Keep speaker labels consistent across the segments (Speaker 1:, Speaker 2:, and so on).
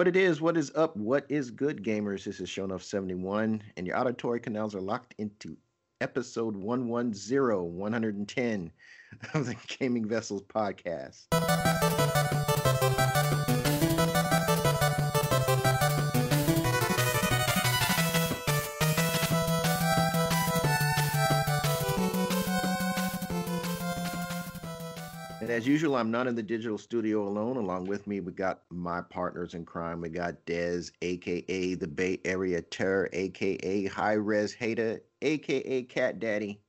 Speaker 1: What it is, what is up, what is good, gamers? This is Shown Off 71, and your auditory canals are locked into episode 110, 110 of the Gaming Vessels podcast. And as usual, I'm not in the digital studio alone. Along with me, we got my partners in crime. We got Dez, aka the Bay Area Terror, aka High Res Hater, aka Cat Daddy.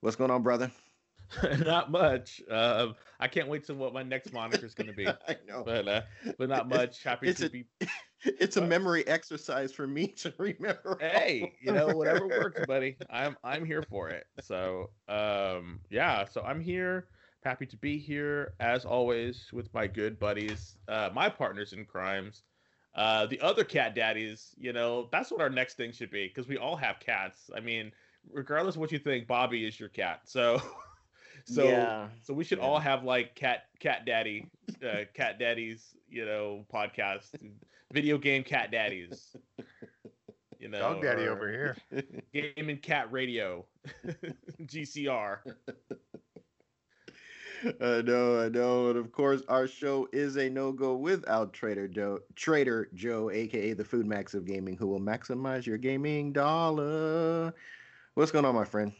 Speaker 1: What's going on, brother?
Speaker 2: not much. Uh, I can't wait to what my next moniker is going to be.
Speaker 1: I know,
Speaker 2: but uh, but not much. Happy
Speaker 1: it's
Speaker 2: to
Speaker 1: a,
Speaker 2: be.
Speaker 1: It's a memory exercise for me to remember.
Speaker 2: Hey, you know whatever works, buddy. I'm I'm here for it. So um yeah, so I'm here. Happy to be here as always with my good buddies, uh, my partners in crimes. Uh, the other cat daddies, you know, that's what our next thing should be because we all have cats. I mean, regardless of what you think, Bobby is your cat. So so
Speaker 1: Yeah,
Speaker 2: so we should
Speaker 1: yeah.
Speaker 2: all have like cat cat daddy uh, cat daddies you know podcast video game cat daddies you know
Speaker 3: Dog daddy over here.
Speaker 2: game and cat radio gcr
Speaker 1: I know, I know, and of course, our show is a no go without Trader Joe, Trader Joe, aka the Food Max of gaming, who will maximize your gaming dollar. What's going on, my friend?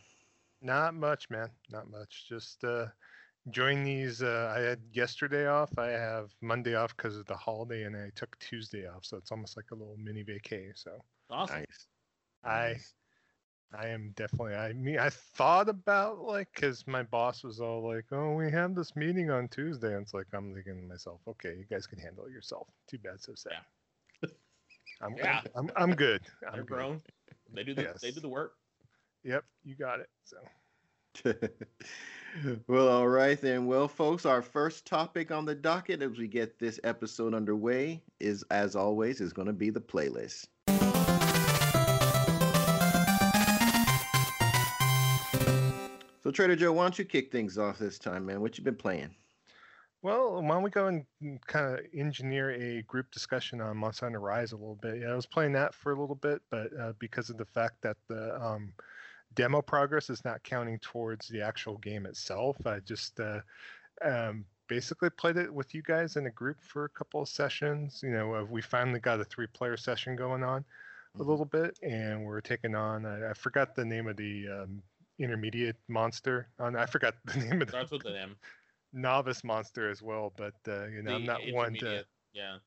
Speaker 3: Not much, man. Not much. Just uh, enjoying these. Uh, I had yesterday off. I have Monday off because of the holiday, and I took Tuesday off. So it's almost like a little mini vacay. So
Speaker 2: awesome
Speaker 1: Nice.
Speaker 3: I, I am definitely. I mean, I thought about like because my boss was all like, "Oh, we have this meeting on Tuesday," and it's like I'm thinking to myself, "Okay, you guys can handle it yourself. Too bad, so sad." I'm,
Speaker 2: Yeah.
Speaker 3: I'm, I'm good.
Speaker 2: they're
Speaker 3: I'm good.
Speaker 2: grown they do the they do the work
Speaker 3: Yep, you got it. So.
Speaker 1: well, all right then. Well, folks, our first topic on the docket as we get this episode underway is, as always, is going to be the playlist. So, Trader Joe, why don't you kick things off this time, man? What you been playing?
Speaker 3: Well, why don't we go and kind of engineer a group discussion on Monster Hunter Rise a little bit? Yeah, I was playing that for a little bit, but uh, because of the fact that the um, demo progress is not counting towards the actual game itself, I just uh, um, basically played it with you guys in a group for a couple of sessions. You know, uh, we finally got a three-player session going on a
Speaker 1: Mhm.
Speaker 3: little bit, and we're taking on. I, I forgot the name of the um, intermediate monster. On I forgot the name of the
Speaker 2: starts with an m
Speaker 3: novice monster as well, but uh, you know, I'm not one to.
Speaker 2: intermediate, yeah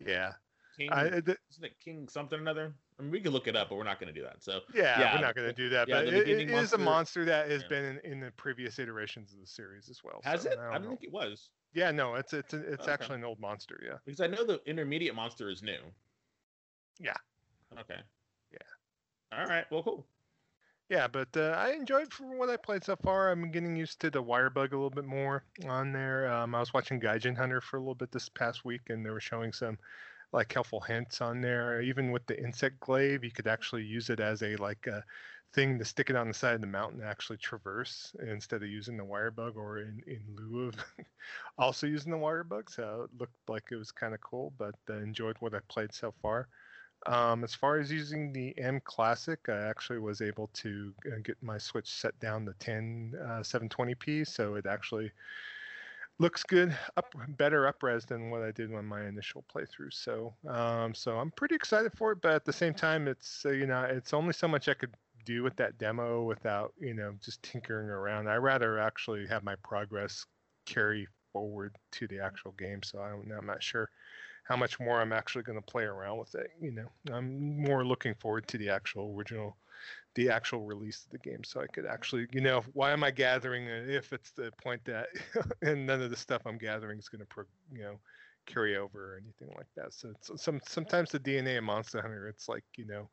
Speaker 3: Yeah,
Speaker 2: king
Speaker 3: I, the,
Speaker 2: isn't it king something or another i mean we can look it up but we're not going to do that so
Speaker 3: yeah,
Speaker 2: Yeah,
Speaker 3: we're not going to do that.
Speaker 2: yeah,
Speaker 3: but it, it
Speaker 2: beginning
Speaker 3: is a
Speaker 2: monster-
Speaker 3: monster that has
Speaker 2: yeah.
Speaker 3: been in, in the previous iterations of the series as well.
Speaker 2: has
Speaker 3: so
Speaker 2: it
Speaker 3: I
Speaker 2: i
Speaker 3: don't
Speaker 2: don't think it was
Speaker 3: Yeah, no, it's it's it's
Speaker 2: Okay.
Speaker 3: actually an old monster. Yeah.
Speaker 2: Because I know the intermediate monster is new.
Speaker 3: Yeah.
Speaker 2: Okay.
Speaker 3: Yeah.
Speaker 2: All right. Well, cool.
Speaker 3: Yeah, but uh, I enjoyed from what I played so far. I'm getting used to the wire bug a little bit more on there. Um, I was watching Gaijin Hunter for a little bit this past week, and they were showing some like helpful hints on there. Even with the insect glaive, you could actually use it as a like a thing to stick it on the side of the mountain actually traverse instead of using the wire bug or in, in lieu of also using the wire bug. So it looked like it was kind of cool, but uh, enjoyed what I played so far. Um, as far as using the mClassic, I actually was able to uh, get my Switch set down to 10 uh, 720p, so it actually looks good, up better upres than what I did on my initial playthrough. So, um, so I'm pretty excited for it, but at the same time, it's uh, you know it's only so much I could do with that demo without you know just tinkering around. I rather actually have my progress carry forward to the actual game. So I don't, I'm not sure how much more I'm actually going to play around with it. You know, I'm more looking forward to the actual original, the actual release of the game, so I could actually, you know, why am I gathering if it's the point that, and none of the stuff I'm gathering is going to, you know, carry over or anything like that. So some sometimes the DNA of Monster Hunter, it's like you know.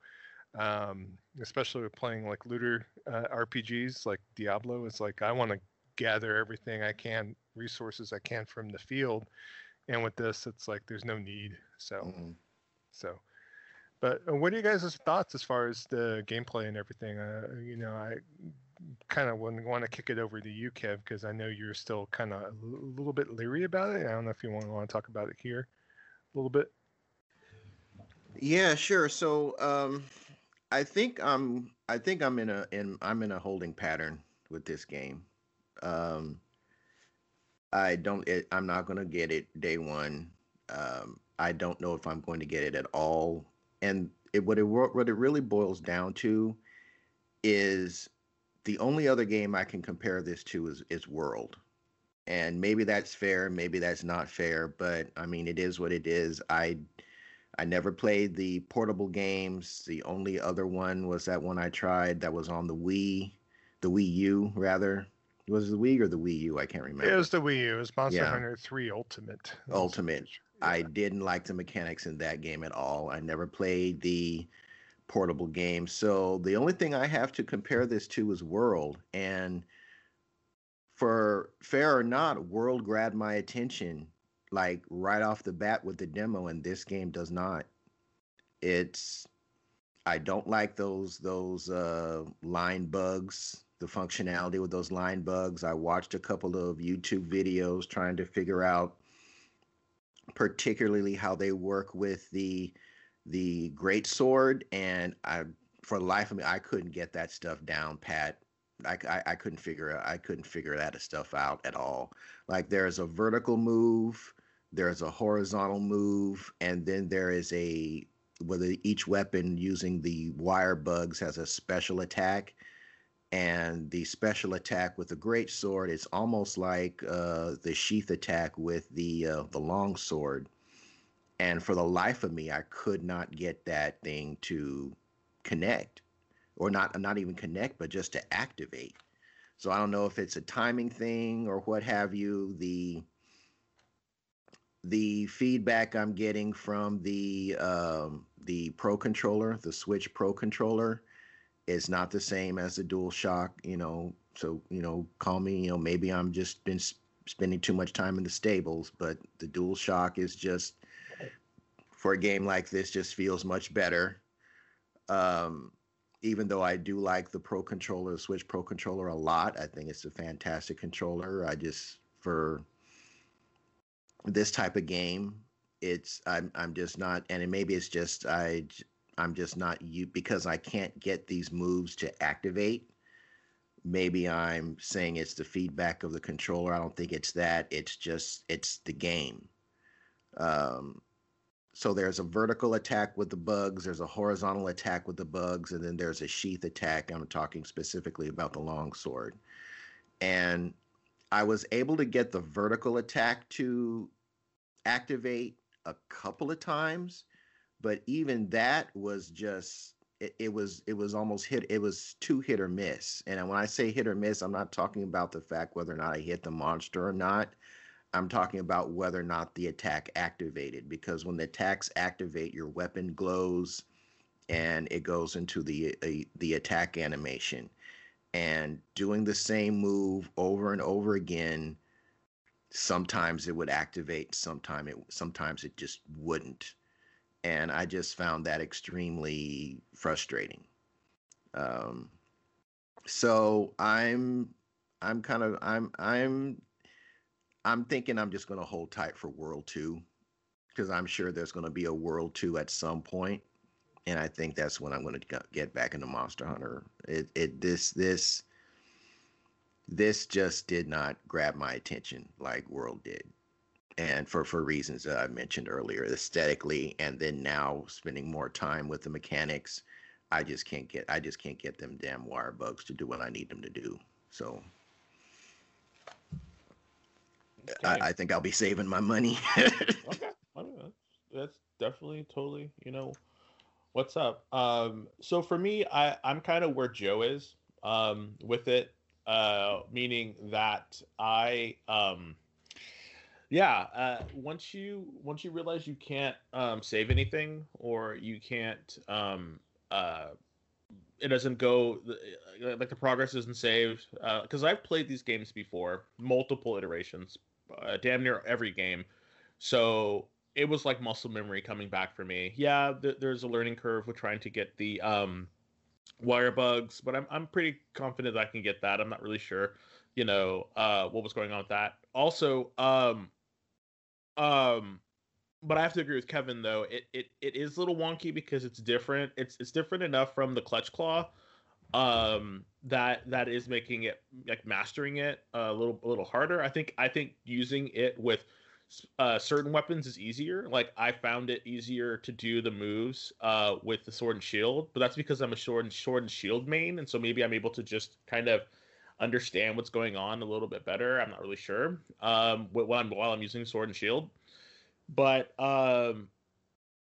Speaker 3: Um, especially with playing like looter uh, RPGs like Diablo, it's like I want to gather everything I can, resources I can from the field, and with this, it's like there's no need. So,
Speaker 1: Mhm.
Speaker 3: so, but uh, what are you guys' thoughts as far as the gameplay and everything? Uh, you know, I kind of want, want to kick it over to you, Kev, because I know you're still kind of a little bit leery about it. I don't know if you want to want to talk about it here a little bit.
Speaker 1: Yeah, sure. So, um, I think I'm I think I'm in a in I'm in a holding pattern with this game. Um, I don't it, I'm not going to get it day 1. Um, I don't know if I'm going to get it at all. And it what it what it really boils down to is the only other game I can compare this to is is World. And maybe that's fair, maybe that's not fair, but I mean it is what it is. I I never played the portable games. The only other one was that one I tried that was on the Wii, the Wii U rather. Was the Wii or the Wii U? I can't remember.
Speaker 3: It was the Wii U. It was Monster
Speaker 1: Yeah.
Speaker 3: Hunter 3 Ultimate.
Speaker 1: Ultimate. I didn't like the mechanics in that game at all. I never played the portable game. So the only thing I have to compare this to is World. And for fair or not, World grabbed my attention like right off the bat with the demo, and this game does not. It's I don't like those those uh, line bugs, the functionality with those line bugs. I watched a couple of YouTube videos trying to figure out particularly how they work with the the great sword. And i for the life of me i couldn't get that stuff down pat. I, I, I couldn't figure i couldn't figure that stuff out at all. Like there's a vertical move there's a horizontal move and then there is a whether each weapon using the wire bugs has a special attack and the special attack with the great sword is almost like uh, the sheath attack with the uh, the long sword. And for the life of me, I could not get that thing to connect, or not not even connect, but just to activate. So I don't know if it's a timing thing or what have you. The the feedback I'm getting from the um, the Pro controller, the Switch Pro controller, is not the same as the DualShock. You know, so you know, call me. You know, maybe I'm just been s- spending too much time in the stables, but the DualShock is just for a game like this just feels much better. Um, even though I do like the Pro controller, the Switch Pro controller a lot, I think it's a fantastic controller. I just for this type of game, it's I'm I'm just not, and it, maybe it's just I I'm just not you because I can't get these moves to activate. Maybe I'm saying it's the feedback of the controller. I don't think it's that. It's just it's the game. Um, so there's a vertical attack with the bugs, there's a horizontal attack with the bugs, and then there's a sheath attack. I'm talking specifically about the long sword. And I was able to get the vertical attack to activate a couple of times, but even that was just it, it was it was almost hit it was too hit or miss. And when I say hit or miss, I'm not talking about the fact whether or not I hit the monster or not. I'm talking about whether or not the attack activated because when the attacks activate, your weapon glows and it goes into the the attack animation. And doing the same move over and over again, sometimes it would activate, sometimes it sometimes it just wouldn't. And I just found that extremely frustrating. Um, so I'm I'm kind of I'm I'm I'm thinking I'm just going to hold tight for World 2 because I'm sure there's going to be a World 2 at some point and I think that's when I'm going to get back into Monster Hunter. It it this this this just did not grab my attention like World did. And for for reasons that I mentioned earlier, aesthetically and then now spending more time with the mechanics, I just can't get I just can't get them damn wire bugs to do what I need them to do. So I,
Speaker 2: Okay.
Speaker 1: I think I'll be saving my money.
Speaker 2: okay. That's definitely totally, you know, what's up. Um, so for me, I, I'm kind of where Joe is um, with it, uh, meaning that I, um, yeah, uh, once you once you realize you can't um, save anything or you can't, um, uh, it doesn't go uh, like the progress isn't saved because I've played these games before, multiple iterations, uh, damn near every game. So it was like muscle memory coming back for me. Yeah, th- there's a learning curve with trying to get the um, wire bugs, but I'm I'm pretty confident I can get that. I'm not really sure, you know, uh, what was going on with that. Also, um, um, but I have to agree with Kevin though. It it, it is a little wonky because it's different. It's it's different enough from the clutch claw um that that is making it like mastering it a little a little harder i think i think using it with uh certain weapons is easier like i found it easier to do the moves uh with the sword and shield but that's because i'm a sword and sword and shield main and so maybe i'm able to just kind of understand what's going on a little bit better. I'm not really sure um while i'm while i'm using sword and shield. But um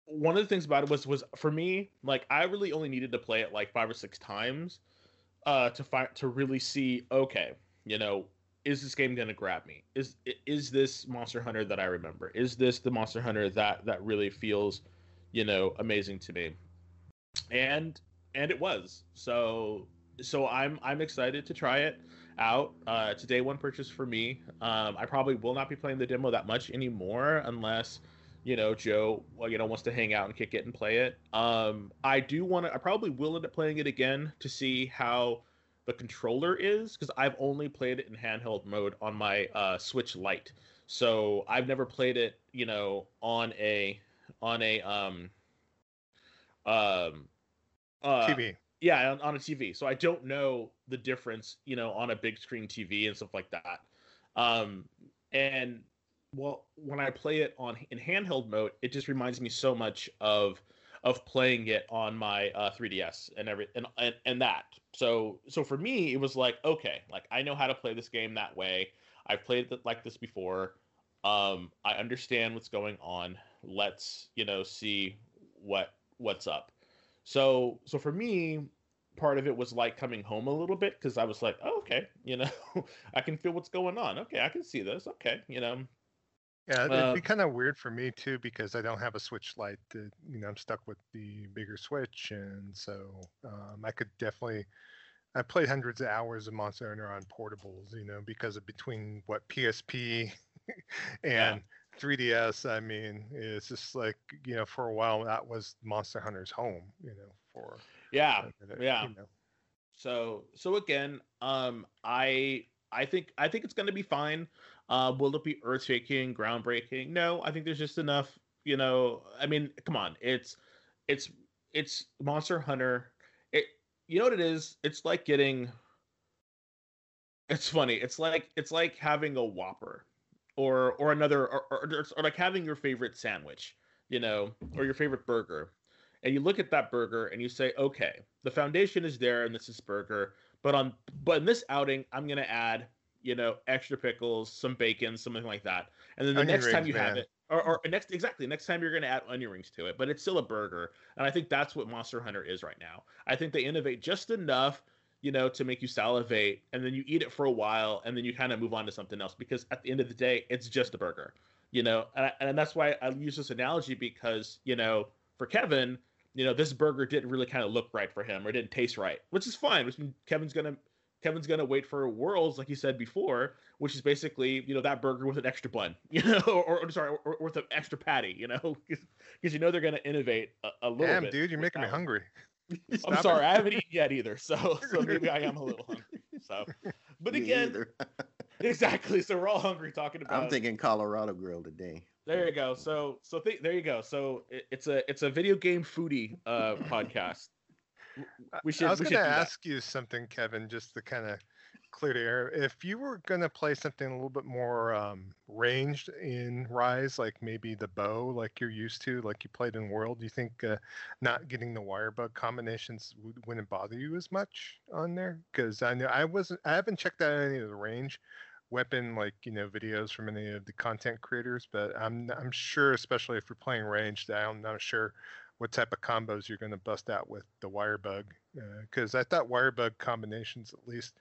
Speaker 2: one of the things about it was was for me like I really only needed to play it like five or six times uh to find to really see okay you know is this game gonna grab me? Is is this Monster Hunter that I remember? Is this the Monster Hunter that that really feels you know amazing to me? And and it was. So so I'm I'm excited to try it out. Uh, it's a day one purchase for me. Um, I probably will not be playing the demo that much anymore unless you know, Joe, you know, wants to hang out and kick it and play it. Um, I do want to. I probably will end up playing it again to see how the controller is because I've only played it in handheld mode on my uh, Switch Lite. So I've never played it, you know, on a on a um um
Speaker 3: uh, TV.
Speaker 2: Yeah, on, on a TV. So I don't know the difference, you know, on a big screen TV and stuff like that. Um, and well when I play it on in handheld mode, it just reminds me so much of of playing it on my uh, 3ds and every and, and and that. So so for me, it was like okay, like I know how to play this game that way. I've played it like this before. Um, I understand what's going on. Let's you know see what what's up. So so for me, part of it was like coming home a little bit because I was like, oh, okay, you know, I can feel what's going on. Okay, I can see this. Okay, you know,
Speaker 3: yeah, it'd uh, be kind of weird for me too because I don't have a Switch Lite. To, you know, I'm stuck with the bigger Switch, and so um, I could definitely. I played hundreds of hours of Monster Hunter on portables, you know, because of between what PSP and yeah. 3DS. I mean, it's just like you know, for a while that was Monster Hunter's home, you know, for
Speaker 2: yeah, yeah. You know. So so again, um, I I think I think it's going to be fine. Uh, will it be earth shaking, groundbreaking? No, I think there's just enough. You know, I mean, come on, it's it's it's Monster Hunter. It you know what it is? It's like getting. It's funny. It's like it's like having a Whopper, or or another, or, or, or like having your favorite sandwich, you know, or your favorite burger, and you look at that burger and you say, okay, the foundation is there, and this is burger, but on but in this outing, I'm gonna add you know, extra pickles, some bacon, something like that. And then the onion next rings, time you man. have it, or, or next exactly next time you're going to add onion rings to it, but it's still a burger. And I think that's what Monster Hunter is right now. I think they innovate just enough, you know, to make you salivate, and then you eat it for a while, and then you kind of move on to something else because at the end of the day, it's just a burger, you know. And, I, and that's why I use this analogy because you know, for Kevin, you know, this burger didn't really kind of look right for him or didn't taste right, which is fine. Which Kevin's gonna Kevin's gonna wait for Worlds, like you said before, which is basically you know that burger with an extra bun, you know, or, or sorry, or, or, with an extra patty, you know, because you know they're gonna innovate a, a little
Speaker 3: Damn, dude, you're making me hungry.
Speaker 2: I'm sorry, I haven't eaten yet either, so so maybe I am a little hungry. So, but me again, exactly. So we're all hungry talking about.
Speaker 1: I'm thinking Colorado Grill today.
Speaker 2: There you go. So so th- there you go. So it, it's a it's a video game foodie uh podcast
Speaker 3: we should. I was going to ask you something, Kevin, just to kind of clear the air. If you were going to play something a little bit more um, ranged in Rise, like maybe the bow, like you're used to, like you played in World, do you think uh, not getting the wire bug combinations would, wouldn't bother you as much on there? Because I know I wasn't, I haven't checked out any of the range weapon like you know videos from any of the content creators but i'm i'm sure especially if you're playing ranged i'm not sure what type of combos you're going to bust out with the wire bug because uh, I thought wire bug combinations, at least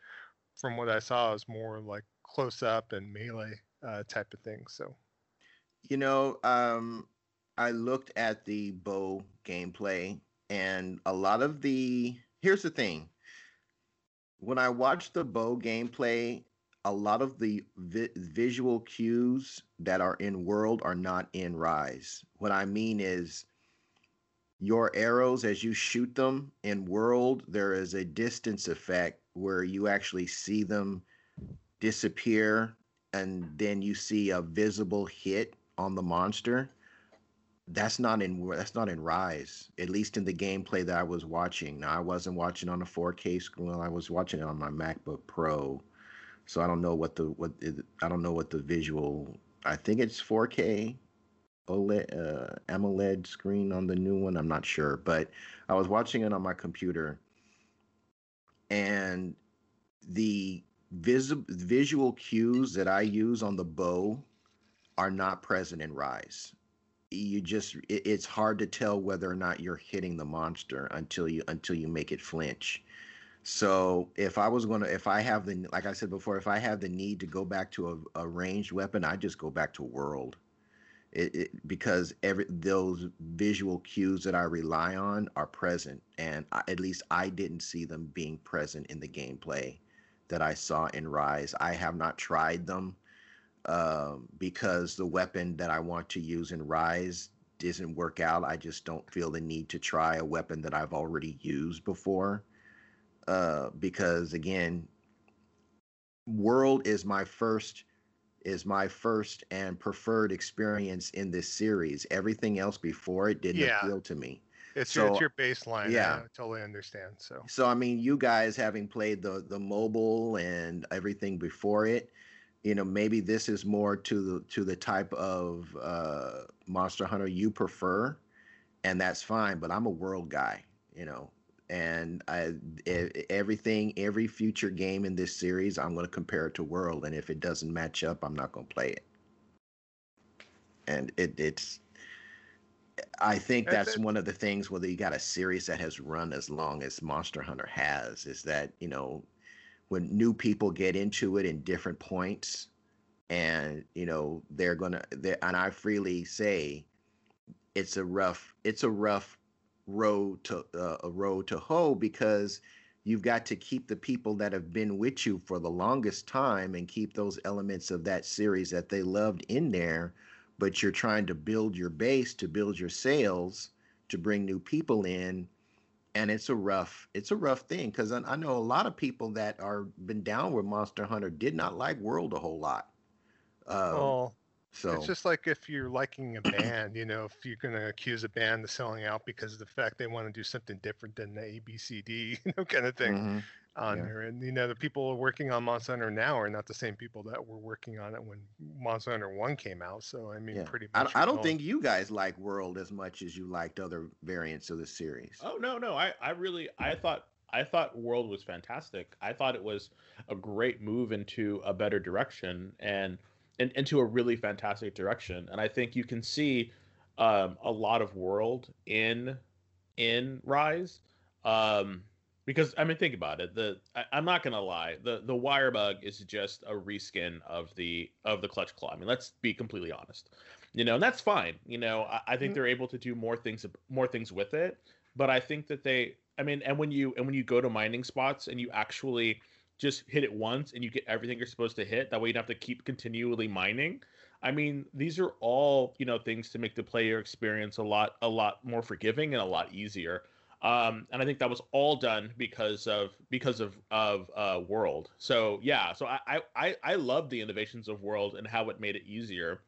Speaker 3: from what I saw, is more like close up and melee uh, type of thing. So,
Speaker 1: you know, um, I looked at the bow gameplay, and a lot of the here's the thing. When I watched the bow gameplay, a lot of the vi- visual cues that are in World are not in Rise. What I mean is your arrows as you shoot them in world there is a distance effect where you actually see them disappear and then you see a visible hit on the monster that's not in that's not in Rise. At least in the gameplay that I was watching. Now I wasn't watching on a 4K screen. I was watching it on my MacBook Pro. So I don't know what the what it, I don't know what the visual. I think it's 4K OLED uh, AMOLED screen on the new one. I'm not sure, but I was watching it on my computer, and the vis- visual cues that I use on the bow are not present in Rise. You just it, it's hard to tell whether or not you're hitting the monster until you until you make it flinch. So if I was gonna, if I have the, like I said before, if I have the need to go back to a, a ranged weapon, I just go back to World it, it, because every those visual cues that I rely on are present, and I, at least I didn't see them being present in the gameplay that I saw in Rise. I have not tried them um, because the weapon that I want to use in Rise doesn't work out. I just don't feel the need to try a weapon that I've already used before. Uh, because again, World is my first is my first and preferred experience in this series. Everything else before it didn't
Speaker 3: Yeah.
Speaker 1: appeal to me.
Speaker 3: It's,
Speaker 1: So-
Speaker 3: your, it's your baseline.
Speaker 1: yeah.
Speaker 3: I totally understand. So
Speaker 1: So I mean, you guys having played the the mobile and everything before it, you know, maybe this is more to the to the type of uh, Monster Hunter you prefer, and that's fine. But I'm a world guy, you know, and I everything every future game in this series, I'm going to compare it to World, and if it doesn't match up, I'm not going to play it. And it it's I think
Speaker 3: That's
Speaker 1: that's one of the things whether you got a series that has run as long as Monster Hunter has is that, you know, when new people get into it in different points and, you know, they're going to and I freely say it's a rough it's a rough road to uh, a road to hoe because you've got to keep the people that have been with you for the longest time and keep those elements of that series that they loved in there. But you're trying to build your base to build your sales to bring new people in. And it's a rough it's a rough thing because I, I know a lot of people that are been down with monster hunter did not like world a whole lot. Um,
Speaker 3: well,
Speaker 1: so
Speaker 3: it's just like if you're liking a band, you know, if you're going to accuse a band of selling out because of the fact they want to do something different than the ABCD, you know, kind of thing
Speaker 1: mhm.
Speaker 3: on
Speaker 1: yeah.
Speaker 3: there. And, you know, the people working on Monster Hunter now are not the same people that were working on it when Monster Hunter 1 came out. So, I mean,
Speaker 1: Yeah.
Speaker 3: pretty
Speaker 1: I,
Speaker 3: much.
Speaker 1: I
Speaker 3: you're
Speaker 1: don't
Speaker 3: going-
Speaker 1: think you guys like world as much as you liked other variants of the series
Speaker 2: Oh no, no. I, I really I thought I thought World was fantastic. I thought it was a great move into a better direction and, and into a really fantastic direction. And I think you can see um, a lot of World in in Rise. Um, because I mean, think about it. The I, I'm not gonna lie. The the wire bug is just a reskin of the of the clutch claw. I mean, let's be completely honest. You know, and that's fine. You know, I, I think
Speaker 3: Mm.
Speaker 2: they're able to do more things more things with it. But I think that they. I mean, and when you and when you go to mining spots and you actually just hit it once and you get everything you're supposed to hit, that way you don't have to keep continually mining. I mean, these are all you know things to make the player experience a lot a lot more forgiving and a lot easier. Um, and I think that was all done because of because of of uh, World. So yeah, so I I I, love the innovations of World and how it made it easier.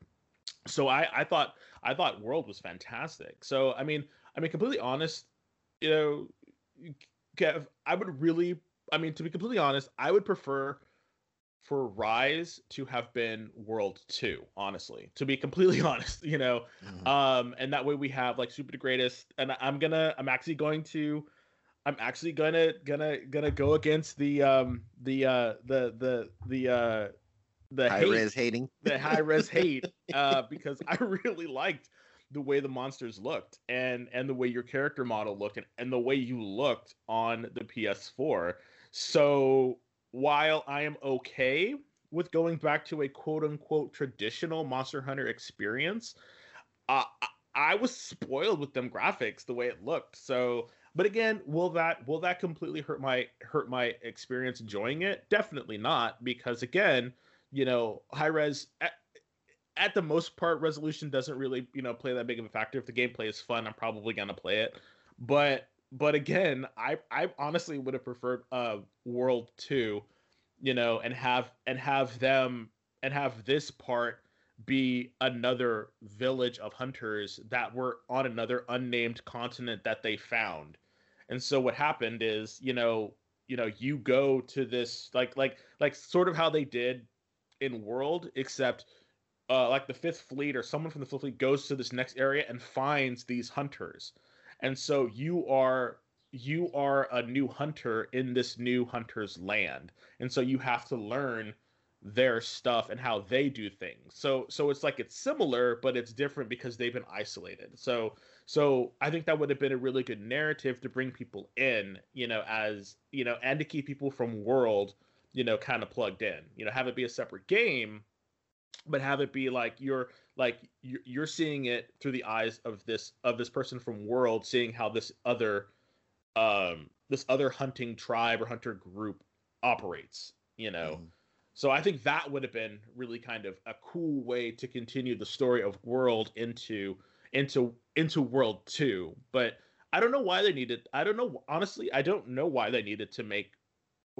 Speaker 2: So I I thought I thought World was fantastic. So I mean I mean completely honest, you know, Kev, I would really I mean to be completely honest, I would prefer for Rise to have been World 2, honestly. To be completely honest, you know,
Speaker 1: Mhm.
Speaker 2: um and that way we have like super the greatest and i'm gonna i'm actually going to i'm actually gonna gonna gonna go against the um the uh the the the uh the
Speaker 1: high
Speaker 2: hate
Speaker 1: res hating
Speaker 2: the high res hate uh because i really liked the way the monsters looked and and the way your character model looked and, and the way you looked on the ps4 so while i am okay with going back to a quote unquote traditional monster hunter experience uh, I- was spoiled with them graphics the way it looked. So, but again, will that will that completely hurt my hurt my experience enjoying it? Definitely not, because again, you know, high res at, at the most part, resolution doesn't really you know play that big of a factor. If the gameplay is fun, I'm probably gonna play it. But but again, I I honestly would have preferred uh World Two, you know, and have and have them and have this part be another village of hunters that were on another unnamed continent that they found. And so what happened is, you know, you know, you go to this like like like sort of how they did in World, except uh, like the Fifth Fleet or someone from the Fifth Fleet goes to this next area and finds these hunters, and so you are you are a new hunter in this new hunter's land, and so you have to learn their stuff and how they do things. So so it's like it's similar, but it's different because they've been isolated. So so I think that would have been a really good narrative to bring people in, you know, as you know, and to keep people from world, you know, kind of plugged in. You know, have it be a separate game, but have it be like you're like you're seeing it through the eyes of this of this person from world, seeing how this other um this other hunting tribe or hunter group operates. You know. Mm so I think that would have been really kind of a cool way to continue the story of World into into into World 2. But I don't know why they needed I don't know honestly, I don't know why they needed to make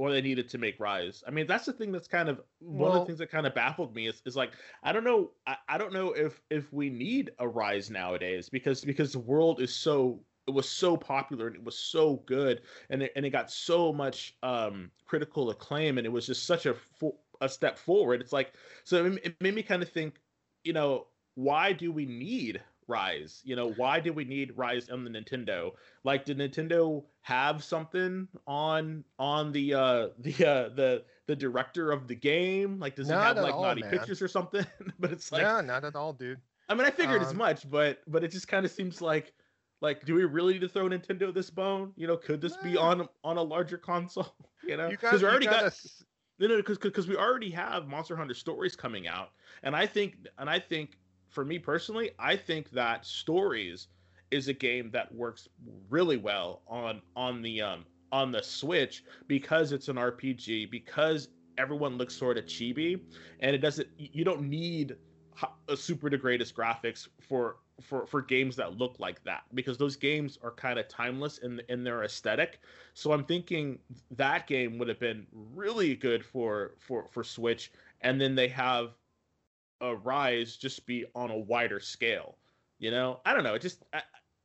Speaker 2: or they needed to make Rise. I mean, that's the thing that's kind of one of the things that kind of baffled me is, is like I don't know I, I don't know if if we need a Rise nowadays because because the world is so it was so popular and it was so good and it, and it got so much um critical acclaim and it was just such a a step forward. It's like so it, made me kind of think, you know, why do we need Rise? You know, why do we need Rise on the Nintendo? Like, did Nintendo have something on on the uh the uh the the director of the game? Like, does not he have like all, naughty man. pictures or something? but it's like,
Speaker 3: yeah, not at all, dude.
Speaker 2: I mean, I figured um, as much, but but it just kind of seems like like do we really need to throw Nintendo this bone? You know, could this be on on a larger console? You know, because we already got no, no, because because we already have Monster Hunter stories coming out, and I think and I think for me personally, I think that stories is a game that works really well on on the um on the Switch because it's an RPG because everyone looks sort of chibi and it doesn't you don't need a super the greatest graphics for for for games that look like that because those games are kind of timeless in in their aesthetic. So I'm thinking that game would have been really good for for for Switch, and then they have a Rise just be on a wider scale. You know, I don't know. It just I,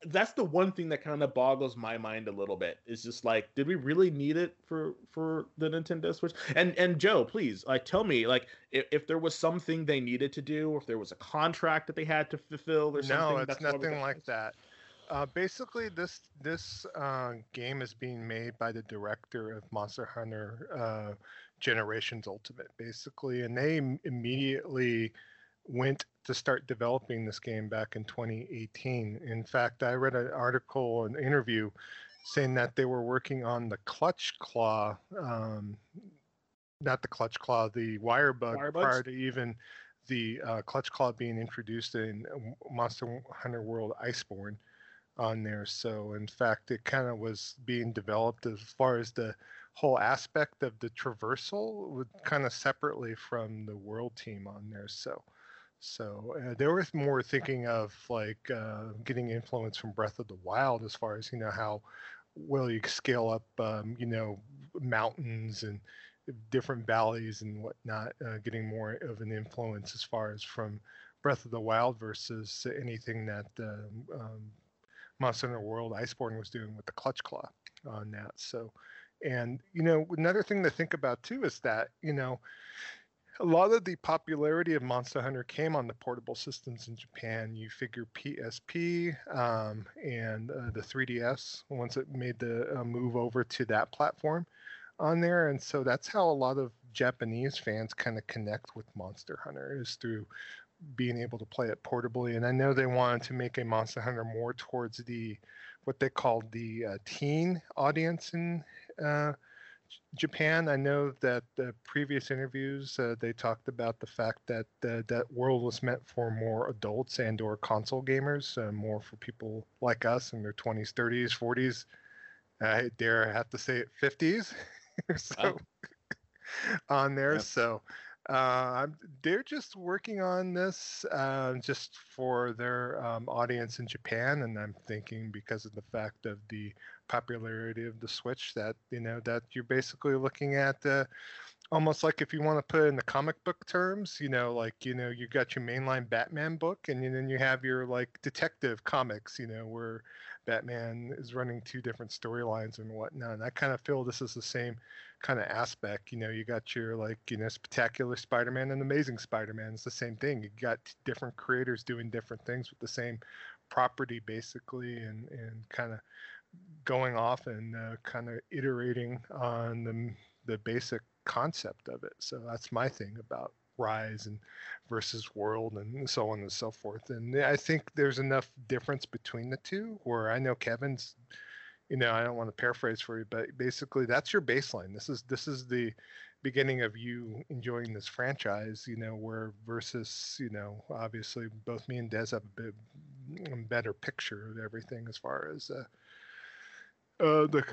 Speaker 2: that's the one thing that kind of boggles my mind a little bit. Is just like, did we really need it for for the Nintendo Switch? And and Joe, please, like, tell me, like, if, if there was something they needed to do, or if there was a contract that they had to fulfill, or something.
Speaker 3: No, it's nothing like that. Uh, basically, this this uh, game is being made by the director of Monster Hunter uh, Generations Ultimate, basically, and they immediately went to start developing this game back in 2018. In fact, I read an article, an interview, saying that they were working on the Clutch Claw, um, not the Clutch Claw, the Wire Bug prior to even the uh, Clutch Claw being introduced in Monster Hunter World Iceborne on there. So, in fact, it kind of was being developed as far as the whole aspect of the traversal, would kind of separately from the World team on there. So, so uh, they were more thinking of like uh, getting influence from Breath of the Wild as far as you know how well you scale up, um, you know, mountains and different valleys and whatnot, uh, getting more of an influence as far as from Breath of the Wild versus anything that um, um, Monster Hunter World Iceborne was doing with the Clutch Claw on that. So, and you know, another thing to think about too is that you know a lot of the popularity of Monster Hunter came on the portable systems in Japan. You figure PSP um, and uh, the 3DS once it made the uh, move over to that platform on there, and so that's how a lot of Japanese fans kind of connect with Monster Hunter is through being able to play it portably. And I know they wanted to make a Monster Hunter more towards the what they called the uh, teen audience in uh, Japan, I know that the previous interviews uh, they talked about the fact that uh, that world was meant for more adults and or console gamers, uh, more for people like us in their 20s, 30s, 40s. I dare I have to say it 50s. so oh. on there, yep. so uh, they're just working on this uh, just for their um, audience in Japan, and I'm thinking because of the fact of the popularity of the Switch that you know that you're basically looking at uh, almost like if you want to put in the comic book terms, you know, like you know, you got your mainline Batman book, and then you have your like detective comics, you know, where Batman is running two different storylines and whatnot. And I kind of feel this is the same kind of aspect. You know, you got your like you know spectacular Spider-Man and Amazing Spider-Man. It's the same thing. You got different creators doing different things with the same property, basically, and and kind of going off and uh, kind of iterating on the the basic concept of it. So that's my thing about rise and versus world and so on and so forth. And I think there's enough difference between the two where I know Kevin's you know, I don't want to paraphrase for you, but basically that's your baseline. This is this is the beginning of you enjoying this franchise, you know, where versus, you know, obviously both me and Dez have a bit better picture of everything as far as uh, uh the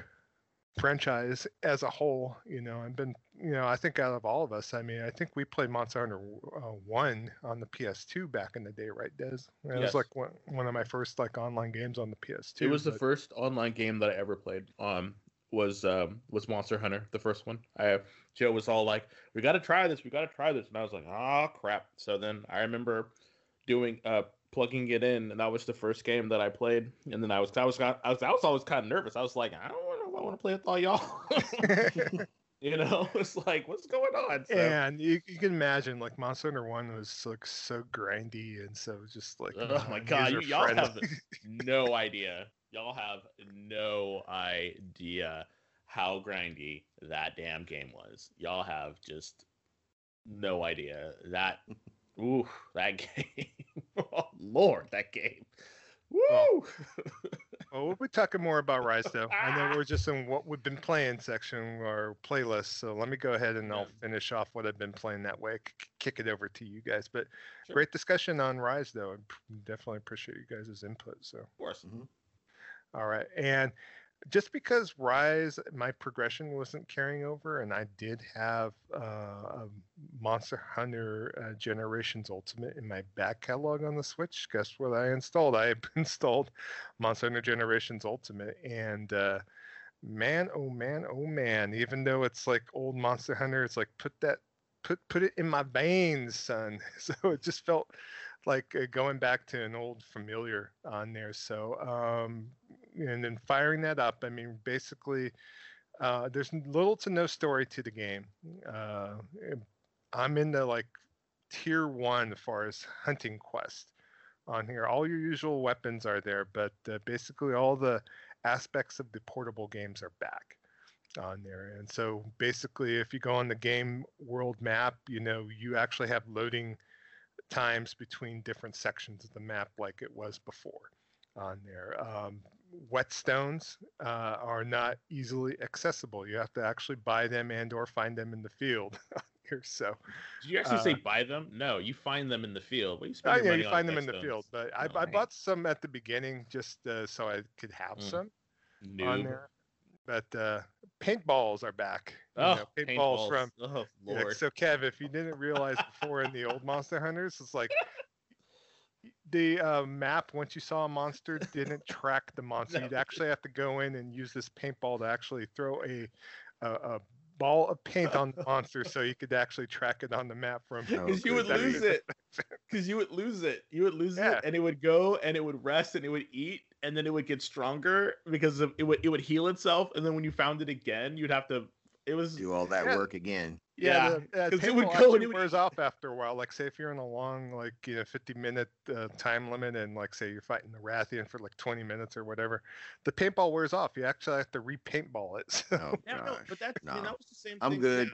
Speaker 3: franchise as a whole, you know, I've been, you know, I think out of all of us, I mean, I think we played Monster Hunter uh, One on the PS2 back in the day, right, Dez? It yes. was like one, one of my first like online games on the PS2.
Speaker 2: It was but... the first online game that I ever played. Um, was um was Monster Hunter, the first one. I Joe was all like, "We got to try this, we got to try this," and I was like, "Oh crap!" So then I remember doing uh plugging it in, and that was the first game that I played. And then I was I was I was, I was always kind of nervous. I was like, I don't know, I want to play with all y'all. you know, it's like, what's going on?
Speaker 3: So, and you, you can imagine, like Monster Hunter One was like so grindy and so just like,
Speaker 2: oh my god, you, y'all have no idea. Y'all have no idea how grindy that damn game was. Y'all have just no idea that. Ooh, that game. oh, Lord, that game. Woo!
Speaker 3: Well, well, we'll be talking more about Rise, though. I know we're just in what we've been playing section or playlist. So let me go ahead and I'll finish off what I've been playing that way. kick it over to you guys. But sure. great discussion on Rise, though. I definitely appreciate you guys' input. So,
Speaker 2: of course. Mm-hmm.
Speaker 3: All right, and just because Rise, my progression wasn't carrying over, and I did have uh, a Monster Hunter uh, Generations Ultimate in my back catalog on the Switch. Guess what I installed? I installed Monster Hunter Generations Ultimate, and uh, man, oh man, oh man! Even though it's like old Monster Hunter, it's like put that, put put it in my veins, son. So it just felt like uh, going back to an old familiar on there. So um, and then firing that up. I mean, basically, uh, there's little to no story to the game. Uh, I'm in the like tier one as far as hunting quest on here. All your usual weapons are there, but uh, basically all the aspects of the portable games are back on there. And so basically, if you go on the game world map, you know, you actually have loading times between different sections of the map like it was before on there. Um, whetstones uh, are not easily accessible. You have to actually buy them and or find them in the field. here, so
Speaker 2: did you actually uh, say buy them? No, you find them in the field.
Speaker 3: Well, you spend oh, yeah, you find them in the field. But I, I, bought some at the beginning just uh, so I could have mm. some Noob. on there. But uh, paintballs are back.
Speaker 2: Oh, know, paintballs, paintballs, from. Oh, Lord.
Speaker 3: so, Kev, if you didn't realize before in the old Monster Hunters, it's like the uh, map once you saw a monster didn't track the monster. no. You'd actually have to go in and use this paintball to actually throw a a, a ball of paint on the monster so you could actually track it on the map from.
Speaker 2: Because you would lose it. Because you would lose it. You would lose yeah. it, and it would go and it would rest and it would eat and then it would get stronger because of, it would it would heal itself and then when you found it again you'd have to it was
Speaker 1: do all that yeah. work again.
Speaker 3: Yeah, because yeah, it would go and it wears off after a while. Like say if you're in a long like you know 50 minute uh, time limit and like say you're fighting the Rathian for like 20 minutes or whatever, the paintball wears off. You actually have to repaintball it. So.
Speaker 1: Oh, yeah, gosh. no,
Speaker 2: but that,
Speaker 1: no.
Speaker 2: I mean, that was the same.
Speaker 1: I'm good.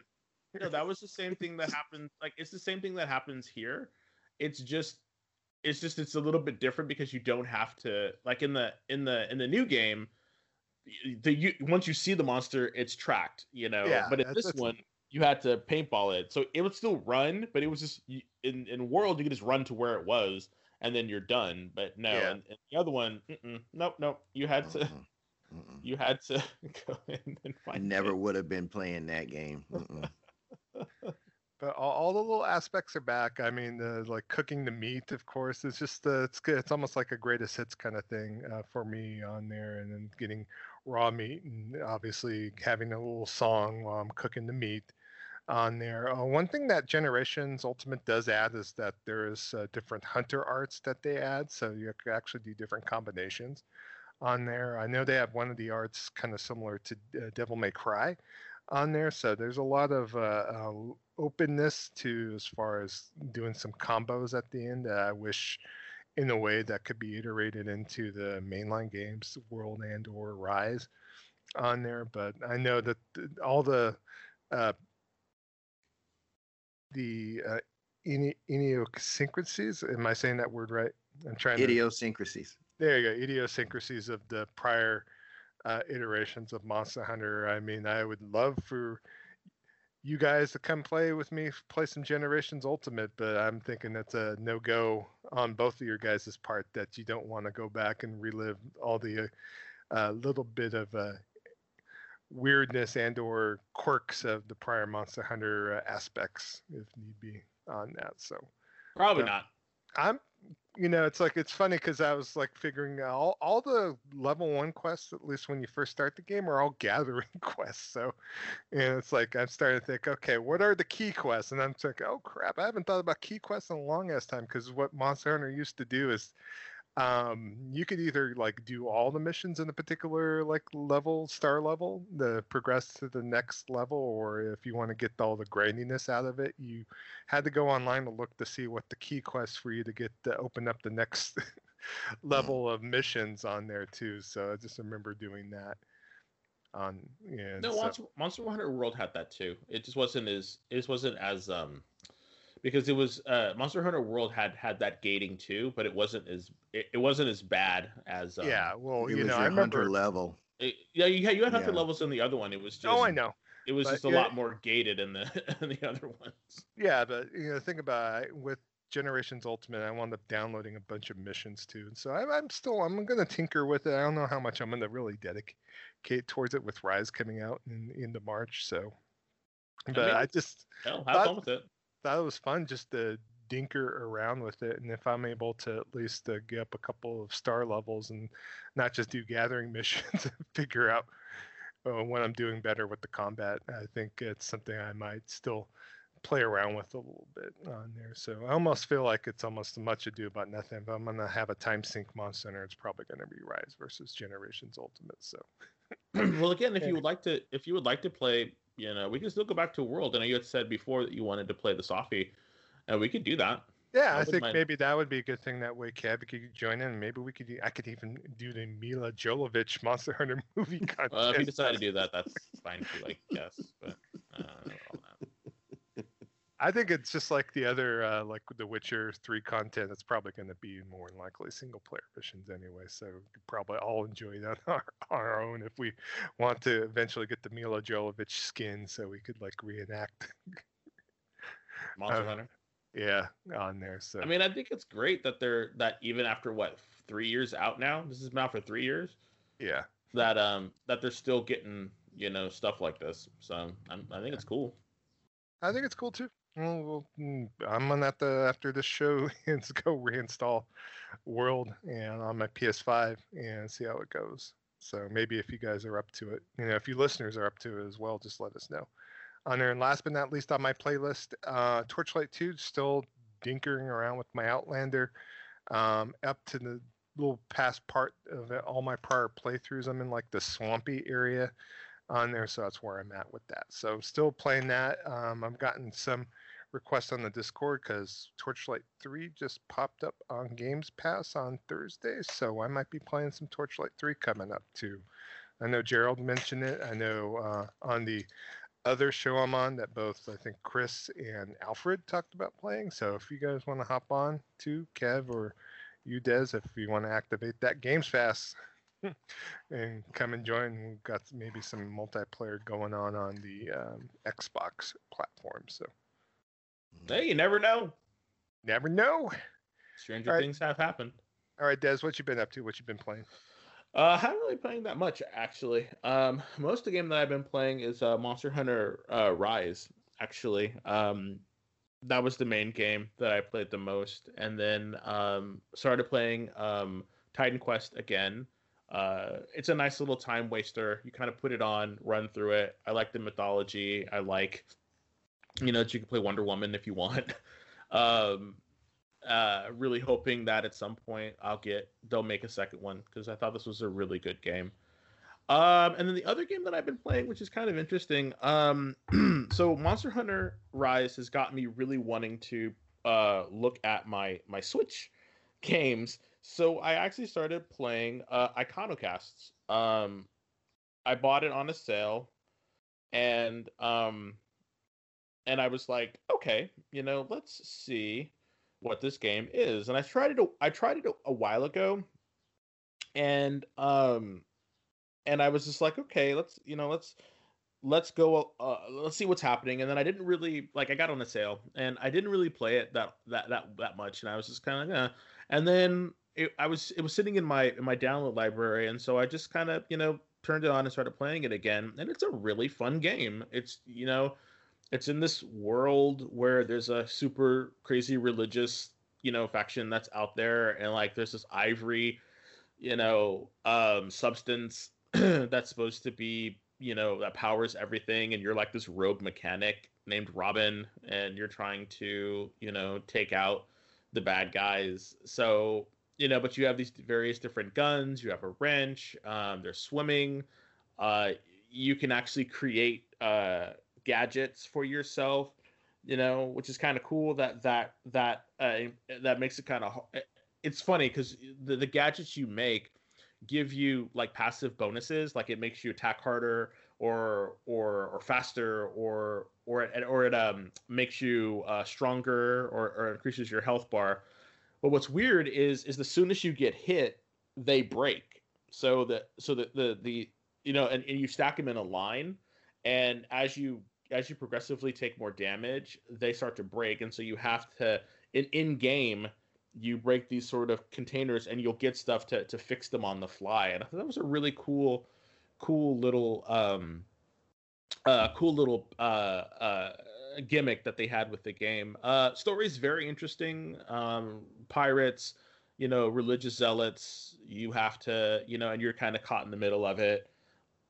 Speaker 2: That, no, that was the same thing that happened. Like it's the same thing that happens here. It's just it's just it's a little bit different because you don't have to like in the in the in the new game the you once you see the monster, it's tracked, you know. Yeah, but in this one, you had to paintball it, so it would still run, but it was just in in world you could just run to where it was, and then you're done. But no, yeah. and, and the other one, nope, nope, you had to. Mm-mm. Mm-mm. You had to go in and find.
Speaker 1: I never would have been playing that game.
Speaker 3: but all, all, the little aspects are back. I mean, the like cooking the meat, of course, it's just uh, it's good. It's almost like a greatest hits kind of thing uh, for me on there, and then getting raw meat and obviously having a little song while I'm cooking the meat on there. Uh, one thing that Generations Ultimate does add is that there is uh, different hunter arts that they add, so you can actually do different combinations on there. I know they have one of the arts kind of similar to uh, Devil May Cry on there, so there's a lot of uh, uh, openness to as far as doing some combos at the end. I wish in a way that could be iterated into the mainline games, World and or Rise on there. But I know that all the uh, the uh, idiosyncrasies. Am I saying that word right?
Speaker 1: I'm trying. Idiosyncrasies.
Speaker 3: To, there you go. Idiosyncrasies of the prior uh, iterations of Monster Hunter. I mean, I would love for you guys to come play with me, play some Generations Ultimate, but I'm thinking that's a no go on both of your guys' part that you don't want to go back and relive all the uh, little bit of uh, weirdness and or quirks of the prior Monster Hunter uh, aspects if need be on that. So
Speaker 2: probably not.
Speaker 3: I'm, you know, it's like it's funny because I was like figuring out all, all the level one quests, at least when you first start the game, are all gathering quests. So, and it's like I'm starting to think, okay, what are the key quests? And I'm like, oh crap, I haven't thought about key quests in a long ass time because what Monster Hunter used to do is um, you could either like do all the missions in a particular like level star level to progress to the next level or if you want to get all the grindiness out of it you had to go online to look to see what the key quests for you to get to open up the next mm-hmm. level of missions on there too so i just remember doing that on yeah
Speaker 2: no
Speaker 3: so.
Speaker 2: monster, monster hunter world had that too it just wasn't as it just wasn't as um because it was uh, Monster Hunter World had had that gating too, but it wasn't as it, it wasn't as bad as
Speaker 3: um, yeah. Well,
Speaker 1: it
Speaker 3: you know,
Speaker 1: I remember hunter level.
Speaker 2: It, yeah, you had you had hunter yeah. levels in the other one. It was just oh,
Speaker 3: I know.
Speaker 2: It was but, just a yeah, lot more gated in the in the other ones.
Speaker 3: Yeah, but you know, think about it, with Generations Ultimate, I wound up downloading a bunch of missions too, and so I, am still I'm gonna tinker with it. I don't know how much I'm gonna really dedicate towards it with Rise coming out in the into March. So, but I, mean, I just
Speaker 2: hell, have thought, fun with it
Speaker 3: thought it was fun just to dinker around with it and if i'm able to at least uh, get up a couple of star levels and not just do gathering missions and figure out uh, when i'm doing better with the combat i think it's something i might still play around with a little bit on there. So i almost feel like it's almost much ado about nothing if i'm going to have a time sink monster it's probably going to be rise versus generations ultimate so.
Speaker 2: Well again if you would like to if you would like to play you know, we can still go back to World. I know you had said before that you wanted to play the Sophie, and we could do that.
Speaker 3: Yeah, I, I think mind. maybe that would be a good thing. That way, Kev could join in. Maybe we could. I could even do the Milla Jovovich Monster Hunter movie contest.
Speaker 2: Well, if you decide to do that, that's fine too. Like, yes, but uh,
Speaker 3: I think it's just like the other, uh, like the Witcher Three content. It's probably going to be more than likely single player missions anyway. So we probably all enjoy it on our, our own if we want to eventually get the Milla Jovovich skin, so we could like reenact
Speaker 2: Monster Hunter.
Speaker 3: Yeah, on there. So
Speaker 2: I mean, I think it's great that they're that even after what three years out now. This has been out for three years.
Speaker 3: Yeah.
Speaker 2: That um that they're still getting you know stuff like this. So I'm, I think it's cool.
Speaker 3: I think it's cool too. Well, mm, I'm gonna have to after this show let's go reinstall World and on my PS5 and see how it goes. So maybe if you guys are up to it, you know, if you listeners are up to it as well, just let us know. On there, and last but not least on my playlist, uh, Torchlight 2, still dinkering around with my Outlander, um, up to the little past part of it, all my prior playthroughs. I'm in like the swampy area on there, so that's where I'm at with that. So still playing that. Um, I've gotten some request on the Discord because Torchlight 3 just popped up on Games Pass on Thursday, so I might be playing some Torchlight 3 coming up too. I know Gerald mentioned it. I know uh, on the other show I'm on that both I think Chris and Alfred talked about playing. So if you guys want to hop on to Kev or you Dez, if you want to activate that Games Pass and come and join, we've got maybe some multiplayer going on on the um, Xbox platform. So
Speaker 2: Hey, you never know.
Speaker 3: Never know.
Speaker 2: Stranger right. things have happened.
Speaker 3: All right, Dez, what you been up to? What you been playing?
Speaker 2: Uh, I haven't really playing that much actually. Um, most of the game that I've been playing is uh, Monster Hunter uh, Rise. Actually, um, that was the main game that I played the most, and then um, started playing um, Titan Quest again. Uh, it's a nice little time waster. You kind of put it on, run through it. I like the mythology. I like you know, that you can play Wonder Woman if you want. um, uh, really hoping that at some point I'll get they'll make a second one because I thought this was a really good game. Um, and then the other game that I've been playing, which is kind of interesting, um, so Monster Hunter Rise has got me really wanting to uh, look at my my Switch games. So I actually started playing uh, Iconoclasts. Um, I bought it on a sale, and um, and I was like, okay, you know, let's see what this game is. And I tried it. I tried it a, a while ago, and um, and I was just like, okay, let's you know, let's let's go uh, let's see what's happening and then i didn't really like i got on a sale and i didn't really play it that that that, that much and i was just kind of like eh. and then it, i was it was sitting in my in my download library and so i just kind of you know turned it on and started playing it again and it's a really fun game it's you know it's in this world where there's a super crazy religious you know faction that's out there and like there's this ivory you know um substance that's supposed to be you know that powers everything and you're like this rogue mechanic named robin and you're trying to you know take out the bad guys. So you know but you have these various different guns you have a wrench um, they're swimming uh, you can actually create uh, gadgets for yourself you know which is kind of cool that that that uh, that makes it kind of it's funny because the, the gadgets you make give you like passive bonuses like it makes you attack harder or or or faster or or it, or it um makes you uh, stronger or, or increases your health bar. But what's weird is is the soon as you get hit they break. So that so the the you know and, and you stack them in a line and as you as you progressively take more damage they start to break and so you have to in in game you break these sort of containers and you'll get stuff to, to fix them on the fly. And I thought that was a really cool, cool little, um, uh, cool little uh, uh, gimmick that they had with the game. Uh, story is very interesting. Um, pirates, you know, religious zealots. You have to, you know, and you're kind of caught in the middle of it.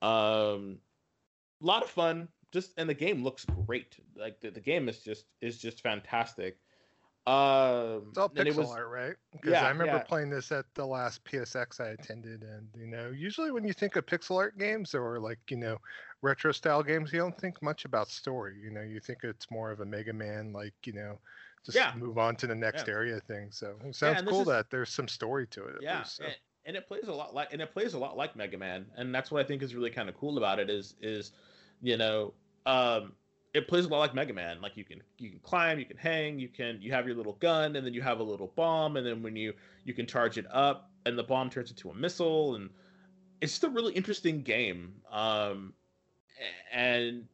Speaker 2: Um, a lot of fun. Just and the game looks great. Like the, the game is just is just fantastic. Um,
Speaker 3: it's all pixel was, art, right? Because yeah, I remember yeah. playing this at the last PSX I attended, and you know, usually when you think of pixel art games or like you know, retro style games, you don't think much about story. You know, you think it's more of a Mega Man, like you know, just yeah. move on to the next area thing. So it sounds cool is, that there's some story to it.
Speaker 2: yeah, least, so. and, and it plays a lot like and it plays a lot like Mega Man, and that's what I think is really kind of cool about it. Is is you know, um, it plays a lot like Mega Man. Like you can you can climb, you can hang, you can you have your little gun, and then you have a little bomb, and then when you you can charge it up, and the bomb turns into a missile, and it's just a really interesting game. Um, and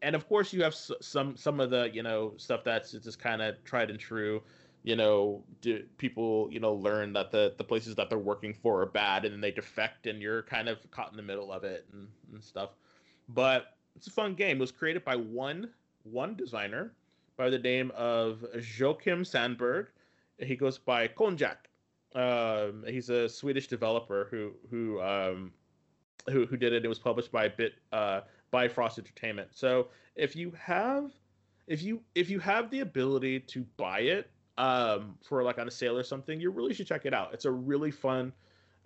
Speaker 2: and of course you have some some of the you know stuff that's just kind of tried and true. You know, do people you know learn that the the places that they're working for are bad, and then they defect, and you're kind of caught in the middle of it and, and stuff. But it's a fun game. It was created by one one designer by the name of Joakim Sandberg. He goes by Konjak. Um, he's a Swedish developer who who um, who who did it. It was published by Bit uh, by Frost Entertainment. So if you have if you if you have the ability to buy it um, for like on a sale or something, you really should check it out. It's a really fun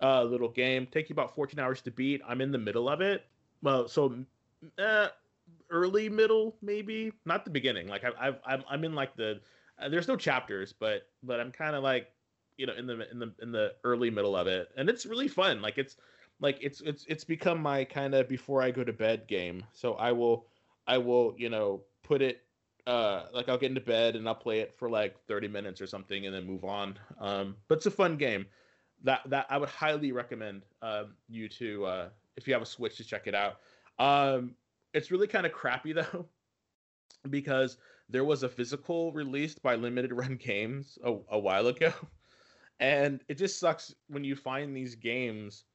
Speaker 2: uh, little game. Take you about 14 hours to beat. I'm in the middle of it. Well, so uh, early middle maybe? Not the beginning. Like I, I've I'm, I'm in like the uh, there's no chapters but but I'm kind of like you know in the in the in the early middle of it. And it's really fun. Like it's like it's it's it's become my kind of before I go to bed game. So I will I will you know put it uh like I'll get into bed and I'll play it for like 30 minutes or something and then move on. Um but it's a fun game. That that I would highly recommend um you to uh if you have a switch to check it out. Um, it's really kind of crappy though, because there was a physical released by Limited Run Games a, a while ago, and it just sucks when you find these games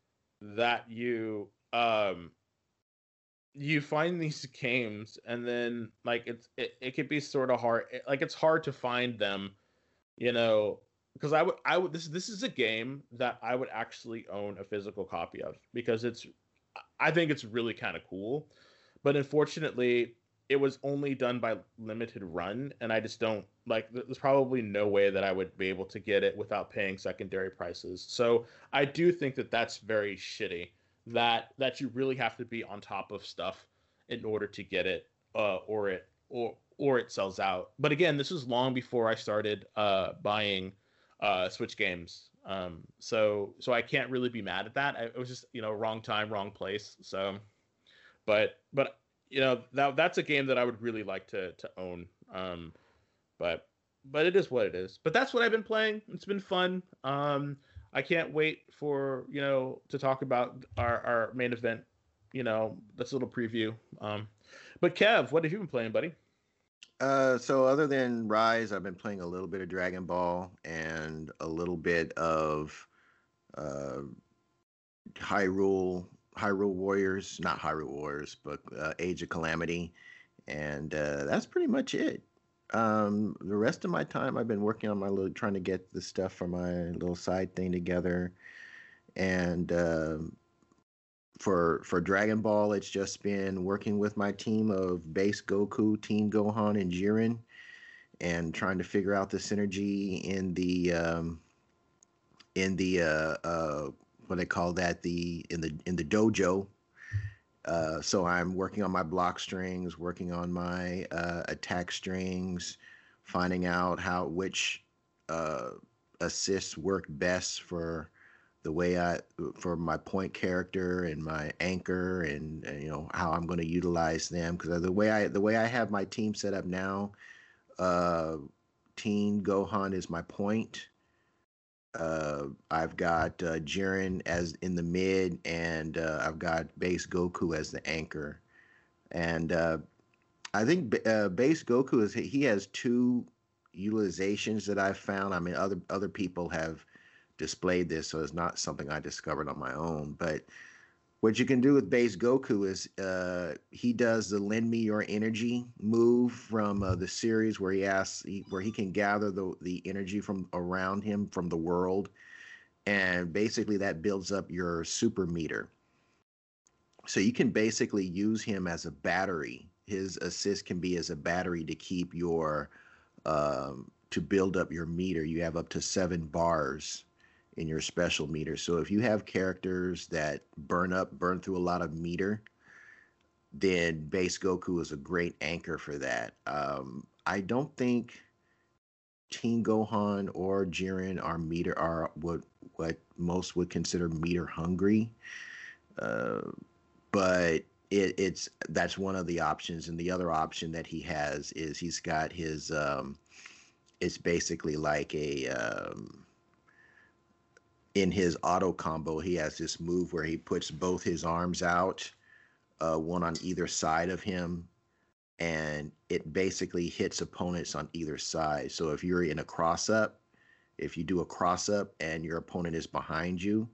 Speaker 2: that you um you find these games and then like it's it, it could be sort of hard like it's hard to find them you know because i would i would this this is a game that i would actually own a physical copy of because it's I think it's really kind of cool. But unfortunately, it was only done by limited run, and I just don't like. There's probably no way that I would be able to get it without paying secondary prices. So I do think that that's very shitty. That that you really have to be on top of stuff in order to get it, uh, or it or or it sells out. But again, this was long before I started uh, buying uh, Switch games. Um, so so I can't really be mad at that. I, it was just you know wrong time, wrong place. So, but but you know that that's a game that I would really like to to own. Um, but but it is what it is. But that's what I've been playing. It's been fun. Um, I can't wait for you know to talk about our our main event. You know, that's a little preview. Um, but Kev, what have you been playing, buddy?
Speaker 1: Uh, so other than Rise, I've been playing a little bit of Dragon Ball and a little bit of uh, Hyrule Hyrule Warriors, not Hyrule Warriors, but uh, Age of Calamity, and uh, that's pretty much it. Um, the rest of my time, I've been working on my little, trying to get the stuff for my little side thing together, and uh, for for Dragon Ball, it's just been working with my team of Base Goku, Teen Gohan, and Jiren, and trying to figure out the synergy in the um, in the uh, uh, what they call that the in the in the dojo. Uh, so I'm working on my block strings, working on my uh, attack strings, finding out how which uh, assists work best for the way I for my point character and my anchor and, and you know how I'm going to utilize them because the way I the way I have my team set up now, uh, Teen Gohan is my point, uh, I've got uh, Jiren as in the mid, and uh, I've got Base Goku as the anchor. And uh, I think uh, Base Goku is he has two utilizations that I've found. I mean, other other people have displayed this, so it's not something I discovered on my own. But what you can do with base Goku is uh, he does the lend me your energy move from uh, the series where he asks he, where he can gather the the energy from around him from the world, and basically that builds up your super meter. So you can basically use him as a battery. His assist can be as a battery to keep your um, to build up your meter. You have up to seven bars in your special meter. So if you have characters that burn up, burn through a lot of meter, then base Goku is a great anchor for that. Um, I don't think Teen Gohan or Jiren are meter are what what most would consider meter hungry, uh, but it, it's that's one of the options. And the other option that he has is he's got his um, it's basically like a um, in his auto combo, he has this move where he puts both his arms out, uh, one on either side of him, and it basically hits opponents on either side. So if you're in a cross up, if you do a cross up and your opponent is behind you,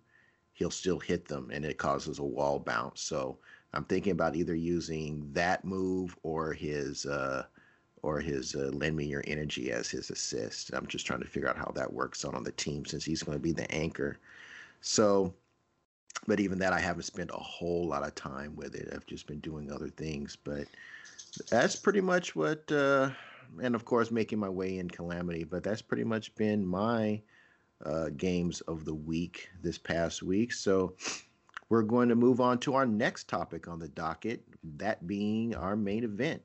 Speaker 1: he'll still hit them and it causes a wall bounce. So I'm thinking about either using that move or his uh, or his uh, lend me your energy as his assist. I'm just trying to figure out how that works out on the team since he's going to be the anchor. So, but even that, I haven't spent a whole lot of time with it. I've just been doing other things. But that's pretty much what, uh, and of course, making my way in Calamity. But that's pretty much been my uh, games of the week this past week. So, we're going to move on to our next topic on the docket, that being our main event.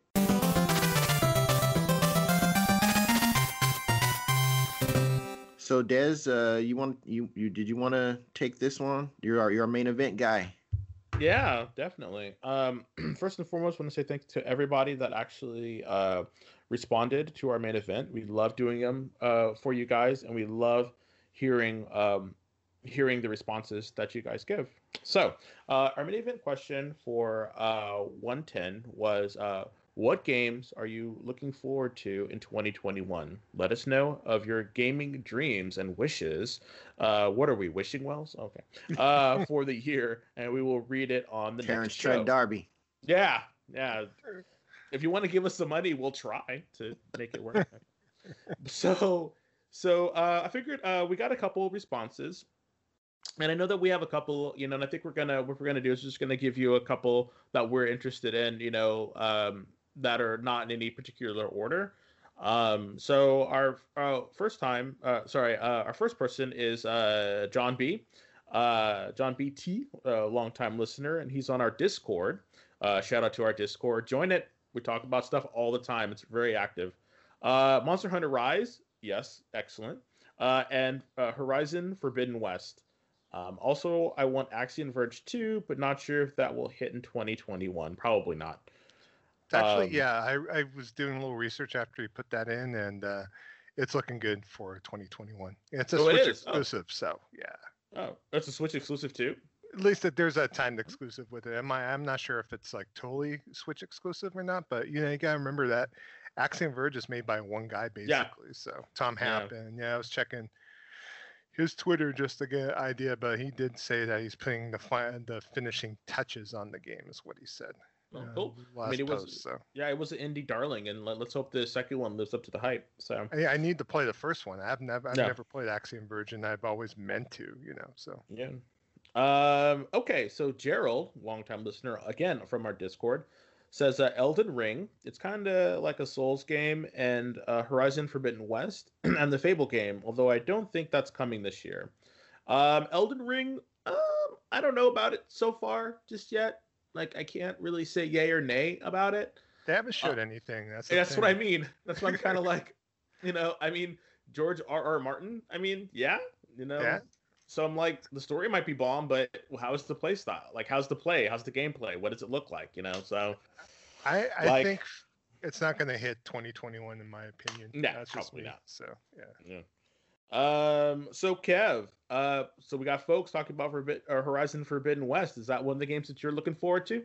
Speaker 1: So Dez, uh, you want you you did you want to take this one? You're our you're our main event guy.
Speaker 2: Yeah, definitely. Um, first and foremost, want to say thanks to everybody that actually uh, responded to our main event. We love doing them uh, for you guys, and we love hearing um, hearing the responses that you guys give. So, uh, our main event question for uh, 110 was uh, what games are you looking forward to in 2021? Let us know of your gaming dreams and wishes. Uh, what are we wishing wells? Okay, uh, for the year, and we will read it on the
Speaker 1: Terrence
Speaker 2: next show.
Speaker 1: Trent Darby.
Speaker 2: Yeah, yeah. If you want to give us some money, we'll try to make it work. so, so uh, I figured uh, we got a couple responses and I know that we have a couple, you know, and I think we're gonna what we're gonna do is just gonna give you a couple that we're interested in, you know, um, that are not in any particular order. Um, so our, our first time, uh, sorry, uh, our first person is uh, John B. Uh, John BT, a longtime listener, and he's on our Discord. Uh, shout out to our Discord. Join it. We talk about stuff all the time. It's very active. Uh, Monster Hunter Rise, yes, excellent. Uh, and uh, Horizon Forbidden West. Um, also, I want Axiom Verge 2, but not sure if that will hit in 2021. Probably not.
Speaker 3: Actually, um, yeah, I, I was doing a little research after you put that in, and uh, it's looking good for 2021. It's a oh, Switch it oh. exclusive, oh. so yeah.
Speaker 2: Oh, it's a Switch exclusive too.
Speaker 3: At least that there's a timed exclusive with it. Am I? I'm not sure if it's like totally Switch exclusive or not, but you know, you gotta remember that Axiom Verge is made by one guy basically. Yeah. So Tom Happ, Yeah. yeah, I was checking his Twitter just to get an idea, but he did say that he's putting the fi- the finishing touches on the game, is what he said.
Speaker 2: Oh, uh, cool. I mean, it post, was so. yeah, it was an indie darling, and let, us hope the second one lives up to the hype. So
Speaker 3: yeah, I need to play the first one. I've never I've no. never played Axiom Verge, and I've always meant to, you know. So
Speaker 2: yeah. Um. Okay, so Gerald, longtime listener, again from our Discord, says uh, Elden Ring. It's kind of like a Souls game, and uh, Horizon Forbidden West, and the Fable game. Although I don't think that's coming this year. Um, Elden Ring. Um, I don't know about it so far just yet. Like I can't really say yay or nay about it.
Speaker 3: They haven't showed uh, anything. That's
Speaker 2: that's thing. what I mean. That's what I'm kind of like. You know, I mean George R. R. Martin. I mean, yeah, you know. Yeah. So I'm like, the story might be bomb, but how's the play style? Like, how's the play? How's the gameplay? What does it look like? You know. So
Speaker 3: I I like, think it's not going to hit 2021 in my opinion.
Speaker 2: No, That's probably not.
Speaker 3: So yeah.
Speaker 2: Yeah. Um. So Kev. Uh. So we got folks talking about Forbid- or Horizon Forbidden West. Is that one of the games that you're looking forward to?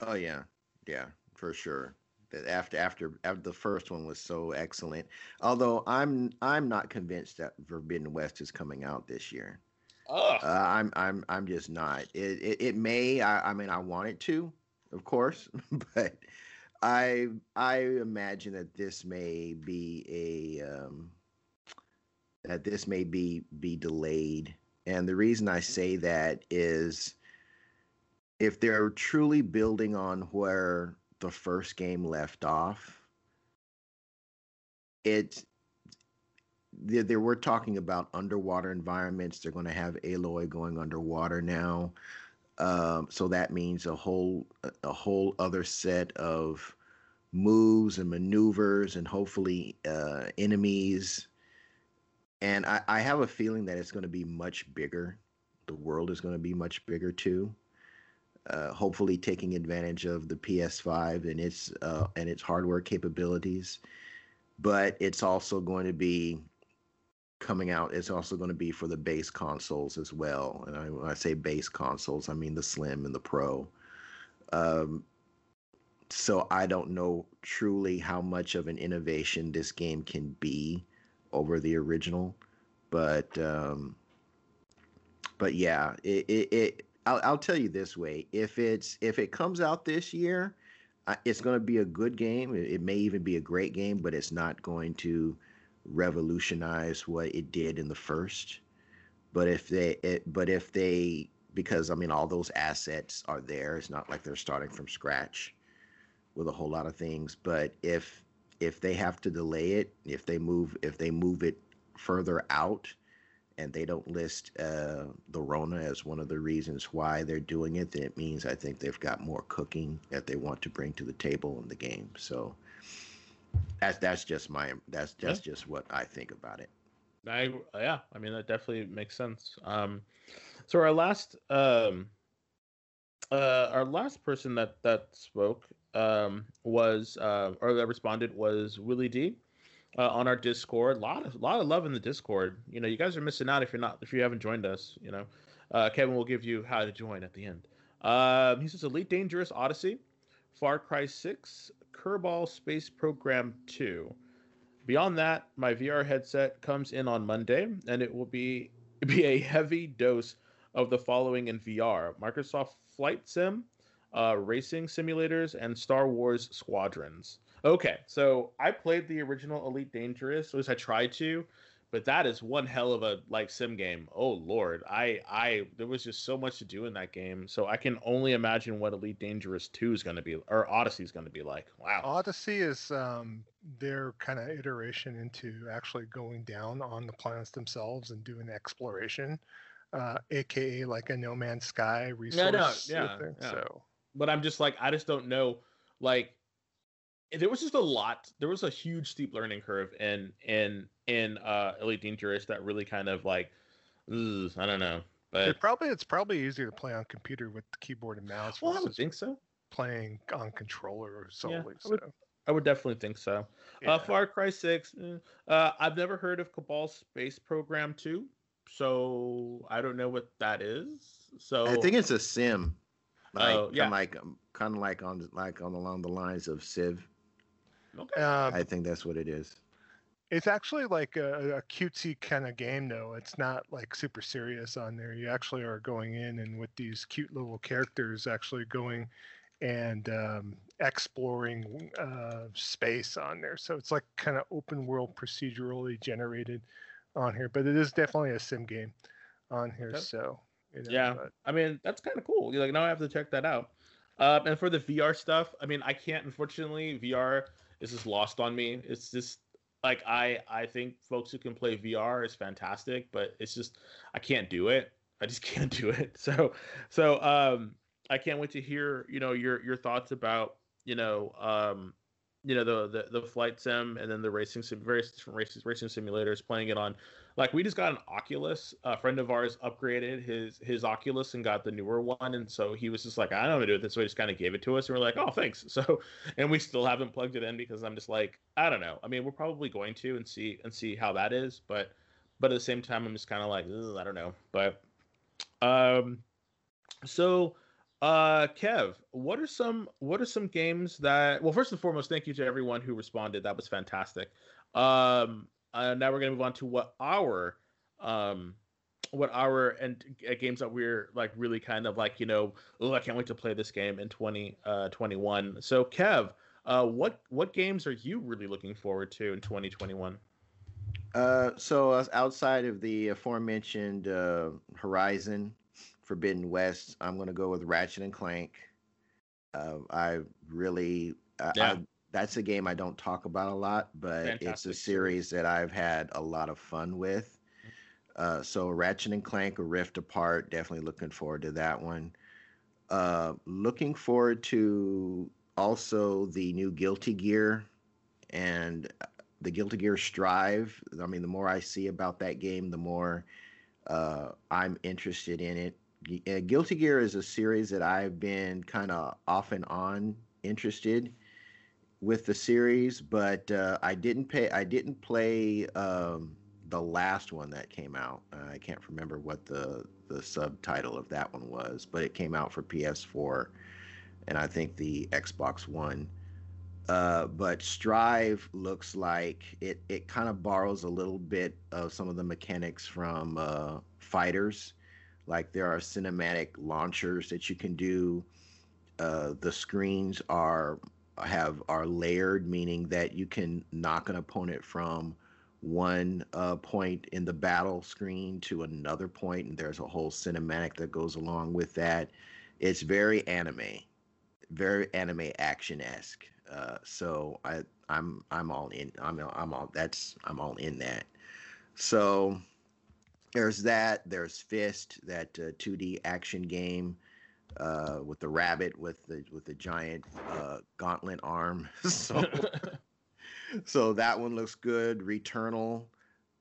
Speaker 1: Oh yeah, yeah, for sure. That after after after the first one was so excellent. Although I'm I'm not convinced that Forbidden West is coming out this year. Uh, I'm I'm I'm just not. It it, it may. I, I mean I want it to, of course, but I I imagine that this may be a um, that this may be be delayed. And the reason I say that is if they're truly building on where the first game left off, it they were talking about underwater environments. They're going to have Aloy going underwater now. Um, so that means a whole a whole other set of moves and maneuvers and hopefully uh, enemies and I, I have a feeling that it's going to be much bigger. The world is going to be much bigger too. Uh, hopefully, taking advantage of the PS5 and its uh, and its hardware capabilities, but it's also going to be coming out. It's also going to be for the base consoles as well. And I, when I say base consoles, I mean the Slim and the Pro. Um, so I don't know truly how much of an innovation this game can be over the original, but um, but yeah, it, it, it I'll, I'll tell you this way: if it's if it comes out this year, it's going to be a good game. It, may even be a great game, but it's not going to revolutionize what it did in the first. But if they, it, but if they, because I mean, all those assets are there. It's not like they're starting from scratch with a whole lot of things. But if if they have to delay it, if they move if they move it further out, and they don't list uh, the Rona as one of the reasons why they're doing it, then it means I think they've got more cooking that they want to bring to the table in the game. So that's that's just my that's that's yeah. just what I think about it.
Speaker 2: I yeah, I mean that definitely makes sense. Um, so our last um, uh, our last person that that spoke um, was uh, or that responded was Willie D. Uh, on our Discord. A lot of lot of love in the Discord. You know, you guys are missing out if you're not if you haven't joined us. You know, uh, Kevin will give you how to join at the end. Um, he says Elite Dangerous Odyssey, Far Cry Six, Kerbal Space Program Two. Beyond that, my VR headset comes in on Monday, and it will be be a heavy dose of the following in VR: Microsoft Flight Sim, uh, racing simulators, and Star Wars Squadrons. Okay, so I played the original Elite Dangerous, at least I tried to, but that is one hell of a like sim game. Oh lord, I I there was just so much to do in that game. So I can only imagine what Elite Dangerous 2 is going to be or Odyssey is going to be like. Wow.
Speaker 3: Odyssey is um, their kind of iteration into actually going down on the planets themselves and doing exploration, uh, aka like a No Man's Sky resource.
Speaker 2: Yeah, no, yeah,
Speaker 3: yeah. So,
Speaker 2: but I'm just like I just don't know like there was just a lot there was a huge steep learning curve in in in uh elite dangerous that really kind of like ugh, i don't know but
Speaker 3: it probably it's probably easier to play on computer with the keyboard and mouse
Speaker 2: well i would think so
Speaker 3: playing on controller solely
Speaker 2: yeah,
Speaker 3: I
Speaker 2: would,
Speaker 3: so.
Speaker 2: I would definitely think so yeah. uh far cry 6 eh, uh i've never heard of cabal space program 2 so i don't know what that is so
Speaker 1: i think it's a sim like,
Speaker 2: Oh, yeah.
Speaker 1: like kind of like on like on along the lines of Civ.
Speaker 2: okay
Speaker 3: Um,
Speaker 1: I think that's what it is.
Speaker 3: It's actually like a, a cutesy kind of game, though. It's not like super serious on there. You actually are going in and with these cute little characters, actually going and um, exploring uh, space on there. So it's like kind of open world, procedurally generated on here. But it is definitely a sim game on here.
Speaker 2: Okay.
Speaker 3: So you know,
Speaker 2: Yeah.
Speaker 3: but-
Speaker 2: I mean, that's kind of cool. You're like, now I have to check that out. Um, and for the VR stuff, I mean, I can't. Unfortunately, VR is just lost on me. It's just like I I think folks who can play VR is fantastic, but it's just I can't do it. I just can't do it. So so um, I can't wait to hear you know your your thoughts about you know um, you know the, the the flight sim and then the racing sim various different races racing simulators playing it on. Like we just got an oculus. A friend of ours upgraded his his oculus and got the newer one and so he was just like i don't know how to do it this so just kind of gave it to us and we're like oh thanks. So and we still haven't plugged it in because i'm just like i don't know. I mean we're probably going to and see and see how that is but but at the same time i'm just kind of like i don't know. But um so uh kev what are some what are some games that well first and foremost thank you to everyone who responded. That was fantastic. Um uh, now we're gonna move on to what our um what our and uh, games that we're like really kind of like you know oh i can't wait to play this game in 20 uh 21 so kev uh what what games are you really looking forward to in 2021
Speaker 1: Uh, so outside of the aforementioned uh, Horizon, Forbidden West, I'm going to go with Ratchet and Clank. Uh, I really, I,
Speaker 2: Yeah.
Speaker 1: I, that's a game I don't talk about a lot, but it's a series that I've had a lot of fun with. Uh, so Ratchet and Clank, A Rift Apart, definitely looking forward to that one. Uh, looking forward to also the new Guilty Gear and the Guilty Gear Strive. I mean, the more I see about that game, the more uh, I'm interested in it. Uh, Guilty Gear is a series that I've been kind of off and on interested with the series, but uh, I didn't pay. I didn't play um, the last one that came out. Uh, I can't remember what the the subtitle of that one was, but it came out for PS4 and I think the Xbox One. Uh, but Strive looks like it, it kind of borrows a little bit of some of the mechanics from uh, fighters. Like there are cinematic launchers that you can do. Uh, the screens are have are layered, meaning that you can knock an opponent from one uh, point in the battle screen to another point, and there's a whole cinematic that goes along with that. It's very anime, very anime action esque. Uh, so I I'm I'm all in. I'm I'm all that's I'm all in that. So there's that. There's Fist, that uh, 2D action game uh, with the rabbit with the with the giant uh, gauntlet arm. so so that one looks good. Returnal.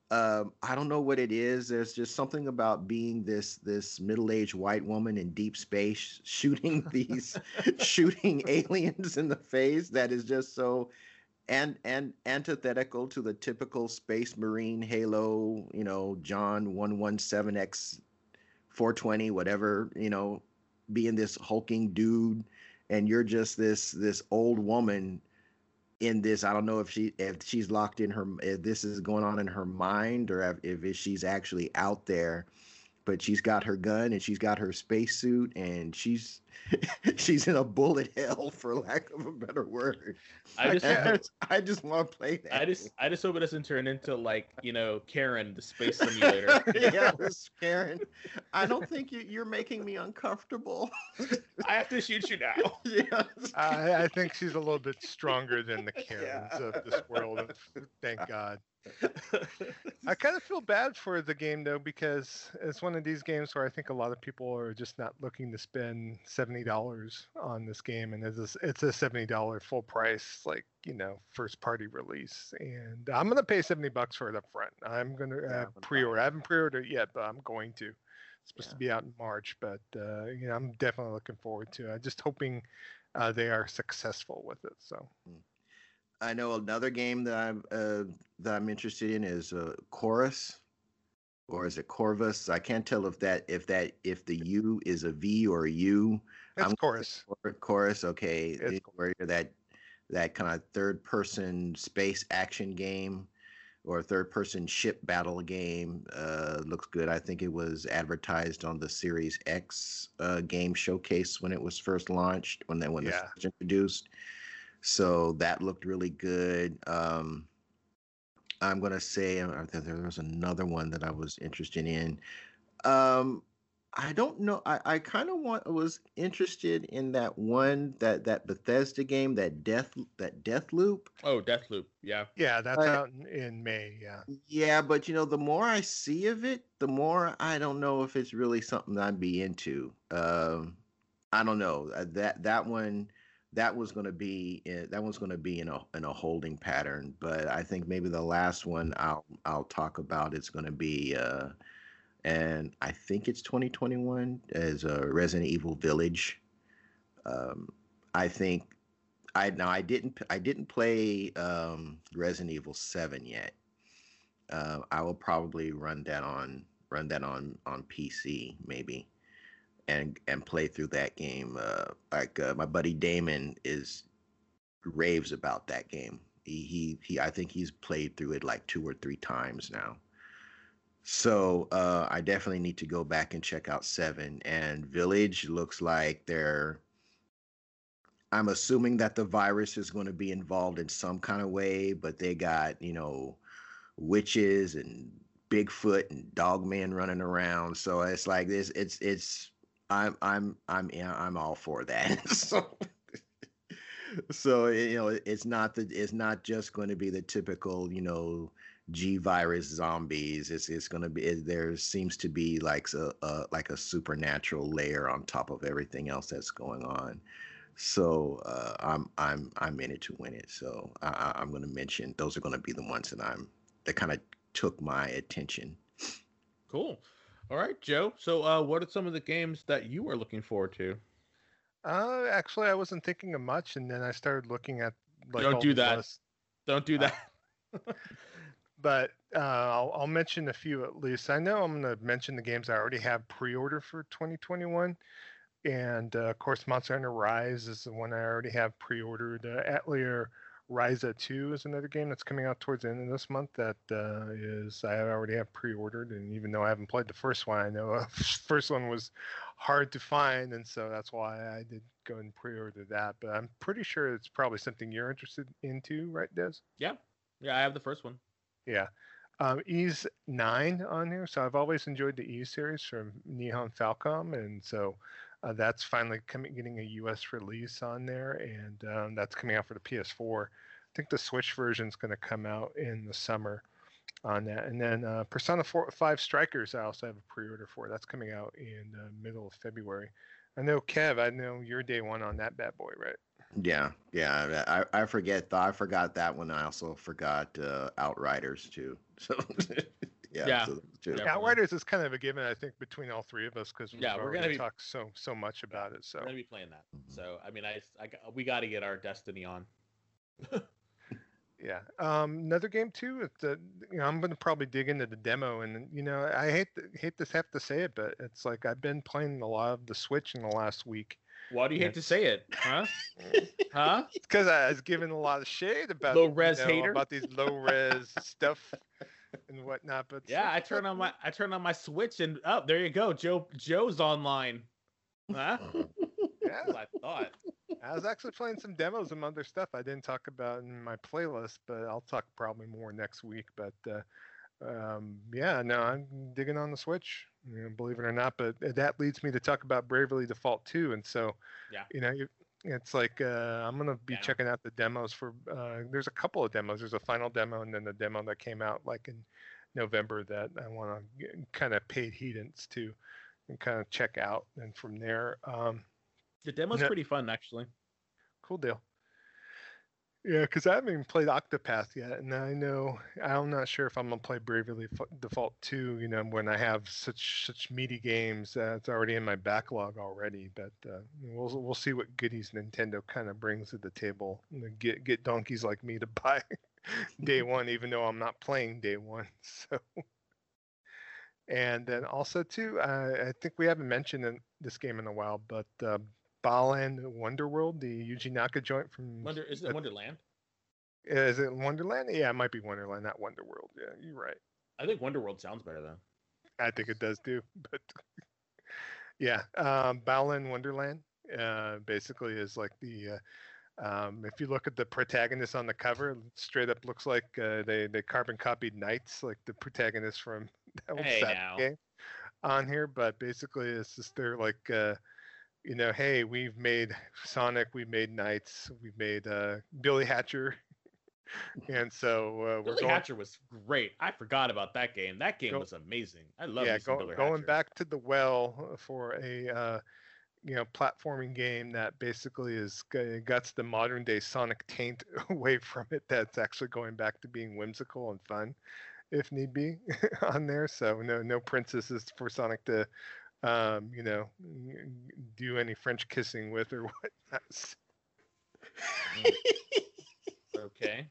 Speaker 1: Um, I don't know what it is. There's just something about being this this middle aged white woman in deep space shooting these shooting aliens in the face that is just so and and antithetical to the typical space marine Halo. You know, John one one seven X four twenty whatever. You know, being this hulking dude, and you're just this this old woman in this i don't know if she if she's locked in her if this is going on in her mind or if, if she's actually out there but she's got her gun and she's got her spacesuit and she's she's in a bullet hell for lack of a better word.
Speaker 2: I just,
Speaker 1: I just, I just want to play that.
Speaker 2: I just, I just hope it doesn't turn into like you know Karen, the space simulator.
Speaker 1: yeah, this Karen. I don't think you, you're making me uncomfortable.
Speaker 2: I have to shoot you now.
Speaker 1: yeah.
Speaker 3: I, I think she's a little bit stronger than the Karens
Speaker 1: Yeah.
Speaker 3: of this world. Thank God. I kind of feel bad for the game though because it's one of these games where I think a lot of people are just not looking to spend seventy dollars on this game, and it's a, it's a seventy dollar full price like you know first party release, and I'm gonna pay seventy bucks for it up front. I'm gonna
Speaker 1: Yeah,
Speaker 3: uh, pre-order. I haven't pre-ordered it yet, but I'm going to. It's supposed to be out in March, but uh, you know I'm definitely looking forward to. it. I'm just hoping uh, they are successful with it. So.
Speaker 1: I know another game that I'm uh, that I'm interested in is uh, Chorus, or is it Corvus? I can't tell if that if that if the U is a V or a U.
Speaker 3: It's
Speaker 1: I'm-
Speaker 3: chorus.
Speaker 1: Or Chorus, okay,
Speaker 3: It's
Speaker 1: where you're that that kind of third person space action game or third person ship battle game uh, looks good. I think it was advertised on the Series X uh, game showcase when it was first launched when they when it was introduced. So that looked really good. Um, I'm gonna say uh, there there was another one that I was interested in. Um, I don't know. I, I kind of want was interested in that one that that Bethesda game that death that Death Loop.
Speaker 2: oh, Death Loop. Yeah.
Speaker 3: Yeah, that's
Speaker 1: I-
Speaker 3: out in, in May. Yeah.
Speaker 1: Yeah, but you know, the more I see of it, the more I don't know if it's really something I'd be into. Um, I don't know Uh, that that one that was going to be that one's going to be in a in a holding pattern. But I think maybe the last one I'll I'll talk about is going to be. Uh, and I think it's 2021 as a Resident Evil Village. Um, I think I now I didn't I didn't play um, Resident Evil 7 yet. Uh, I will probably run that on run that on on PC maybe, and and play through that game. Uh, like uh, my buddy Damon is raves about that game. He, he he I think he's played through it like two or three times now. So uh, I definitely need to go back and check out Seven and Village. Looks like they're. I'm assuming that the virus is going to be involved in some kind of way, but they got you know witches and Bigfoot and Dogman running around. So it's like this. It's it's. I'm I'm I'm yeah, I'm all for that. so so you know it's not the it's not just going to be the typical you know G virus zombies. It's it's going to be it, there seems to be like a, a like a supernatural layer on top of everything else that's going on. So uh, I'm I'm I'm in it to win it. So I, I'm going to mention those are going to be the ones that I'm that kind of took my attention.
Speaker 2: Cool. All right, Joe. So, uh, what are some of the games that you are looking forward to?
Speaker 3: Uh, actually, I wasn't thinking of much, and then I started looking at like
Speaker 2: Don't do that.
Speaker 3: lists.
Speaker 2: Don't do
Speaker 3: Uh,
Speaker 2: that.
Speaker 3: But uh, I'll, I'll mention a few at least. I know I'm going to mention the games I already have pre-order for 2021, and uh, of course, Monster Hunter Rise is the one I already have pre-ordered. Uh, Atelier Ryza 2 is another game that's coming out towards the end of this month that uh, is I already have pre-ordered, and even though I haven't played the first one, I know uh, first one was hard to find, and so that's why I did go and pre-order that. But I'm pretty sure it's probably something you're interested into, right, Dez?
Speaker 2: yeah. Yeah, I have the first one.
Speaker 3: Yeah. Um, Ys 9 on here. So I've always enjoyed the Ys series from Nihon Falcom. And so uh, that's finally coming, getting a US release on there. And um, that's coming out for the PS4. I think the Switch version is going to come out in the summer on that. And then uh, Persona 4, 5 Strikers, I also have a pre order for. That's coming out in uh, middle of February. I know, Kev, I know you're day one on that bad boy, right?
Speaker 1: Yeah, yeah. I I forget. I forgot that one. I also forgot uh, Outriders too. So yeah,
Speaker 2: Yeah.
Speaker 1: so.
Speaker 2: Yeah.
Speaker 3: Outriders is kind of a given, I think, between all three of us because we've
Speaker 2: Yeah, we're gonna be-
Speaker 3: talked so so much about it. So
Speaker 2: We're gonna be playing that.
Speaker 1: Mhm.
Speaker 2: So, I mean, I, I we got to get our Destiny on.
Speaker 3: Yeah. Um, another game too. It's uh, you know I'm gonna probably dig into the demo, and you know I hate to, hate to have to say it, but it's like I've been playing a lot of the Switch in the last week.
Speaker 2: Why do you hate to say it? Huh? huh?
Speaker 3: Because I was given a lot of shade about
Speaker 2: Low
Speaker 3: you
Speaker 2: res
Speaker 3: know,
Speaker 2: hater?
Speaker 3: about these low res stuff. and whatnot. But
Speaker 2: yeah, I turn on my I turn on my Switch and oh, there you go, Joe Joe's online. Huh?
Speaker 3: yeah.
Speaker 2: That's what I thought.
Speaker 3: I was actually playing some demos and other stuff I didn't talk about in my playlist, but I'll talk probably more next week. But uh, um, yeah, no, I'm digging on the Switch, you know, believe it or not. But that leads me to talk about Bravely Default 2. And so,
Speaker 2: Yeah.
Speaker 3: you know, you- it's like uh, I'm gonna be
Speaker 2: Yeah.
Speaker 3: checking out the demos for. Uh, there's a couple of demos. There's a final demo and then the demo that came out like in November that I want to kind of paid heedance to and kind of check out. And from there, um,
Speaker 2: The demo's
Speaker 3: No.
Speaker 2: pretty fun actually.
Speaker 3: Cool deal. Yeah, because I haven't even played Octopath yet, and I know I'm not sure if I'm gonna play Bravely Default 2. You know, when I have such such meaty games that's already in my backlog already. But uh, we'll we'll see what goodies Nintendo kind of brings to the table. Get get donkeys like me to buy day one, even though I'm not playing day one. So. And then also too, I I think we haven't mentioned in- this game in a while, but uh, Balan Wonderworld, the Yuji Naka joint from
Speaker 2: Wonder is
Speaker 3: uh,
Speaker 2: it Wonderland?
Speaker 3: is it Wonderland? Yeah, it might be Wonderland, not Wonderworld. Yeah, you're right.
Speaker 2: I think Wonderworld sounds better though.
Speaker 3: I think it does too. But yeah, um, Balan Wonderland uh, basically is like the. Uh, um, if you look at the protagonist on the cover, straight up looks like uh, they they carbon copied NiGHTS, like the protagonist from that old
Speaker 2: Hey,
Speaker 3: game on here. But basically, it's just they're like, uh, you know, hey, we've made Sonic, we've made NiGHTS, we've made uh, Billy Hatcher, and so uh, we're
Speaker 2: Billy
Speaker 3: going
Speaker 2: Hatcher was great. I forgot about that game. That game
Speaker 3: Go-
Speaker 2: was amazing. I love
Speaker 3: yeah, go, going
Speaker 2: Hatcher.
Speaker 3: back to the well for a uh, you know platforming game that basically is guts the modern day Sonic taint away from it. That's actually going back to being whimsical and fun, if need be, on there. So no no princesses for Sonic to um, you know do any French kissing with or whatnot.
Speaker 2: Okay.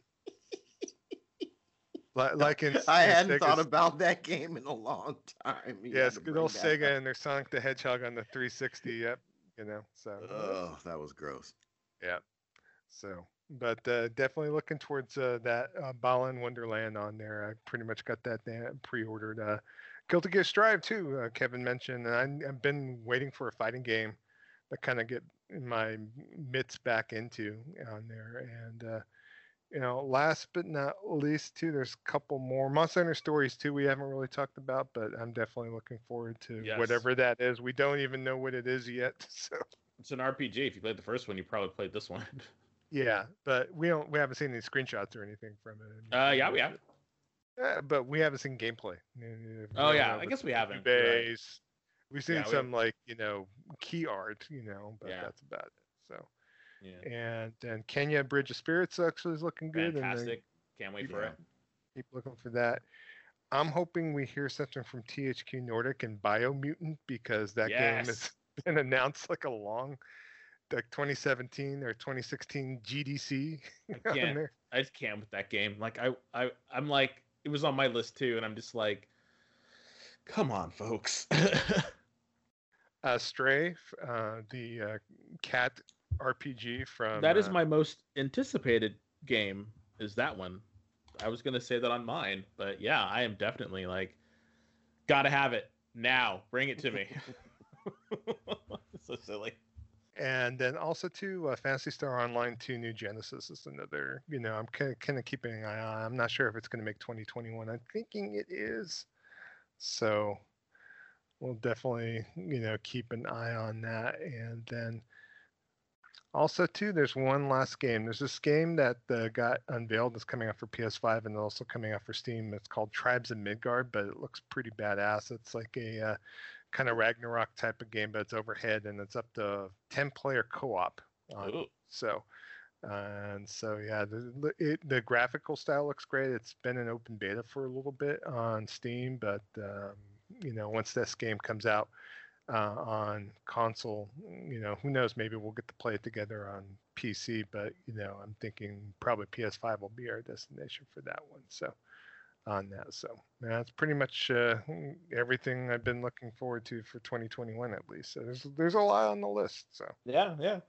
Speaker 3: Like, like in
Speaker 1: I
Speaker 3: in
Speaker 1: hadn't thought about that game in a long time. You
Speaker 3: Yes,
Speaker 1: had
Speaker 3: good old Sega
Speaker 1: up.
Speaker 3: and their Sonic the Hedgehog on the 360. Yep, you know. So
Speaker 1: Oh, that was gross. Yeah.
Speaker 3: So, but uh, definitely looking towards uh, that uh, Balan Wonderland on there. I pretty much got that pre-ordered. Uh, Guilty Gear Strive too. Uh, Kevin mentioned, and I, I've been waiting for a fighting game to kind of get my mitts back into on there. And uh, you know, last but not least, too, there's a couple more Monster Hunter stories too. We haven't really talked about, but I'm definitely looking forward to
Speaker 2: Yes.
Speaker 3: whatever that is. We don't even know what it is yet, so.
Speaker 2: It's an RPG. If you played the first one, you probably played this one.
Speaker 3: Yeah, but we don't. We haven't seen any screenshots or anything from it.
Speaker 2: Uh, yeah, we have.
Speaker 3: Uh, but we haven't seen gameplay.
Speaker 2: Oh yeah,
Speaker 3: know
Speaker 2: I guess we haven't. You're right.
Speaker 3: We've seen
Speaker 2: Yeah, we-
Speaker 3: some like you know key art, you know, but
Speaker 2: Yeah.
Speaker 3: that's about it. So
Speaker 2: Yeah.
Speaker 3: and and Kena Bridge of Spirits actually is looking good. And
Speaker 2: Fantastic. Can't wait for it.
Speaker 3: keep looking for that. I'm hoping we hear something from THQ Nordic and Biomutant because that game has been announced like a long, like 2017 or 2016 GDC.
Speaker 2: I can't. I just can't with that game. Like I, I, I'm like, it was on my list too, and I'm just like, come on, folks.
Speaker 3: uh, Stray, uh, the uh, cat RPG from.
Speaker 2: that is
Speaker 3: uh,
Speaker 2: my most anticipated game. Is that one? I was gonna say that on mine, but yeah, I am definitely like, gotta have it now. Bring it to me. so silly.
Speaker 3: And then also too, uh, Phantasy Star Online 2 New Genesis is another. You know, I'm kind of, kind of keeping an eye on. I'm not sure if it's going to make 2021. I'm thinking it is. So we'll definitely, you know, keep an eye on that. And then also too, there's one last game. There's this game that uh, got unveiled. That's coming out for PS5 and also coming out for Steam. It's called Tribes of Midgard, but it looks pretty badass. It's like a uh, kind of Ragnarok type of game, but it's overhead and it's up to 10 player it.
Speaker 2: Ooh.
Speaker 3: So, and so yeah, the it, the graphical style looks great. It's been in open beta for a little bit on Steam, but um, you know, once this game comes out uh, on console, you know, who knows? Maybe we'll get to play it together on PC. But you know, I'm thinking probably PS5 will be our destination for that one. So on that, so that's pretty much uh, everything I've been looking forward to for 2021 at least. So there's there's a lot on the list. So.
Speaker 2: Yeah, yeah.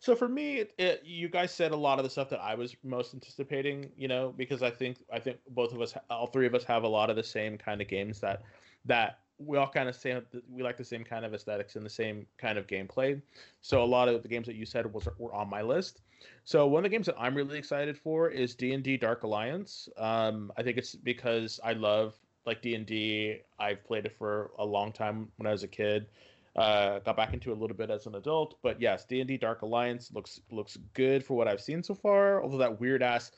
Speaker 2: So for me, it, it, you guys said a lot of the stuff that I was most anticipating. You know, because I think I think both of us, all three of us, have a lot of the same kind of games that that we all kind of say we like the same kind of aesthetics and the same kind of gameplay. So a lot of the games that you said was were on my list. So one of the games that I'm really excited for is D and D Dark Alliance. Um, I think it's because I love like D and D. I've played it for a long time when I was a kid. Uh, got back into it a little bit as an adult, but yes, D and D Dark Alliance looks looks good for what I've seen so far. Although that weird ass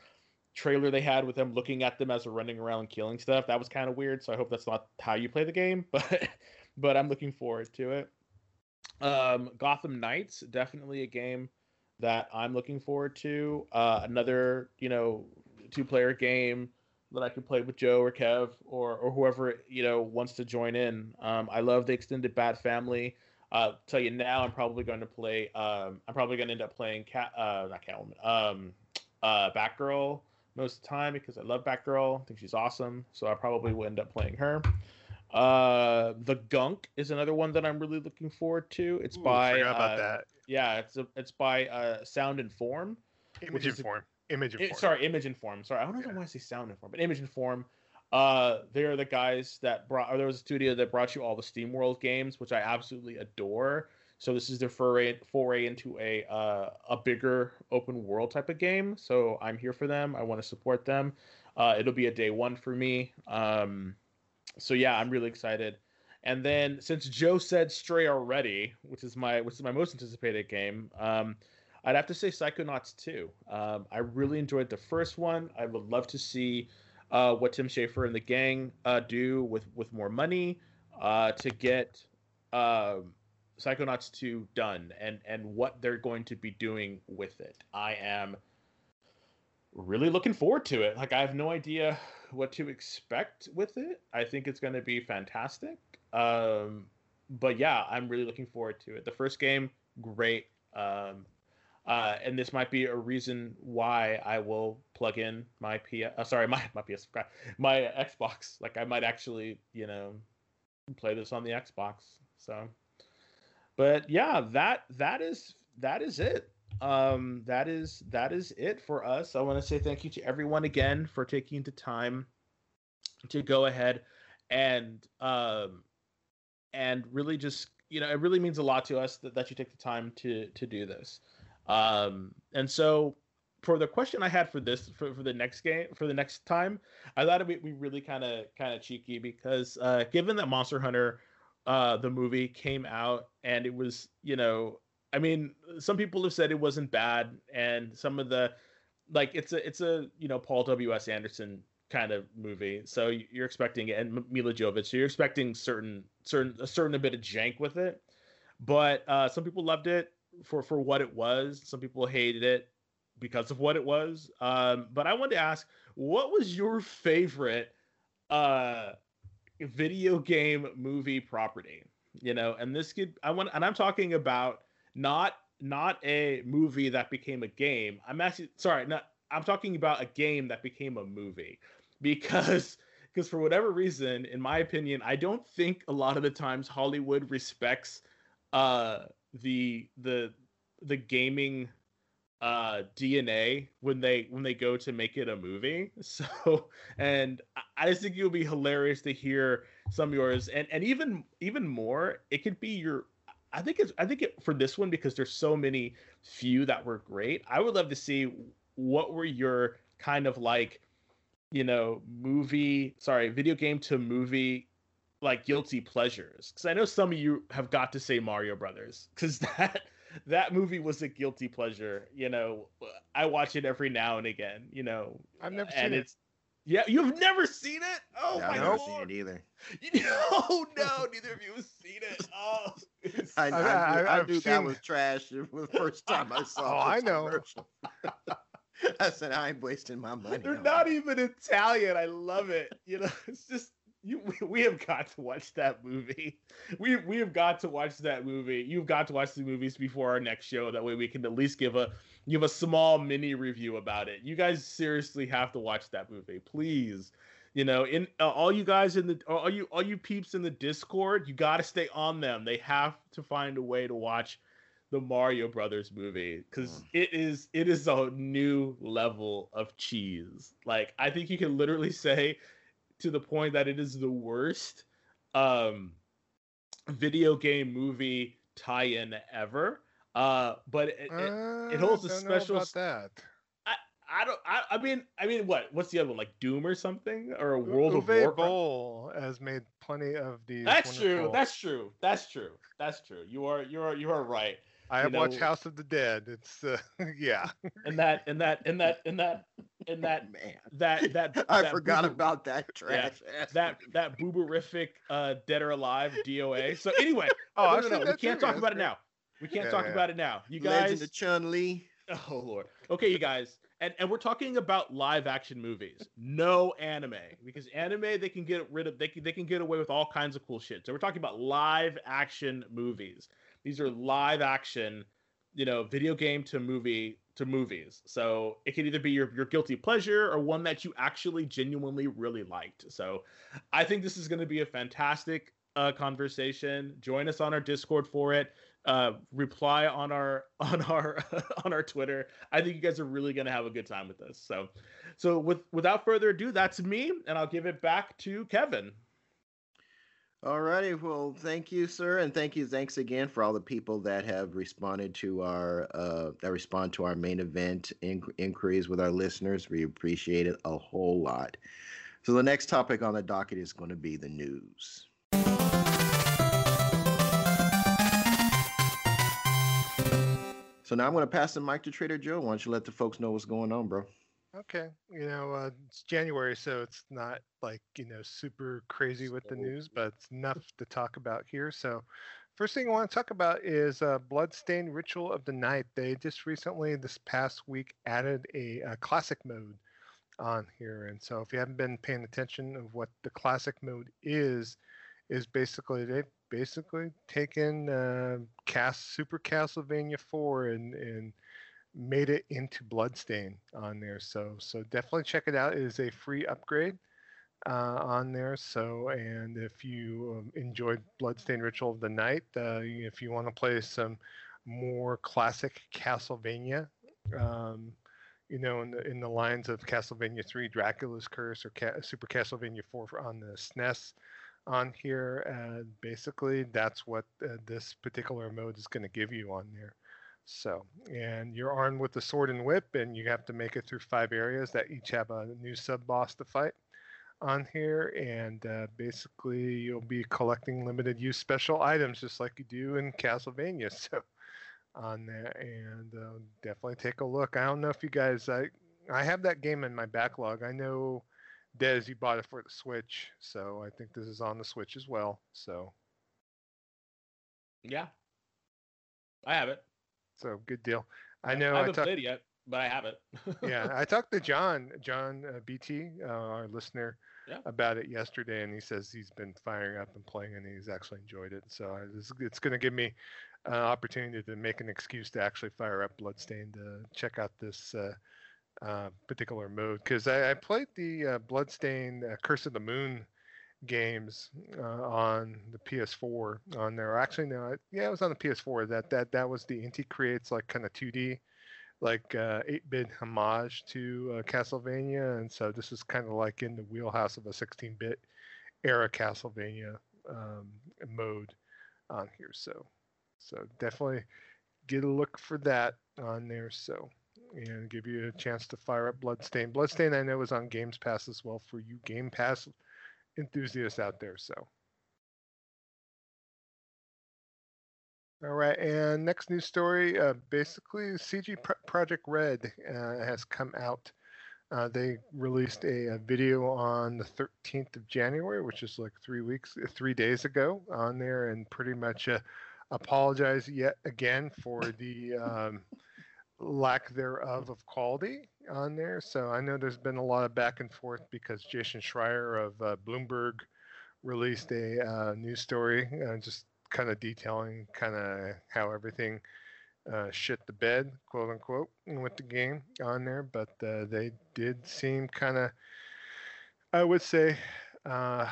Speaker 2: trailer they had with them looking at them as they're running around and killing stuff that was kind of weird. So I hope that's not how you play the game, but but I'm looking forward to it. Um, Gotham Knights definitely a game that I'm looking forward to. Uh, another you know two player game that I could play with Joe or Kev or or whoever you know wants to join in. Um, I love the extended Bat Family. Uh, tell you now, I'm probably going to play. Um, I'm probably going to end up playing Cat, uh, not Catwoman, um, uh, Batgirl most of the time because I love Batgirl. I think she's awesome, so I probably will end up playing her. Uh, the Gunk is another one that I'm really looking forward to. It's
Speaker 3: Ooh,
Speaker 2: by uh,
Speaker 3: that.
Speaker 2: yeah, it's a, it's by uh, Sound and Form.
Speaker 3: Image
Speaker 2: is a-
Speaker 3: inform. Image
Speaker 2: It-
Speaker 3: inform.
Speaker 2: sorry, Image and Form. Sorry, I don't know
Speaker 3: Yeah.
Speaker 2: why I say Sound and Form, but Image and Form. Uh, they're the guys that brought. Or there was a studio that brought you all the SteamWorld games, which I absolutely adore. So this is their foray foray into a uh, a bigger open world type of game. So I'm here for them. I want to support them. Uh, it'll be a day one for me. Um, so yeah, I'm really excited. And then since Joe said Stray already, which is my which is my most anticipated game, um, I'd have to say Psychonauts 2. Um, I really enjoyed the first one. I would love to see uh, what Tim Schafer and the gang uh, do with with more money uh, to get um, Psychonauts 2 done and and what they're going to be doing with it. I am really looking forward to it. Like I have no idea what to expect with it. I think it's going to be fantastic. Um, but yeah, I'm really looking forward to it. The first game, great. Um, uh, and this might be a reason why I will plug in my P. Uh, sorry, my my PS, my Xbox. Like I might actually, you know, play this on the Xbox. So, but yeah, that that is that is it. Um, that is that is it for us. I want to say thank you to everyone again for taking the time to go ahead and um and really just you know it really means a lot to us that, that you take the time to to do this um and so for the question i had for this for, for the next game for the next time i thought it'd be really kind of kind of cheeky because uh given that monster hunter uh the movie came out and it was you know i mean some people have said it wasn't bad and some of the like it's a it's a you know paul w.s anderson kind of movie. So you're expecting it, and Milla Jovovich. So you're expecting certain certain a certain bit of jank with it. But uh, some people loved it for for what it was. Some people hated it because of what it was. Um, but I wanted to ask, what was your favorite uh, video game movie property? You know, and this could I want, and I'm talking about not not a movie that became a game. I'm actually sorry, not I'm talking about a game that became a movie because because for whatever reason, in my opinion, I don't think a lot of the times Hollywood respects uh the the the gaming uh DNA when they when they go to make it a movie. So and I just think it would be hilarious to hear some of yours and and even even more, it could be your I think it's I think it for this one because there's so many few that were great. I would love to see what were your kind of like you know movie sorry video game to movie like guilty pleasures because i know some of you have got to say mario brothers because that that movie was a guilty pleasure you know i watch it every now and again you know
Speaker 3: I've never
Speaker 2: and
Speaker 3: seen it.
Speaker 2: It's yeah you've never seen it oh
Speaker 1: Yeah,
Speaker 2: my
Speaker 1: I've never
Speaker 2: god
Speaker 1: seen it either.
Speaker 2: you know no neither of you have seen it oh
Speaker 1: I, I,
Speaker 3: I-
Speaker 1: knew,
Speaker 3: I-
Speaker 1: I
Speaker 3: I've
Speaker 1: knew that
Speaker 3: seen-
Speaker 1: was trash the first time I saw
Speaker 3: Oh, I know.
Speaker 1: commercial. I said I ain't wasting my money.
Speaker 2: They're not
Speaker 1: it."
Speaker 2: even Italian. I love it. You know, it's just you. We, have got to watch that movie. We we have got to watch that movie. You've got to watch the movies before our next show. That way we can at least give a give a small mini review about it. You guys seriously have to watch that movie, please. You know, in uh, all you guys in the all you all you peeps in the Discord, you got to stay on them. They have to find a way to watch the Mario Brothers movie because
Speaker 1: Mm.
Speaker 2: it is it is a new level of cheese. Like I think you can literally say to the point that it is the worst um video game movie tie-in ever. Uh, but it, it,
Speaker 3: Uh,
Speaker 2: holds a
Speaker 3: know
Speaker 2: special
Speaker 3: about that.
Speaker 2: I don't. I, I mean, I mean, what? What's the other one? Like Doom or something, or a World of
Speaker 3: Uwe
Speaker 2: Warcraft?
Speaker 3: Boll has made plenty of these.
Speaker 2: That's true. That's true. That's true. That's true. You are. You are. You are right.
Speaker 3: I
Speaker 2: you
Speaker 3: have watched House of the Dead. It's uh, yeah.
Speaker 2: And that. And that. And that. And that. And that.
Speaker 1: Man,
Speaker 2: That. That.
Speaker 1: I
Speaker 2: that
Speaker 1: forgot
Speaker 2: boober-
Speaker 1: about that trash. ass
Speaker 2: that. That booberific uh, Dead or Alive DOA. So anyway,
Speaker 3: Oh,
Speaker 2: no,
Speaker 3: I've
Speaker 2: no, no, we can't talk
Speaker 3: That's
Speaker 2: about it now. We can't
Speaker 3: Yeah,
Speaker 2: talk
Speaker 3: yeah.
Speaker 2: about it now. You
Speaker 1: Legend
Speaker 2: guys.
Speaker 1: of Chun Li.
Speaker 2: Oh lord. Okay, you guys, and and we're talking about live action movies, no anime, because anime they can get rid of they can they can get away with all kinds of cool shit. So we're talking about live action movies. These are live action, you know, video game to movie to movies. So it can either be your your guilty pleasure or one that you actually genuinely really liked. So I think this is going to be a fantastic uh, conversation. Join us on our Discord for it uh reply on our on our on our twitter i think you guys are really gonna have a good time with this so so with without further ado that's me and i'll give it back to kevin
Speaker 1: Alrighty, well, thank you, sir, and thank you, thanks again for all the people that have responded to our uh, that respond to our main event inqu- inquiries with our listeners. We appreciate it a whole lot. So the next topic on the docket is going to be the news. So now I'm going to pass the mic to Trader Joe. Why don't you let the folks know what's going on, bro?
Speaker 3: Okay, you know uh, it's January, so it's not like you know super crazy with the news, but it's enough to talk about here. So, first thing I want to talk about is uh, Bloodstained Ritual of the Night. They just recently, this past week, added a, uh classic mode on here, and so if you haven't been paying attention of what the classic mode is, is basically they've basically taken uh, cast Super Castlevania 4 and and made it into Bloodstain on there. So so definitely check it out. It is a free upgrade uh, on there. So and if you um, enjoyed Bloodstain Ritual of the Night, uh, if you want to play some more classic Castlevania. Um, you know, in the in the lines of Castlevania 3, Dracula's Curse, or Ca- Super Castlevania 4 on the SNES, on here. Uh, basically, that's what uh, this particular mode is going to give you on there. So, and you're armed with the sword and whip, and you have to make it through five areas that each have a new sub boss to fight on here. And uh, basically, you'll be collecting limited use special items just like you do in Castlevania. So, on that, and uh, definitely take a look. I don't know if you guys, I I have that game in my backlog. I know Dez, you bought it for the Switch, so I think this is on the Switch as well. So,
Speaker 2: yeah i have it
Speaker 3: so good deal. I know.
Speaker 2: i
Speaker 3: I,
Speaker 2: haven't
Speaker 3: talked.
Speaker 2: played it yet but i haven't.
Speaker 3: yeah, I talked to John, John uh, BT, uh, our listener,
Speaker 2: Yeah.
Speaker 3: about it yesterday, and he says he's been firing up and playing, and he's actually enjoyed it. So I, it's, it's going to give me an opportunity to make an excuse to actually fire up Bloodstained to check out this uh, uh, particular mode because I, I played the uh, Bloodstained uh, Curse of the Moon games uh, on the PS4 on there. Actually, no, yeah, it was on the PS4. That that that was the Inti creates like kind of 2D like uh, 8-bit homage to uh, Castlevania, and so this is kind of like in the wheelhouse of a 16-bit era Castlevania um, mode on here. So, so definitely get a look for that on there. So, and give you a chance to fire up Bloodstain. Bloodstain, I know, is on Games Pass as well for you Game Pass enthusiasts out there. So. All right, and next news story. Uh, basically, CD Pro- Projekt Red uh, has come out. Uh, they released a, a video on the 13th of January, which is like three weeks, uh, three days ago, on there, and pretty much uh, apologize yet again for the um, lack thereof of quality on there. So I know there's been a lot of back and forth because Jason Schreier of uh, Bloomberg released a uh, news story uh, just kind of detailing kind of how everything uh, shit the bed, quote unquote, with the game on there. But uh, they did seem kind of, I would say, uh,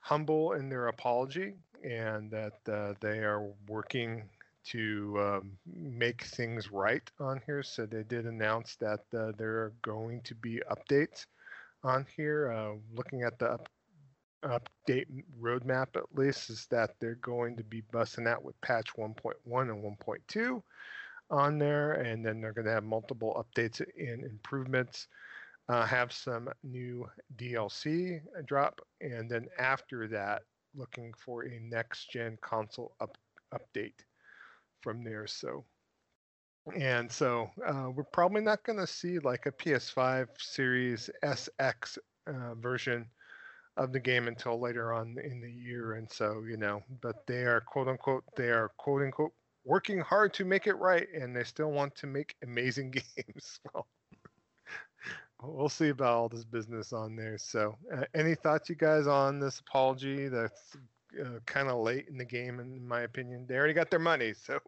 Speaker 3: humble in their apology and that they are working to um, make things right on here. So they did announce that uh, there are going to be updates on here. Uh, looking at the up, update roadmap, at least, is that they're going to be busting out with patch 1.1 and 1.2 on there, and then they're going to have multiple updates and improvements. Uh, have some new DLC drop, and then after that, looking for a next gen console up, update from there. So, and so uh, we're probably not going to see like a PS5 Series SX uh, version of the game until later on in the year. And so, you know, but they are quote unquote, they are quote unquote working hard to make it right, and they still want to make amazing games. well, we'll see about all this business on there. So, uh, any thoughts, you guys, on this apology? That's uh, kind of late in the game, in my opinion. They already got their money, so.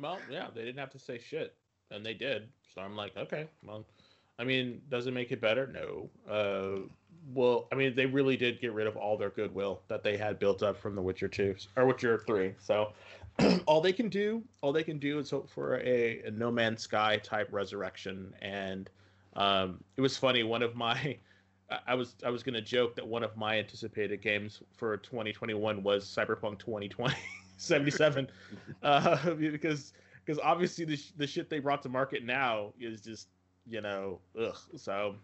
Speaker 2: well, yeah, they didn't have to say shit, and they did. So I'm like, okay, well, I mean, does it make it better? No. Uh, well, I mean, they really did get rid of all their goodwill that they had built up from The Witcher Two or Witcher Three. So all they can do, all they can do is hope for a, a No Man's Sky type resurrection. And um, it was funny. One of my I was I was gonna joke that one of my anticipated games for 2021 was Cyberpunk 2020 77, uh, because because obviously the the shit they brought to market now is just you know ugh. So,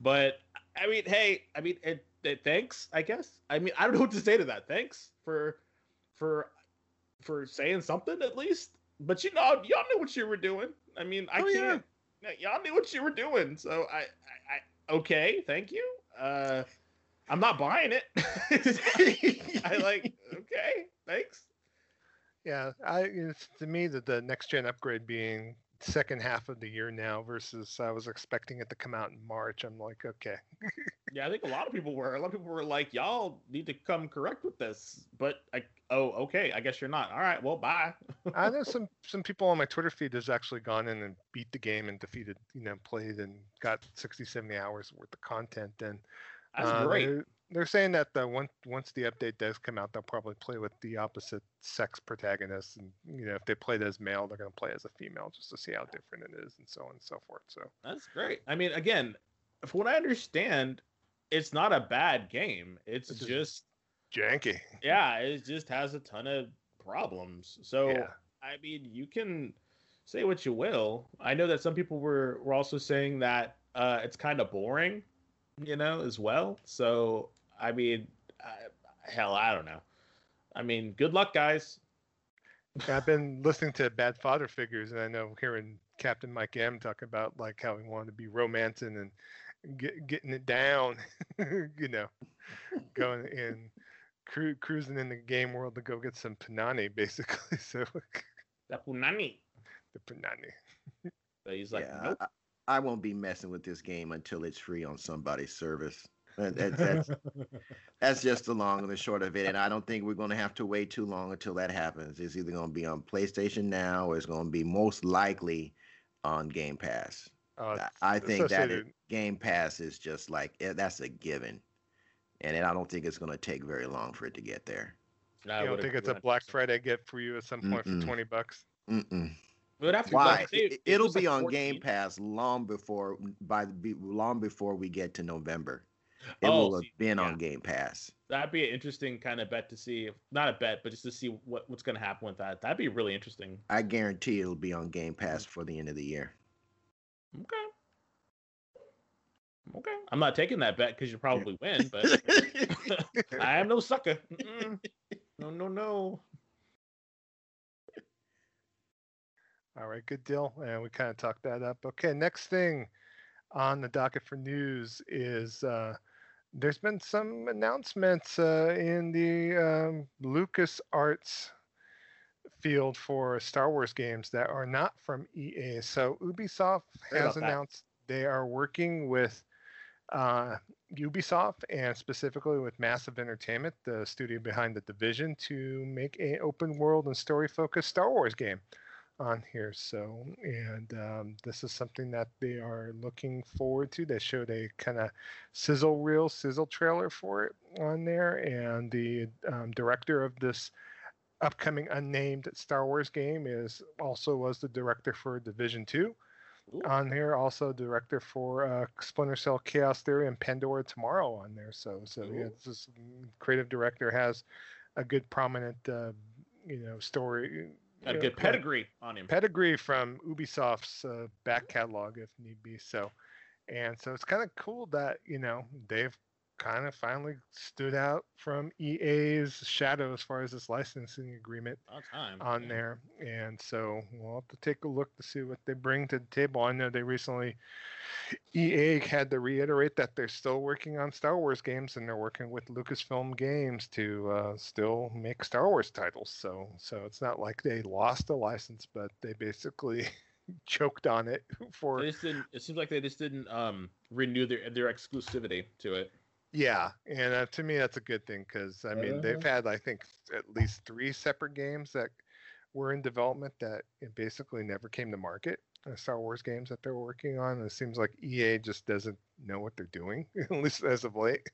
Speaker 2: but I mean, hey, I mean, it, it, thanks. I guess. I mean, I don't know what to say to that. Thanks for for for saying something at least. But you know, y'all knew what you were doing. I mean, I oh, can't. Yeah. Y'all knew what you were doing. So I, okay, thank you. Uh, I'm not buying it. I like okay, thanks.
Speaker 3: Yeah, I it's to me that the next gen upgrade being second half of the year now versus I was expecting it to come out in March. I'm like, okay.
Speaker 2: yeah, I think a lot of people were. A lot of people were like, y'all need to come correct with this. But I, oh, okay, I guess you're not. All right, well, bye.
Speaker 3: I know some some people on my Twitter feed has actually gone in and beat the game and defeated, you know, played and got 60, 70 hours worth of content. And
Speaker 2: that's uh, great.
Speaker 3: They're, saying that the once once the update does come out, they'll probably play with the opposite sex protagonists, and you know, if they played as male, they're going to play as a female just to see how different it is, and so on and so forth. So
Speaker 2: that's great. I mean, again, from what I understand, it's not a bad game. It's, it's just
Speaker 3: janky.
Speaker 2: Yeah, it just has a ton of problems. So yeah. I mean, you can say what you will. I know that some people were were also saying that uh, it's kind of boring, you know, as well. So I mean, I, hell, I don't know. I mean, good luck, guys.
Speaker 3: I've been listening to Bad Father Figures, and I know hearing Captain Mike M talk about like how he wanted to be romancing and get, getting it down, you know, going in cru- cruising in the game world to go get some panani, basically. So
Speaker 2: the punani,
Speaker 3: the punani.
Speaker 2: so he's like, yeah, nope.
Speaker 1: I, I, won't be messing with this game until it's free on somebody's service. That, that's that's just the long and the short of it, and I don't think we're going to have to wait too long until that happens. It's either going to be on PlayStation now, or it's going to be most likely on Game Pass. Uh, I think that it, Game Pass is just like eh, that's a given and I don't think it's going to take very long for it to get there.
Speaker 3: I you don't think it's a Black Friday gift for you at some point Mm-mm. for twenty bucks?
Speaker 1: Mm-mm. Why? it, will be on 14. Game Pass long before by long before we get to November. It oh, will have been yeah. on Game Pass.
Speaker 2: That'd be an interesting kind of bet to see. Not a bet, but just to see what, what's going to happen with that. That'd be really interesting.
Speaker 1: I guarantee it'll be on Game Pass for the end of the year.
Speaker 2: Okay. Okay, I'm not taking that bet because you probably win, but I am no sucker. Mm-mm. No, no, no.
Speaker 3: All right, good deal. And we kind of talked that up. Okay, next thing on the docket for news is uh, there's been some announcements uh, in the um, Lucas Arts field for Star Wars games that are not from EA. So Ubisoft has announced that. they are working with uh, Ubisoft and specifically with Massive Entertainment, the studio behind the Division, to make an open world and story focused Star Wars game on here. So, and um, this is something that they are looking forward to. They showed a kind of sizzle reel, sizzle trailer for it on there, and the um, director of this upcoming unnamed Star Wars game is also was the director for Division Two. On there, also director for uh, Splinter Cell, Chaos Theory, and Pandora Tomorrow on there. So, so yeah,
Speaker 2: Ooh.
Speaker 3: this creative director has a good prominent, uh, you know, story.
Speaker 2: Got a good pedigree on him.
Speaker 3: pedigree from Ubisoft's uh, back catalog, if need be. So, and so it's kind of cool that you know they've kind of finally stood out from EA's shadow as far as this licensing agreement
Speaker 2: time.
Speaker 3: on
Speaker 2: yeah.
Speaker 3: there. And so we'll have to take a look to see what they bring to the table. I know they recently EA had to reiterate that they're still working on Star Wars games and they're working with Lucasfilm Games to uh, still make Star Wars titles. So so it's not like they lost a license, but they basically choked on it for
Speaker 2: They just didn't. It seems like they just didn't um renew their their exclusivity to it.
Speaker 3: Yeah, and uh, to me that's a good thing because I mean they've had I think at least three separate games that were in development that basically never came to market. Uh, Star Wars games that they're working on. And it seems like EA just doesn't know what they're doing, at least as of late.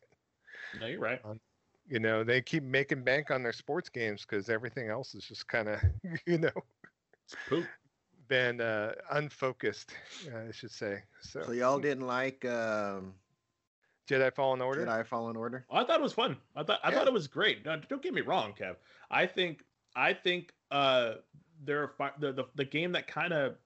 Speaker 2: No, you're right.
Speaker 3: You know, they keep making bank on their sports games because everything else is just kind of, you know,
Speaker 2: poop.
Speaker 3: been uh, unfocused, uh, I should say. So,
Speaker 1: So y'all didn't like um,
Speaker 3: Jedi Fallen Order.
Speaker 1: Jedi Fallen Order?
Speaker 2: I thought it was fun. I thought I
Speaker 3: Yeah.
Speaker 2: thought it was great. No, don't get me wrong, Kev. I think I think uh there are fi- the, the the game that kind of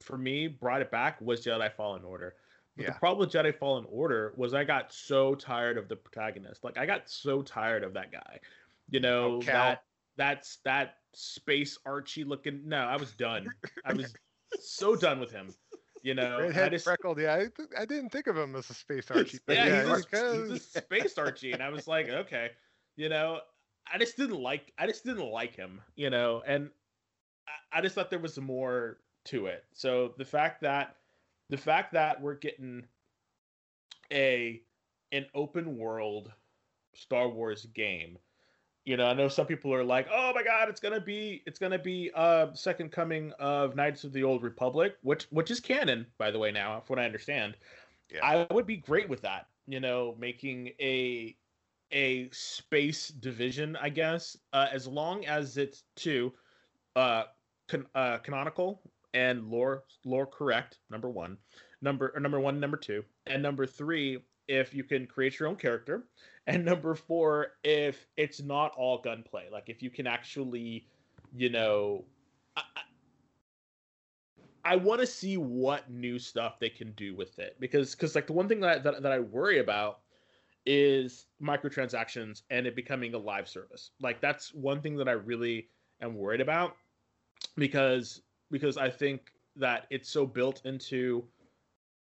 Speaker 2: for me brought it back was Jedi Fallen Order. But
Speaker 3: Yeah.
Speaker 2: the problem with Jedi Fallen Order was I got so tired of the protagonist. Like I got so tired of that guy. You know
Speaker 3: Oh, Cal.
Speaker 2: that that's that space Archie looking. No, I was done. I was so done with him. You know, I
Speaker 3: Redhead
Speaker 2: just
Speaker 3: freckled. Yeah, I, th- I didn't think of him as a space Archie. but
Speaker 2: yeah,
Speaker 3: yeah,
Speaker 2: he's, a, he's a space Archie, and I was like, okay, you know, I just didn't like, I just didn't like him, you know, and I, I just thought there was more to it. So the fact that, the fact that we're getting a an open world Star Wars game. You know, I know some people are like, "Oh my God, it's gonna be, it's gonna be uh second coming of Knights of the Old Republic," which which is canon, by the way. Now, from what I understand,
Speaker 3: Yeah.
Speaker 2: I would be great with that. You know, making a a space division, I guess, uh, as long as it's two, uh, can, uh, canonical and lore lore correct. Number one, number or number one, number two, and number three, if you can create your own character, and number four, if it's not all gunplay, like if you can actually, you know, I, I- want to see what new stuff they can do with it because because like the one thing that, that that I worry about is microtransactions and it becoming a live service. Like that's one thing that I really am worried about because because I think that it's so built into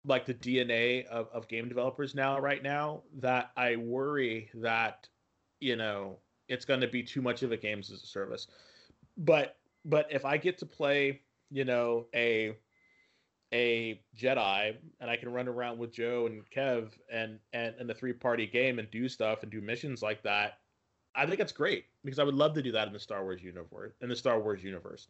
Speaker 2: like the DNA of, of game developers now right now that I worry that you know it's going to be too much of a games as a service. But but if I get to play, you know, a a Jedi and I can run around with Joe and Kev and and and the three party game and do stuff and do missions like that, I think that's great because I would love to do that in the Star Wars universe. In the Star Wars universe,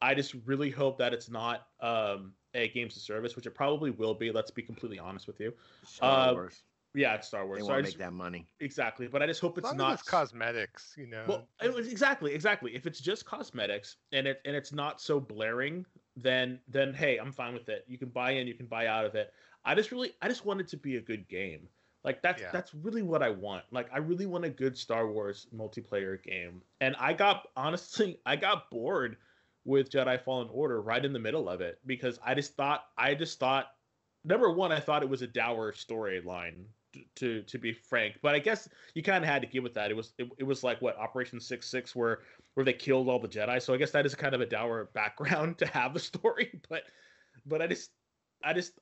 Speaker 2: I just really hope that it's not um, a games of service, which it probably will be. Let's be completely honest with you.
Speaker 1: Star
Speaker 2: Uh,
Speaker 1: Wars.
Speaker 2: Yeah, it's Star Wars.
Speaker 1: They
Speaker 2: so I
Speaker 1: want to
Speaker 2: just-
Speaker 1: make that money.
Speaker 2: exactly, but I just hope
Speaker 3: as
Speaker 2: it's
Speaker 3: long
Speaker 2: not
Speaker 3: as it's cosmetics, you know.
Speaker 2: well, it was exactly, exactly. If it's just cosmetics and it and it's not so blaring, then then hey, I'm fine with it. You can buy in, you can buy out of it. I just really, I just want it to be a good game. Like that's
Speaker 3: Yeah.
Speaker 2: that's really what I want. Like I really want a good Star Wars multiplayer game. And I got honestly, I got bored with Jedi Fallen Order right in the middle of it because I just thought, I just thought, number one, I thought it was a dour storyline. To to be frank, but I guess you kind of had to give it that. It was it, it was like what Operation Six Six, where where they killed all the Jedi. So I guess that is kind of a dour background to have the story. But but I just I just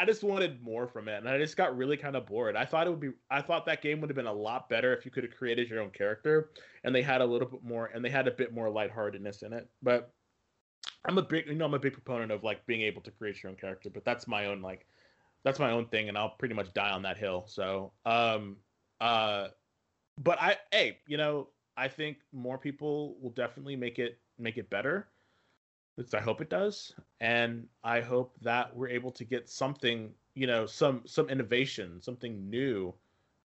Speaker 2: I just wanted more from it, and I just got really kind of bored. I thought it would be I thought that game would have been a lot better if you could have created your own character, and they had a little bit more, and they had a bit more lightheartedness in it. But I'm a big you know I'm a big proponent of like being able to create your own character, but that's my own like that's my own thing, and I'll pretty much die on that hill. So um uh but I hey, you know, I think more people will definitely make it make it better. I hope it does, and I hope that we're able to get something, you know, some some innovation, something new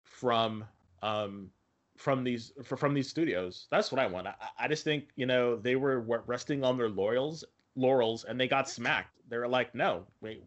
Speaker 2: from um from these from these studios. That's what I want. I, I just think you know they were resting on their laurels laurels and they got smacked. They were like, no, wait,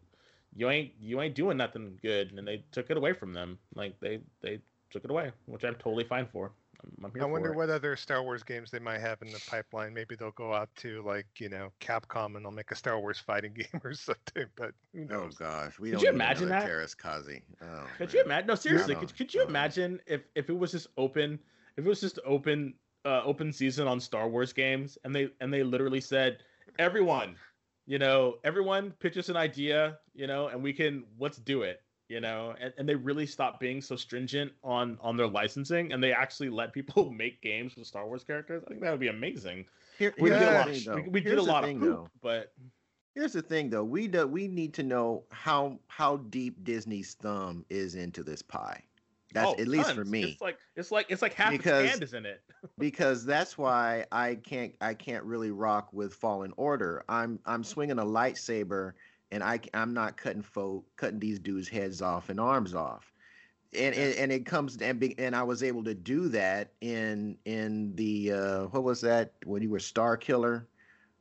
Speaker 2: you ain't you ain't doing nothing good, and they took it away from them. Like they they took it away, which I'm totally fine for. I'm,
Speaker 3: I'm i wonder what other Star Wars games they might have in the pipeline. Maybe they'll go out to like you know Capcom and they'll make a Star Wars fighting game or something. But
Speaker 1: oh gosh,
Speaker 2: we could you imagine that
Speaker 1: Teräs Käsi? Oh,
Speaker 2: could man. you imagine? No, seriously, no, could, could you imagine if if it was just open, if it was just open uh, open season on Star Wars games, and they and they literally said everyone, you know, everyone pitch us an idea, you know, and we can let's do it you know and, and they really stopped being so stringent on on their licensing and they actually let people make games with star wars characters. I think that would be amazing.
Speaker 1: Here,
Speaker 2: we
Speaker 1: did
Speaker 2: a lot, of, we, we did a lot thing, of poop, but
Speaker 1: here's the thing though. We do we need to know how how deep disney's thumb is into this pie. That's oh, at least for me.
Speaker 2: It's like it's like it's like half because, the hand is in it.
Speaker 1: because that's why i can't i can't really rock with fallen order. I'm i'm swinging a lightsaber and I I'm not cutting fo- cutting these dudes' heads off and arms off. And, and, and it comes and be, and I was able to do that in in the uh, what was that when you were Star Killer?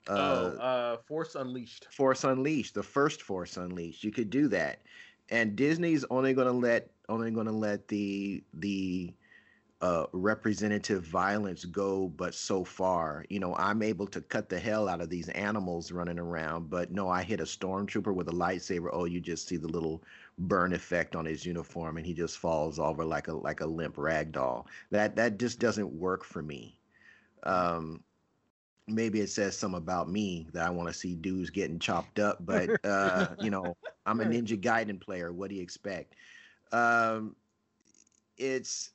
Speaker 2: Uh, oh, uh, Force Unleashed.
Speaker 1: Force Unleashed, the first Force Unleashed. You could do that, and Disney's only going to let only going to let the the uh, representative violence go but so far. You know, I'm able to cut the hell out of these animals running around, but no, I hit a stormtrooper with a lightsaber. Oh, you just see the little burn effect on his uniform, and he just falls over like a like a limp rag doll. That that just doesn't work for me. Um, maybe it says something about me that I want to see dudes getting chopped up, but uh, you know, I'm a Ninja Gaiden player. What do you expect? Um, it's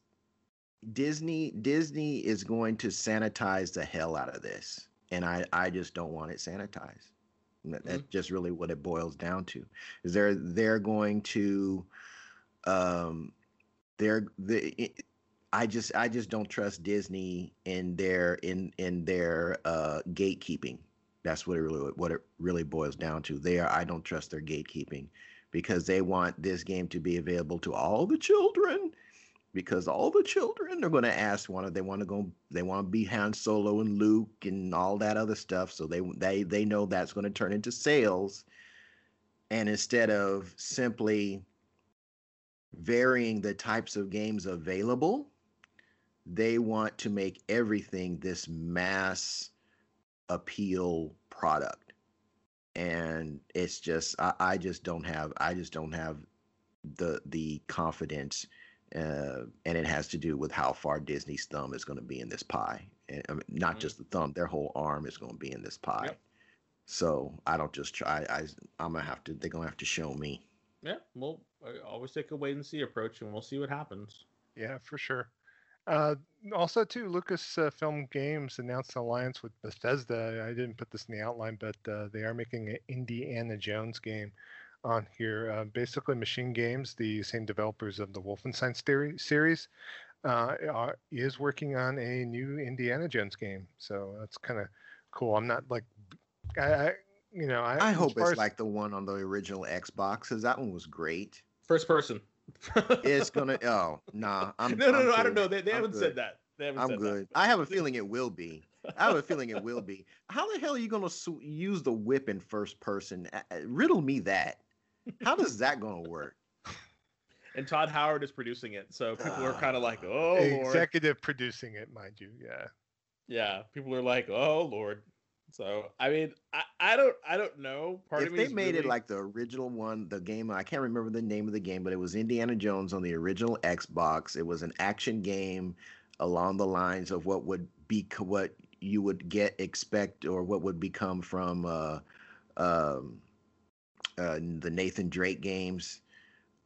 Speaker 1: Disney Disney is going to sanitize the hell out of this, and I I just don't want it sanitized. That's mm-hmm. just really what it boils down to. Is they're they're going to, um, they're the. I just I just don't trust Disney in their in in their uh, gatekeeping. That's what it really what it really boils down to. There, I don't trust their gatekeeping because they want this game to be available to all the children because all the children are going to ask one of they want to go they want to be Han Solo and Luke and all that other stuff. So they they they know that's going to turn into sales. And instead of simply varying the types of games available they want to make everything this mass appeal product. And it's just I, I just don't have I just don't have the the confidence uh, and it has to do with how far Disney's thumb is going to be in this pie. And, I mean, not mm-hmm. just the thumb; their whole arm is going to be in this pie. Yep. So I don't just try. I I'm gonna have to. They're gonna have to show me.
Speaker 2: Yeah, well, I always take a wait and see approach, and we'll see what happens.
Speaker 3: Yeah, for sure. Uh, also, too, Lucasfilm uh, Games announced an alliance with Bethesda. I didn't put this in the outline, but uh, they are making an Indiana Jones game on here. Uh, basically, Machine Games, the same developers of the Wolfenstein series, uh, are, is working on a new Indiana Jones game. So that's kind of cool. I'm not like, I, I you know, I,
Speaker 1: I hope it's as, like the one on the original Xbox because that one was great.
Speaker 2: First person.
Speaker 1: it's gonna. Oh nah. I'm,
Speaker 2: no, no, I'm no. I don't know. They, they haven't good. said that. They haven't
Speaker 1: I'm good. That. I have a feeling it will be. I have a feeling it will be. How the hell are you gonna su- use the whip in first person? riddle me that. How does that going to work?
Speaker 2: And Todd Howard is producing it, so people are kind of like, "Oh,
Speaker 3: executive
Speaker 2: Lord.
Speaker 3: producing it, mind you." Yeah.
Speaker 2: Yeah, people are like, "Oh Lord." So I mean, I, I don't I don't know.
Speaker 1: Part if they made really... it like the original one, the game I can't remember the name of the game, but it was Indiana Jones on the original Xbox. It was an action game along the lines of what would be what you would get expect or what would become from uh, um, uh, the Nathan Drake games.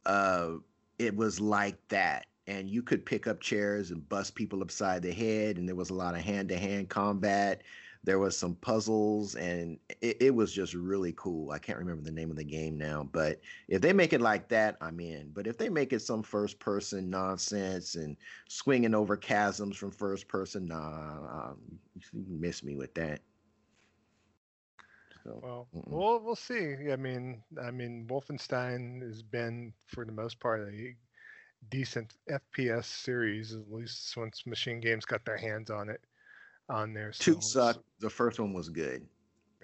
Speaker 1: Uh, it was like that, and you could pick up chairs and bust people upside the head, and there was a lot of hand-to-hand combat. There was some puzzles, and it, it was just really cool. I can't remember the name of the game now, but if they make it like that, I'm in. But if they make it some first-person nonsense and swinging over chasms from first person, nah, um, you miss me with that.
Speaker 3: So, well, mm-mm. we'll we'll see. I mean, I mean, Wolfenstein has been for the most part a decent FPS series, at least once Machine Games got their hands on it on there.
Speaker 1: Two
Speaker 3: so-
Speaker 1: sucked. The first one was good.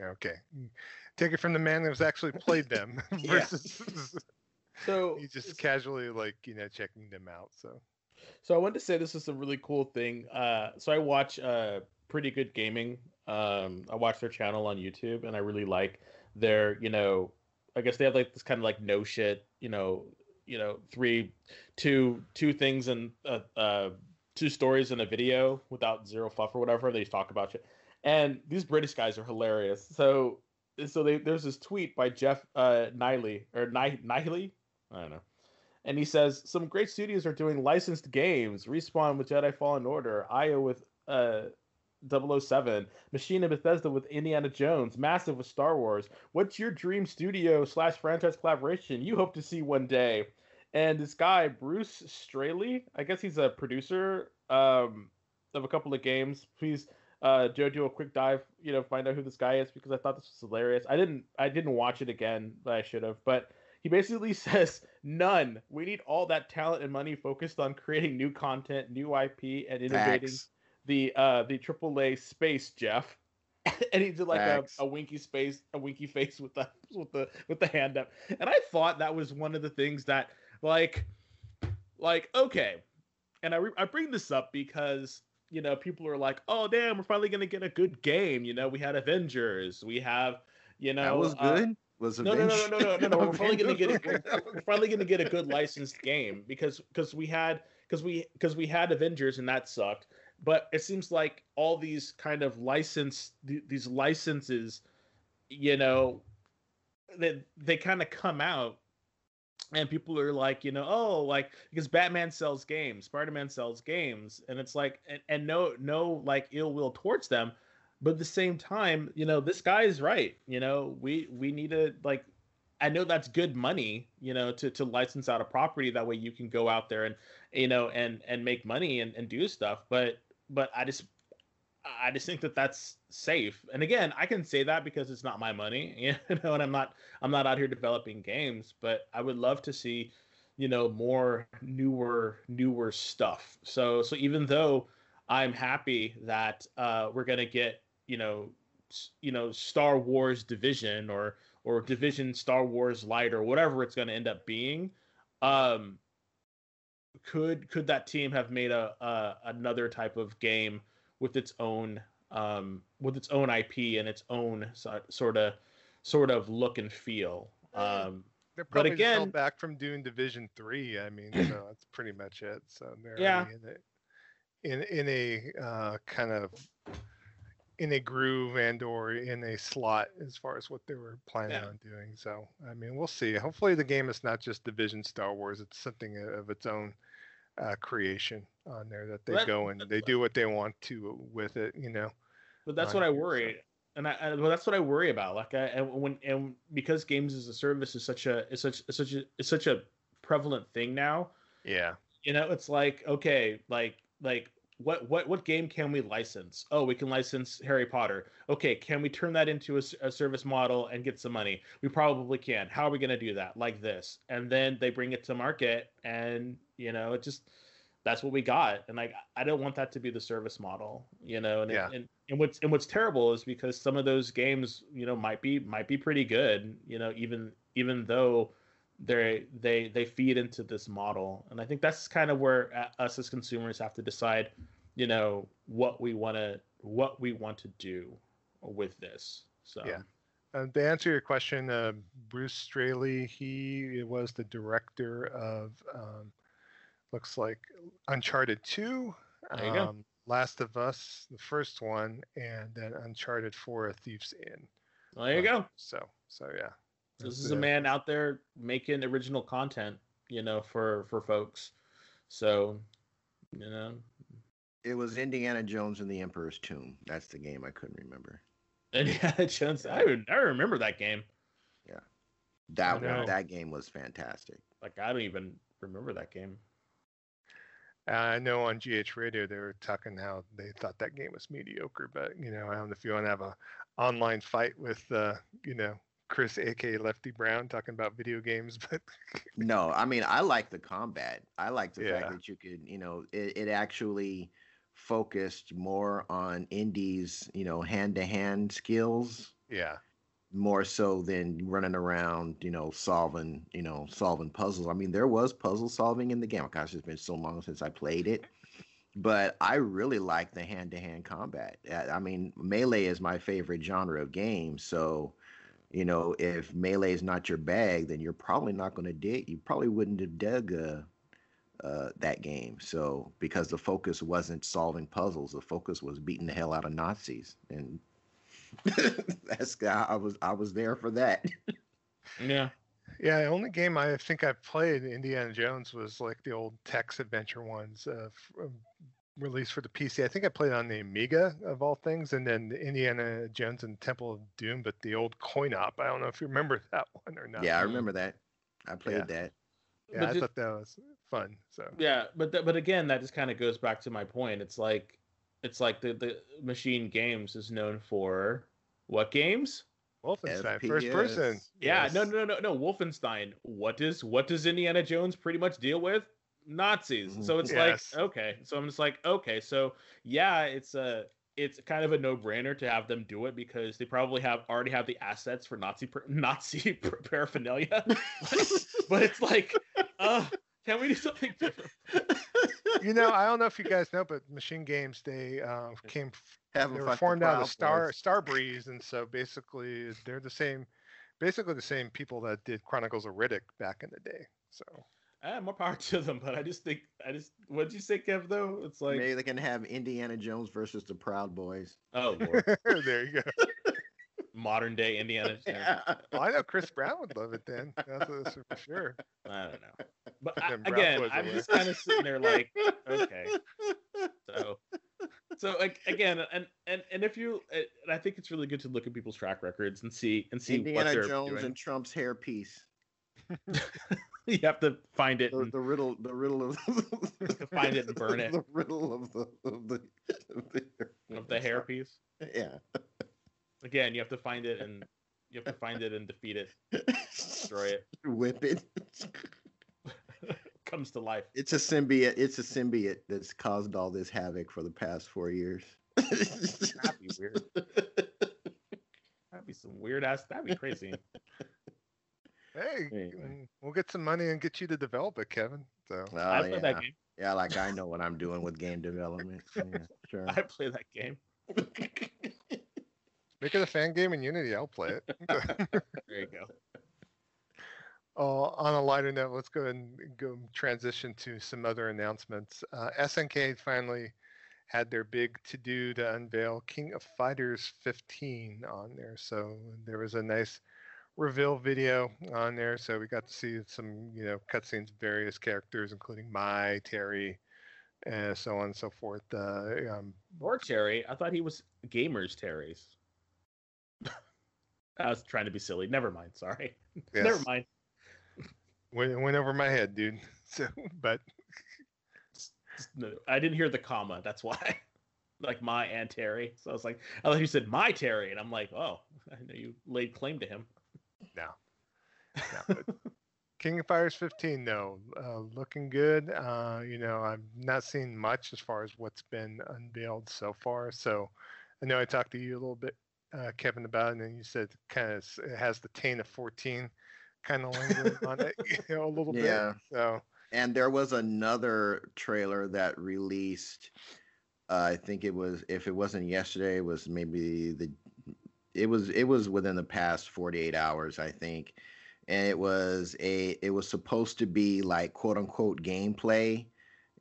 Speaker 3: Okay. Take it from the man who's actually played them
Speaker 1: Yeah.
Speaker 3: versus
Speaker 2: So
Speaker 3: he's just casually like, you know, checking them out. So
Speaker 2: So I wanted to say this is a really cool thing. Uh, so I watch uh, Pretty Good Gaming. Um, I watch their channel on YouTube, and I really like their, you know, I guess they have like this kind of like no shit, you know, you know, three, two, two things and uh, uh, two stories in a video without zero fluff or whatever. They talk about shit, and these British guys are hilarious. So, so they, there's this tweet by Jeff uh, Niley or Ni- Niley, I don't know and he says some great studios are doing licensed games respawn with jedi fallen order io with uh 007 machine and bethesda with indiana jones massive with star wars what's your dream studio slash franchise collaboration you hope to see one day and this guy bruce straley i guess he's a producer um of a couple of games please uh joe do a quick dive you know find out who this guy is because i thought this was hilarious i didn't i didn't watch it again but i should have but he basically says none. We need all that talent and money focused on creating new content, new IP, and innovating
Speaker 1: Facts.
Speaker 2: The uh the AAA space, Jeff. and he did like a, a winky space, a winky face with the with the with the hand up. And I thought that was one of the things that like like okay. And I re- I bring this up because you know people are like, oh damn, we're finally gonna get a good game. You know, we had Avengers, we have you know
Speaker 1: that was
Speaker 2: uh,
Speaker 1: good. was
Speaker 2: no, no, no, no, no, no, no. We're finally gonna get We're, we're finally gonna get a good licensed game because because we had because we because we had Avengers and that sucked. But it seems like all these kind of license th- these licenses, you know, they they kind of come out, and people are like, you know, oh, like because Batman sells games, Spider Man sells games, and it's like, and, and no no like ill will towards them, but at the same time, you know, this guy is right. You know, we we need to like I know that's good money, you know, to to license out a property that way you can go out there and you know and and make money and, and do stuff. But but I just I just think that that's safe. And again, I can say that because it's not my money, you know, and I'm not I'm not out here developing games, but I would love to see, you know, more newer newer stuff. So so even though I'm happy that uh, we're gonna get you know you know Star Wars Division or or Division Star Wars Light or whatever it's gonna end up being. Um, could could that team have made a, a another type of game with its own um, with its own IP and its own so, sort of sort of look and feel? Um,
Speaker 3: they're
Speaker 2: But
Speaker 3: probably held
Speaker 2: again-
Speaker 3: back from doing Division Three. I mean, so that's pretty much it. So they're
Speaker 2: Yeah.
Speaker 3: in it in in a uh, kind of in a groove and or in a slot as far as what they were planning
Speaker 2: Yeah.
Speaker 3: on doing. So I mean, we'll see. Hopefully, the game is not just Division Star Wars. It's something of its own uh, creation on there that they
Speaker 2: That-
Speaker 3: go and they do what they want to with it. You know.
Speaker 2: But that's what I
Speaker 3: here, so-
Speaker 2: worry, and I, I well, that's what I worry about. Like I and when and because games as a service is such a is such is such a is such a prevalent thing now.
Speaker 3: Yeah.
Speaker 2: You know, it's like okay, like like what what what game can we license? Oh, we can license Harry Potter. Okay, can we turn that into a service model and get some money? We probably can. How are we going to do that? Like this, and then they bring it to market, and you know, it just that's what we got. And like, I don't want that to be the service model, you know. And
Speaker 3: Yeah.
Speaker 2: and and what's and what's terrible is because some of those games, you know, might be might be pretty good, you know, even even though they they they feed into this model and i think that's kind of where uh, us as consumers have to decide you know what we want to what we want to do with this so
Speaker 3: Yeah. Uh, to answer your question, uh, Bruce Straley, he was the director of, um, looks like Uncharted 2,
Speaker 2: There you go.
Speaker 3: um, Last of Us, the first one, and then Uncharted 4, A Thief's End.
Speaker 2: well, there you
Speaker 3: Uh,
Speaker 2: go
Speaker 3: So, so yeah.
Speaker 2: This
Speaker 3: that's
Speaker 2: is a man out there making original content you know for for folks so you know
Speaker 1: It was Indiana Jones and the Emperor's Tomb. That's the game I couldn't remember.
Speaker 2: Indiana Jones. I, re- I remember that game.
Speaker 1: Yeah,
Speaker 3: that
Speaker 1: one, that game was fantastic.
Speaker 2: Like I don't even remember that game.
Speaker 3: Uh, I know on GH Radio they were talking how they thought that game was mediocre, but you know I don't know if you want to have a online fight with uh, you know Chris, aka Lefty Brown, talking about video games, but
Speaker 1: no, I mean I like the combat. I like the
Speaker 3: Yeah.
Speaker 1: fact that you could, you know, it, it actually focused more on Indy's, you know, hand to hand skills
Speaker 3: yeah,
Speaker 1: more so than running around, you know, solving, you know, solving puzzles. I mean, there was puzzle solving in the game. Gosh, it's been so long since I played it. But I really like the hand to hand combat. I mean, melee is my favorite genre of game. So, you know, if melee is not your bag, then you're probably not going to dig. You probably wouldn't have dug uh, uh, that game. So, because the focus wasn't solving puzzles, the focus was beating the hell out of Nazis. And that's I was I was there for that.
Speaker 2: Yeah.
Speaker 3: yeah. The only game I think I played Indiana Jones was like the old text adventure ones, uh, f- um, released for the PC. I think I played on the Amiga of all things, and then the Indiana Jones and Temple of Doom, but the old coin op. I don't know if you remember that one or not.
Speaker 1: Yeah, I remember that. I played
Speaker 3: Yeah.
Speaker 1: that.
Speaker 3: yeah,
Speaker 2: But
Speaker 3: I
Speaker 2: ju-
Speaker 3: thought that was fun. So
Speaker 2: Yeah, but th- but again, that just kind of goes back to my point. It's like it's like the the Machine Games is known for what games?
Speaker 3: Wolfenstein, first person.
Speaker 1: FPS.
Speaker 2: Yeah, no,
Speaker 1: Yes.
Speaker 2: no, no, no, no. Wolfenstein. What does what does Indiana Jones pretty much deal with? Nazis.
Speaker 1: Mhm.
Speaker 2: So it's
Speaker 3: Yes.
Speaker 2: like okay. So I'm just like okay. So yeah, it's a it's kind of a no brainer to have them do it because they probably have already have the assets for Nazi par- Nazi paraphernalia. but it's like, uh, can we do something different?
Speaker 3: You know, I don't know if you guys know, but Machine Games they uh, came
Speaker 1: Have
Speaker 3: they were
Speaker 1: fuck the
Speaker 3: formed out of Star
Speaker 1: Boys.
Speaker 3: Starbreeze, and so basically they're the same, basically the same people that did Chronicles of Riddick back in the day. So
Speaker 2: Eh, more power to them, but I just think I just what'd you say, Kev? Though it's like,
Speaker 1: Maybe they can have Indiana Jones versus the Proud Boys.
Speaker 2: oh lord,
Speaker 3: there you go.
Speaker 2: modern day Indiana. Jones.
Speaker 3: Well, I know Chris Brown would love it then. That's, that's for sure.
Speaker 2: I don't know, but I, again, I'm just kind of sitting there like, okay, so, so like again, and and and if you, uh, and I think it's really good to look at people's track records and see and see what
Speaker 1: Indiana
Speaker 2: they're
Speaker 1: Jones
Speaker 2: doing.
Speaker 1: and Trump's hairpiece.
Speaker 2: You have to find it.
Speaker 1: The,
Speaker 2: and-
Speaker 1: the riddle, the riddle of
Speaker 2: Find it and burn it.
Speaker 1: The riddle of the of the of the,
Speaker 2: of the hairpiece.
Speaker 1: Yeah.
Speaker 2: Again, you have to find it and you have to find it and defeat it. Destroy it.
Speaker 1: Whip it.
Speaker 2: Comes to life.
Speaker 1: It's a symbiote. It's a symbiote that's caused all this havoc for the past four years.
Speaker 2: That'd be weird. That'd be some weird ass. That'd be crazy.
Speaker 3: Hey,
Speaker 1: Anyway.
Speaker 3: we'll get some money and get you to develop it, Kevin. So
Speaker 1: Oh,
Speaker 2: I play
Speaker 1: yeah.
Speaker 2: that game.
Speaker 1: yeah, like I know what I'm doing with game development. Yeah, sure.
Speaker 2: I play that game.
Speaker 3: make it a fan game in Unity. I'll play it.
Speaker 2: There you go.
Speaker 3: Uh, on a lighter note, let's go and go transition to some other announcements. Uh, SNK finally had their big to do to unveil King of Fighters 15 on there. So there was a nice reveal video on there. So we got to see some, you know, cutscenes of various characters, including Mai, Terry, and so on and so forth. Uh, um,
Speaker 2: Or Terry. I thought he was gamers Terry's. I was trying to be silly. Never mind. Sorry. Never mind.
Speaker 3: Went, went over my head, dude. So, but
Speaker 2: no, I didn't hear the comma. That's why. like my and Terry. So I was like, I thought you said my Terry, and I'm like, oh, I know you laid claim to him.
Speaker 3: No. no King of Fighters 15, though, uh, looking good. Uh, you know, I've not seen much as far as what's been unveiled so far. So I know I talked to you a little bit, uh, Kevin, about it, and you said kind of it has the taint of 14 kind of lingering on it, you know, a little
Speaker 1: Yeah.
Speaker 3: bit. So
Speaker 1: and there was another trailer that released. Uh, I think it was if it wasn't yesterday, it was maybe the. It was it was within the past forty eight hours, I think, and it was a it was supposed to be like quote unquote gameplay,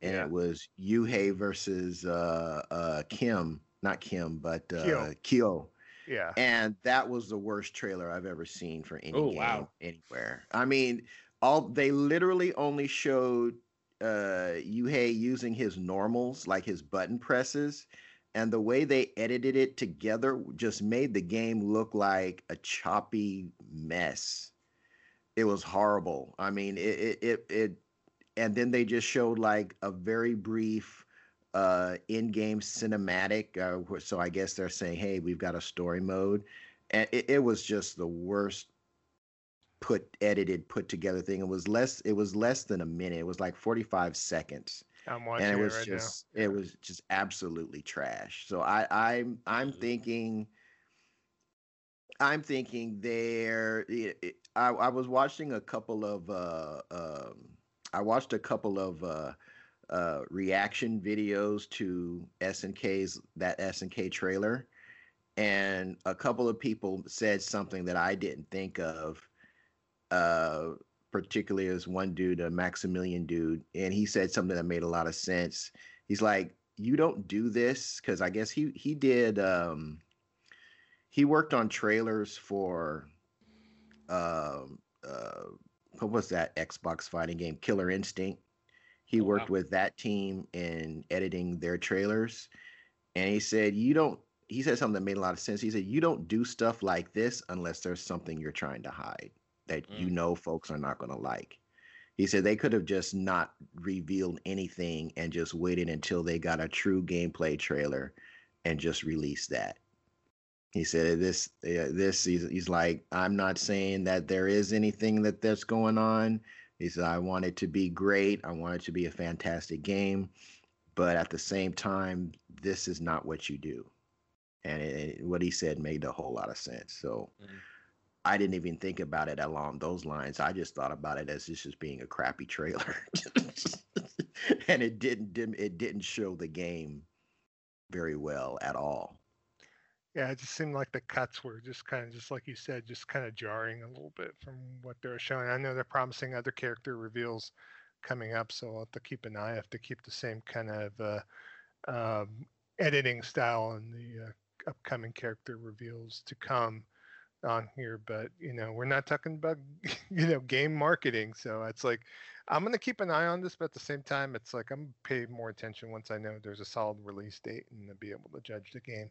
Speaker 1: and
Speaker 3: Yeah.
Speaker 1: it was Yuhei versus uh, uh, Kim, not Kim, but uh,
Speaker 3: Kyo.
Speaker 1: Kyo.
Speaker 3: yeah,
Speaker 1: and that was the worst trailer I've ever seen for any
Speaker 2: Oh,
Speaker 1: game
Speaker 2: wow.
Speaker 1: anywhere. I mean, all they literally only showed uh Yuhei using his normals, like his button presses, and the way they edited it together just made the game look like a choppy mess. It was horrible. I mean, it it it, it and then they just showed like a very brief uh in-game cinematic uh, so i guess they're saying hey we've got a story mode and it, it was just the worst put edited put together thing. It was less it was less than a minute. It was like 45 seconds.
Speaker 3: I'm watching
Speaker 1: and it
Speaker 3: it
Speaker 1: was
Speaker 3: right
Speaker 1: just
Speaker 3: now.
Speaker 1: it was just absolutely trash. So I I'm I'm
Speaker 2: Mhm.
Speaker 1: thinking I'm thinking there it, it- I I was watching a couple of uh um I watched a couple of uh uh reaction videos to SNK's that SNK trailer and a couple of people said something that I didn't think of uh particularly as one dude a Maximilian dude and he said something that made a lot of sense. He's like you don't do this cuz I guess he he did um he worked on trailers for um uh what was that Xbox fighting game? Killer Instinct. He
Speaker 2: Oh,
Speaker 1: worked
Speaker 2: wow.
Speaker 1: with that team in editing their trailers and he said you don't he said something that made a lot of sense. He said you don't do stuff like this unless there's something you're trying to hide that you
Speaker 2: Mm.
Speaker 1: know folks are not going to like. He said they could have just not revealed anything and just waited until they got a true gameplay trailer and just released that. He said this uh, this he's, he's like i'm not saying that there is anything that that's going on. He said i want it to be great. I want it to be a fantastic game but at the same time this is not what you do. And it, it- what he said made a whole lot of sense. So
Speaker 2: Mhm.
Speaker 1: I didn't even think about it along those lines i just thought about it as this just being a crappy trailer and it didn't, it didn't show the game very well at all
Speaker 3: Yeah, it just seemed like the cuts were just kind of just like you said, just kind of jarring a little bit from what they were showing. I know they're promising other character reveals coming up, so I'll have to keep an eye. I have to keep the same kind of uh, um, editing style in the uh, upcoming character reveals to come on here. But you know, we're not talking about you know game marketing, so it's like I'm gonna keep an eye on this, but at the same time, it's like I'm pay more attention once I know there's a solid release date and to be able to judge the game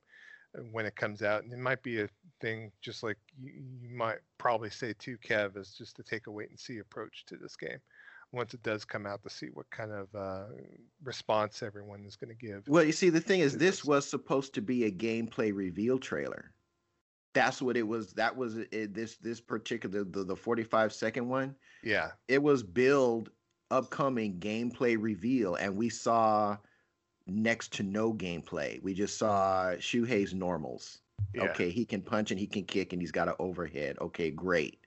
Speaker 3: uh, when it comes out. And it might be a thing, just like you, you might probably say too, Kev, is just to take a wait and see approach to this game once it does come out to see what kind of uh, response everyone is going to give.
Speaker 1: Well, you see, the thing is, this
Speaker 3: was
Speaker 1: supposed to be a gameplay reveal trailer. That's what it was. That was it, this this particular the, the 45 second one.
Speaker 3: Yeah,
Speaker 1: It was build upcoming gameplay reveal, and we saw next to no gameplay. We just saw Shun'ei's normals.
Speaker 3: yeah.
Speaker 1: Okay, he can punch and he can kick and he's got an overhead. Okay, great.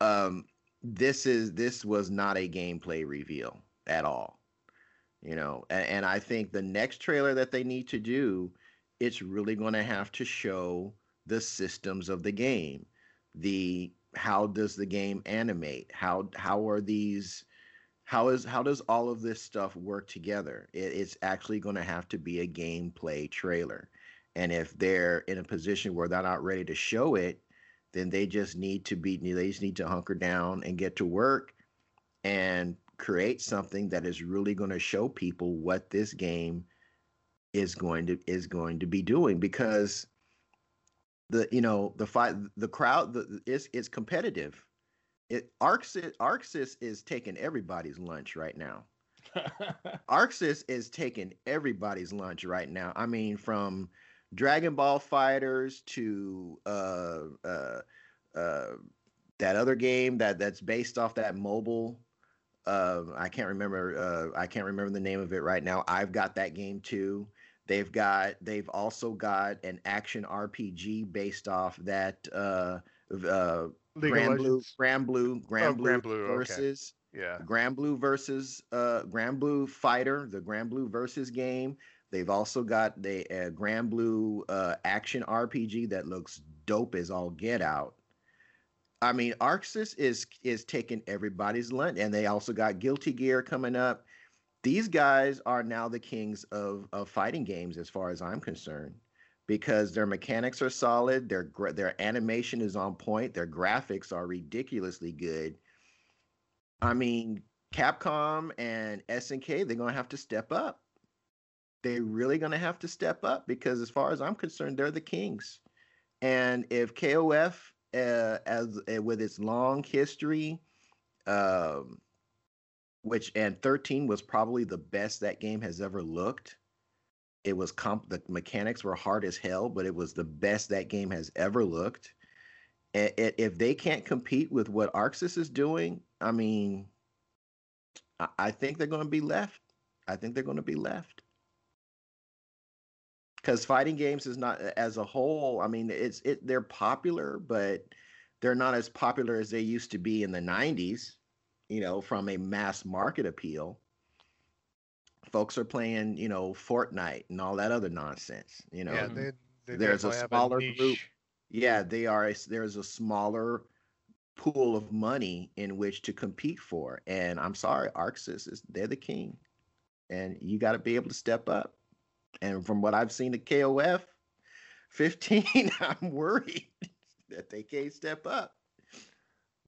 Speaker 1: Um, this is this was not a gameplay reveal at all. You know, and, and I think the next trailer that they need to do, it's really going to have to show the systems of the game. The how does the game animate? How how are these how is how does all of this stuff work together? It, it's actually going to have to be a gameplay trailer. And if they're in a position where they're not ready to show it, then they just need to be they just need to hunker down and get to work and create something that is really going to show people what this game is going to is going to be doing because the you know the fight the crowd the it's it's competitive it ArcSys ArcSys is taking everybody's lunch right now ArcSys is taking everybody's lunch right now. I mean, from Dragon Ball FighterZ to uh, uh, uh, that other game that that's based off that mobile. Uh, I can't remember. Uh, I can't remember the name of it right now. I've got that game too. They've got. They've also got an action RPG based off that. Uh, uh,
Speaker 3: Granblue.
Speaker 1: Grand Blue,
Speaker 3: Granblue,
Speaker 1: Grand Blue,
Speaker 3: okay.
Speaker 1: versus
Speaker 3: Yeah,
Speaker 1: Granblue versus uh Granblue Fighter, the Granblue versus game. They've also got the uh, Granblue uh, action RPG that looks dope as all get out. I mean, ArcSys is is taking everybody's lunch, and they also got Guilty Gear coming up. These guys are now the kings of of fighting games, as far as I'm concerned, because their mechanics are solid, their their animation is on point, their graphics are ridiculously good. I mean, Capcom and SNK, they're gonna have to step up. They're really gonna have to step up because, as far as I'm concerned, they're the kings. And if KOF, uh, as uh, with its long history, um, which and 13 was probably the best that game has ever looked. It was comp. The mechanics were hard as hell, but it was the best that game has ever looked. if they can't compete with what ArcSys is doing, I mean, I think they're going to be left. I think they're going to be left because fighting games is not as a whole. I mean, it's it they're popular, but they're not as popular as they used to be in the '90s. You know, from a mass market appeal. Folks are playing, you know, Fortnite and all that other nonsense. You know,
Speaker 3: yeah, mm-hmm. they, they
Speaker 1: there's a smaller a group. Yeah, they are. A, there's a smaller pool of money in which to compete for, and I'm sorry, ArcSys is they're the king, and you got to be able to step up. And from what I've seen at KOF 15, I'm worried that they can't step up.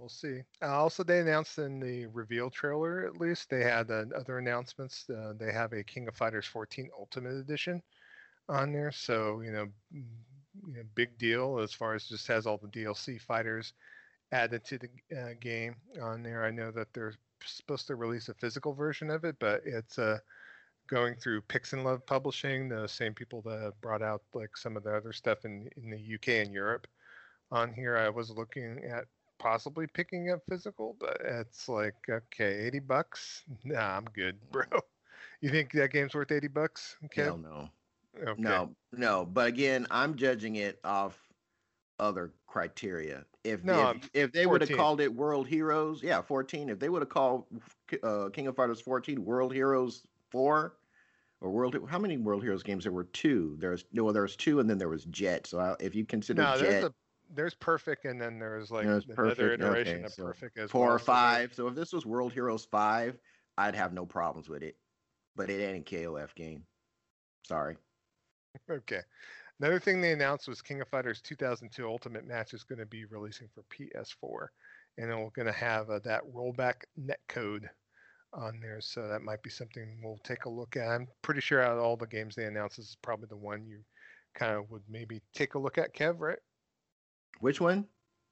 Speaker 3: We'll see. Uh, also, they announced in the reveal trailer, at least, they had uh, other announcements. Uh, they have a King of Fighters 14 Ultimate Edition on there. So, you know, you know, big deal as far as just has all the DLC fighters added to the uh, game on there. I know that they're supposed to release a physical version of it, but it's uh, going through Pix'n Love Publishing, the same people that brought out like some of the other stuff in in the UK and Europe. On here, I was looking at possibly picking up physical, but it's like okay, eighty bucks. Nah, I'm good, bro. You think that game's worth eighty bucks?
Speaker 1: Okay. Hell no. Okay. No, no. But again, I'm judging it off other criteria. If no, if, if, they would have called it World Heroes, yeah, 14. If they would have called uh, King of Fighters 14 World Heroes 4, or World. How many World Heroes games there were? Two. There's no. There was two, and then there was Jet. So I, if you consider no,
Speaker 3: Jet, there's, a, there's perfect, and then there's like there's another perfect, iteration okay, of so perfect as
Speaker 1: four
Speaker 3: well.
Speaker 1: or five. So if this was World Heroes five, I'd have no problems with it. But it ain't a KOF game. Sorry.
Speaker 3: Okay. Another thing they announced was King of Fighters 2002 Ultimate Match is going to be releasing for PS4, and then we're going to have uh, that rollback netcode on there. So that might be something we'll take a look at. I'm pretty sure out of all the games they announced, this is probably the one you kind of would maybe take a look at, Kev, right?
Speaker 1: Which one?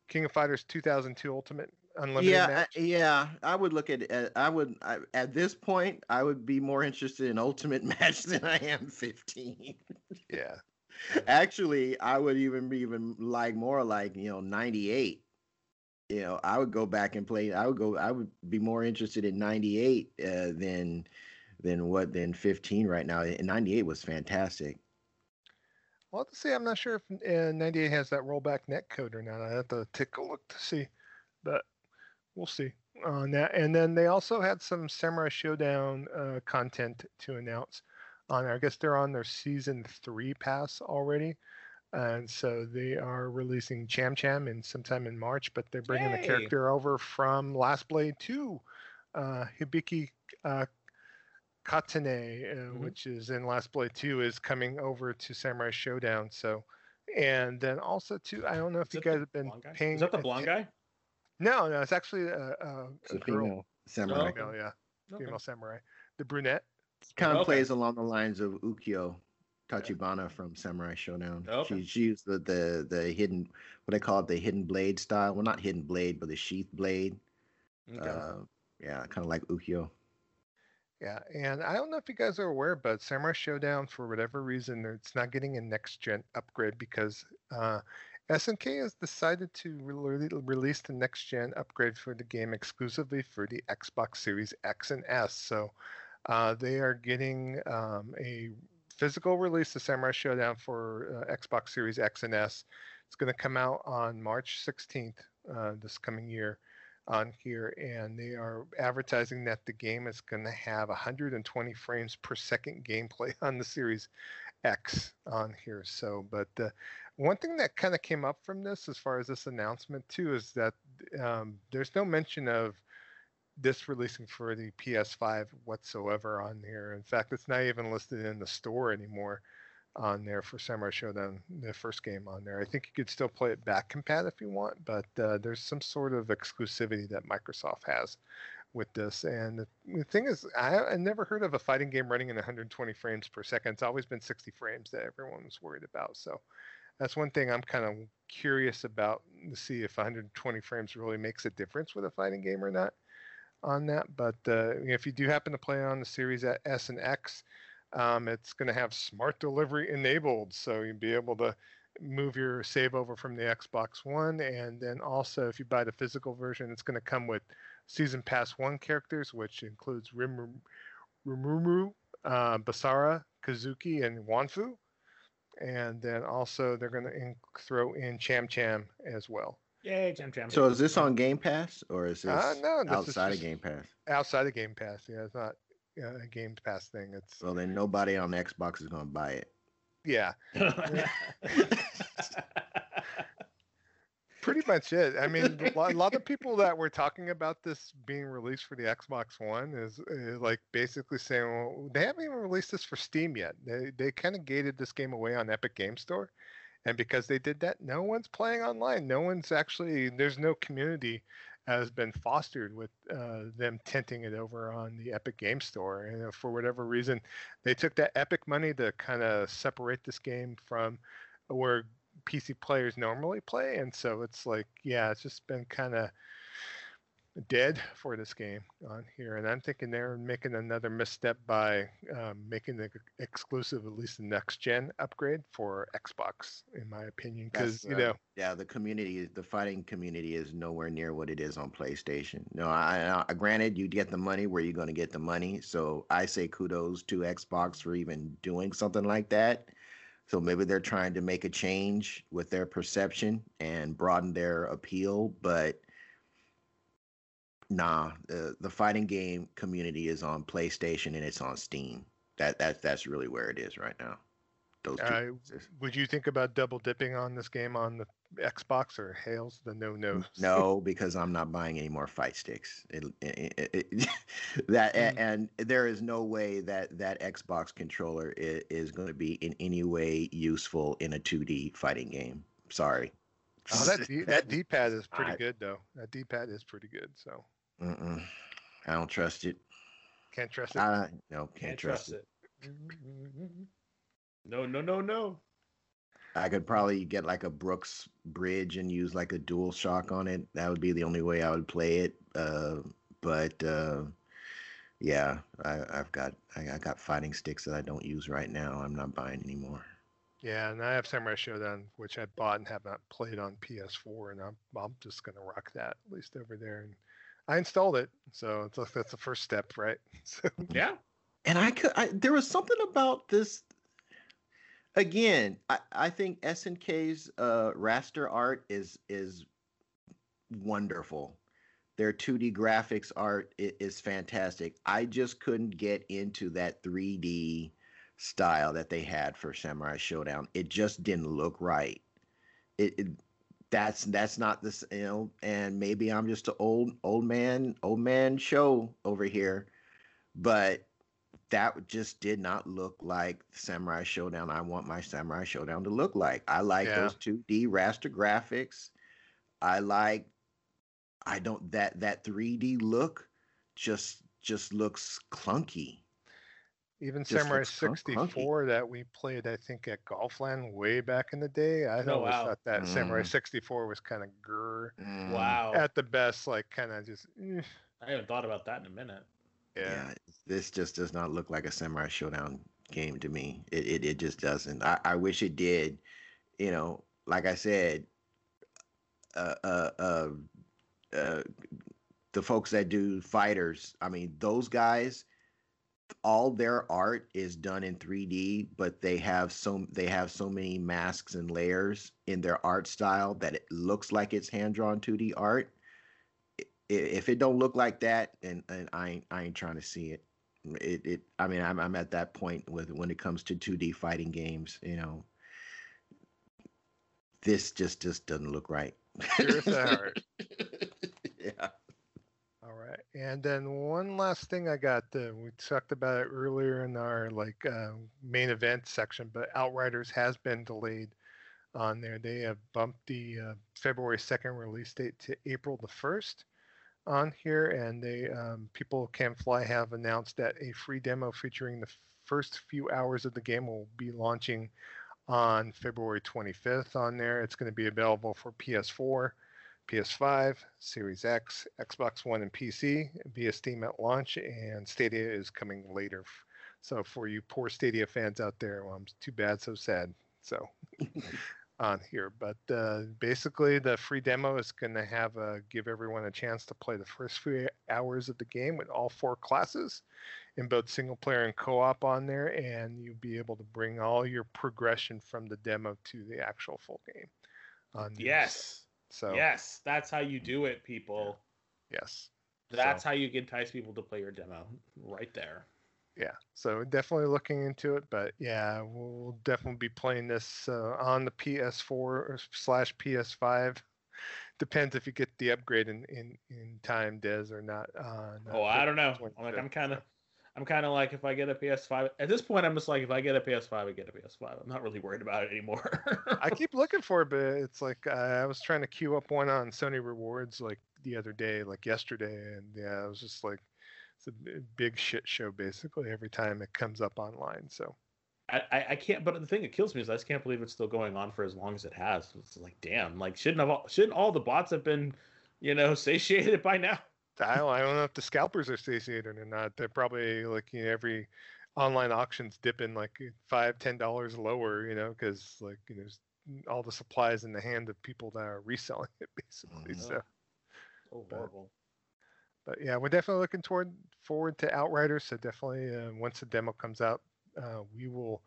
Speaker 3: King of Fighters 2002 Ultimate Unlimited
Speaker 1: yeah,
Speaker 3: match?
Speaker 1: I, yeah. I would look at it. I would I, at this point. I would be more interested in Ultimate Match than I am 15.
Speaker 3: yeah.
Speaker 1: Actually, I would even be even like more like you know 98 you know, I would go back and play. I would go. I would be more interested in '98 uh, than than what than 15 right now. And '98 was fantastic.
Speaker 3: Well, to see, I'm not sure if uh, 98 has that rollback net code or not. I have to take a look to see, but we'll see on that. And then they also had some Samurai Shodown uh, content to announce on. I guess they're on their season three pass already and so they are releasing Cham Cham in sometime in March, but they're bringing Yay. the character over from Last Blade 2, uh, Hibiki uh, Katane, uh, mm-hmm. which is in Last Blade 2, is coming over to Samurai Shodown. So, and then also too, I don't know if is you guys have been paying.
Speaker 2: Is that the blonde guy?
Speaker 3: No, no, it's actually a, a,
Speaker 1: a, a girl. samurai.
Speaker 3: Oh, yeah, okay. female samurai. The brunette.
Speaker 1: Kind of okay. plays along the lines of Ukyo. Tachibana from Samurai Shodown. Okay. She, she used the, the the hidden what they call it the hidden blade style. Well, not hidden blade, but the sheath blade. Okay. Uh, yeah, kind of like Ukyo.
Speaker 3: Yeah, and I don't know if you guys are aware, but Samurai Shodown, for whatever reason, it's not getting a next gen upgrade because uh, SNK has decided to re- release the next gen upgrade for the game exclusively for the Xbox Series X and S. So uh, they are getting um, a physical release of Samurai Shodown for uh, Xbox Series X and S. It's going to come out on March 16th uh, this coming year on here, and they are advertising that the game is going to have 120 frames per second gameplay on the Series X on here. So, but uh, one thing that kind of came up from this, as far as this announcement too, is that um, there's no mention of this releasing for the PS5 whatsoever on here. In fact, it's not even listed in the store anymore on there for Samurai Shodown, the first game on there. I think you could still play it back compat if you want, but uh, there's some sort of exclusivity that Microsoft has with this. And the, thing is, I, I, never heard of a fighting game running in 120 frames per second. It's always been 60 frames that everyone was worried about. So that's one thing I'm kind of curious about to see if 120 frames really makes a difference with a fighting game or not on that. But uh, if you do happen to play on the Series S and X, um, it's going to have smart delivery enabled, so you'll be able to move your save over from the Xbox One, and then also if you buy the physical version, it's going to come with season pass one characters, which includes Rim, Rimuru, uh, Basara, Kazuki, and Wanfu, and then also they're going to in- throw in Cham Cham as well.
Speaker 2: Yay, Cham Cham.
Speaker 1: So is this on Game Pass or is this
Speaker 3: Uh, no, this is
Speaker 1: outside of Game Pass?
Speaker 3: Outside of Game Pass, yeah, it's not uh, a Game Pass thing. It's
Speaker 1: Well, then nobody on Xbox is going to buy it.
Speaker 3: yeah, pretty much it. I mean, a lot, a lot of people that were talking about this being released for the Xbox One is, is like basically saying, well, they haven't even released this for Steam yet. They they kind of gated this game away on Epic Game Store, and because they did that, no one's playing online. No one's actually there's no community has been fostered with uh, them tenting it over on the Epic Game Store, and uh, for whatever reason, they took that Epic money to kind of separate this game from where PC players normally play, and so it's like, yeah, it's just been kind of dead for this game on here. And I'm thinking they're making another misstep by um, making the exclusive, at least the next gen upgrade for Xbox, in my opinion, because you
Speaker 1: uh,
Speaker 3: know,
Speaker 1: yeah, the community, the fighting community, is nowhere near what it is on PlayStation. No, I, I granted you get the money where you're going to get the money. So I say kudos to Xbox for even doing something like that. So maybe they're trying to make a change with their perception and broaden their appeal, but nah, the the fighting game community is on PlayStation and it's on Steam. That that that's really where it is right now. Those two.
Speaker 3: Uh, would you think about double dipping on this game on the Xbox or hails the no no?
Speaker 1: No, because I'm not buying any more fight sticks. It, it, it, it- that
Speaker 3: Mm.
Speaker 1: and there is no way that that Xbox controller is, is going to be in any way useful in a 2D fighting game. Sorry.
Speaker 3: Oh, that D, that D pad is pretty
Speaker 1: I-
Speaker 3: good though. That D pad is pretty good. So
Speaker 1: Mm-mm. I don't trust it.
Speaker 3: can't trust it.
Speaker 1: I no can't, trust, it.
Speaker 2: No, no, no, no.
Speaker 1: I could probably get like a Brooks bridge and use like a DualShock on it. That would be the only way I would play it. Uh, but uh, yeah, I, I've got I, I got fighting sticks that I don't use right now. I'm not buying anymore.
Speaker 3: Yeah, and I have Samurai Shodown, which I bought and have not played on PS4, and I'm I'm just gonna rock that at least over there. And I installed it, so it's like that's the first step, right? So
Speaker 2: Yeah.
Speaker 1: And I could I, there was something about this. Again, I, I think SNK's uh, raster art is is wonderful. Their 2D graphics art i- is fantastic. I just couldn't get into that 3D style that they had for Samurai Shodown. It just didn't look right. It, it that's that's not this you know. And maybe I'm just an old old man old man show over here, but that just did not look like Samurai Shodown. I want my Samurai Shodown to look like. I like
Speaker 3: Yeah.
Speaker 1: those 2D raster graphics. I like I don't that that 3D look just just looks clunky.
Speaker 3: Even
Speaker 1: Just
Speaker 3: Samurai
Speaker 1: looks clunk-
Speaker 3: 64 that we played, I think at Golfland way back in the day, I
Speaker 2: Oh,
Speaker 3: always
Speaker 2: wow.
Speaker 3: thought that Samurai
Speaker 1: Mm.
Speaker 3: 64 was kind of grr.
Speaker 1: Mm,
Speaker 2: Wow.
Speaker 3: At the best, like kind of just eh,
Speaker 2: I haven't thought about that in a minute.
Speaker 3: yeah.
Speaker 1: Yeah, this just does not look like a Samurai Shodown game to me. It it, it just doesn't. I, I wish it did. You know, like I said, uh, uh, uh, uh, the folks that do fighters. I mean, those guys. All their art is done in 3D, but they have so they have so many masks and layers in their art style that it looks like it's hand drawn 2D art if it don't look like that, and, then I ain't I ain't trying to see it. It it I mean I'm I'm at that point with when it comes to 2D fighting games, you know. This just just doesn't look right.
Speaker 3: Here's the
Speaker 1: yeah.
Speaker 3: And then one last thing I got. Uh, we talked about it earlier in our like uh, main event section, but Outriders has been delayed on there. They have bumped the uh, February second release date to April the first on here, and they um, people can fly have announced that a free demo featuring the first few hours of the game will be launching on February 25th on there. It's going to be available for PS4. PS5, Series X, Xbox One, and PC via Steam at launch, and Stadia is coming later. So for you poor Stadia fans out there, well, I'm too bad, so sad. So on here. But uh, basically, the free demo is going to have uh, give everyone a chance to play the first few hours of the game with all four classes in both single player and co-op on there, and you'll be able to bring all your progression from the demo to the actual full game.
Speaker 2: On yes. So yes, that's how you do it, people.
Speaker 3: Yes.
Speaker 2: That's so. how you entice people to play your demo, right there
Speaker 3: yeah so definitely looking into it but yeah we'll definitely be playing this uh, on the ps4 slash ps5 depends if you get the upgrade in in, in time Dez or not, uh,
Speaker 2: not oh i don't know I'm like i'm kind of i'm kind of like if i get a ps5 at this point i'm just like if i get a ps5 i get a ps5 i'm not really worried about it anymore
Speaker 3: i keep looking for it but it's like uh, i was trying to queue up one on sony rewards like the other day like yesterday and yeah i was just like it's a big shit show basically every time it comes up online. So
Speaker 2: I, I can't. But the thing that kills me is I just can't believe it's still going on for as long as it has. It's like damn. Like shouldn't have all, shouldn't all the bots have been, you know, satiated by now?
Speaker 3: I don't, I don't know if the scalpers are satiated or not. They're probably like you know, every online auctions dipping like five ten dollars lower. You know, because like you know all the supplies in the hand of people that are reselling it basically. Mm-hmm. So.
Speaker 2: Oh, horrible
Speaker 3: but yeah, we're definitely looking toward forward to Outriders. So definitely, uh, once the demo comes out, uh, we will,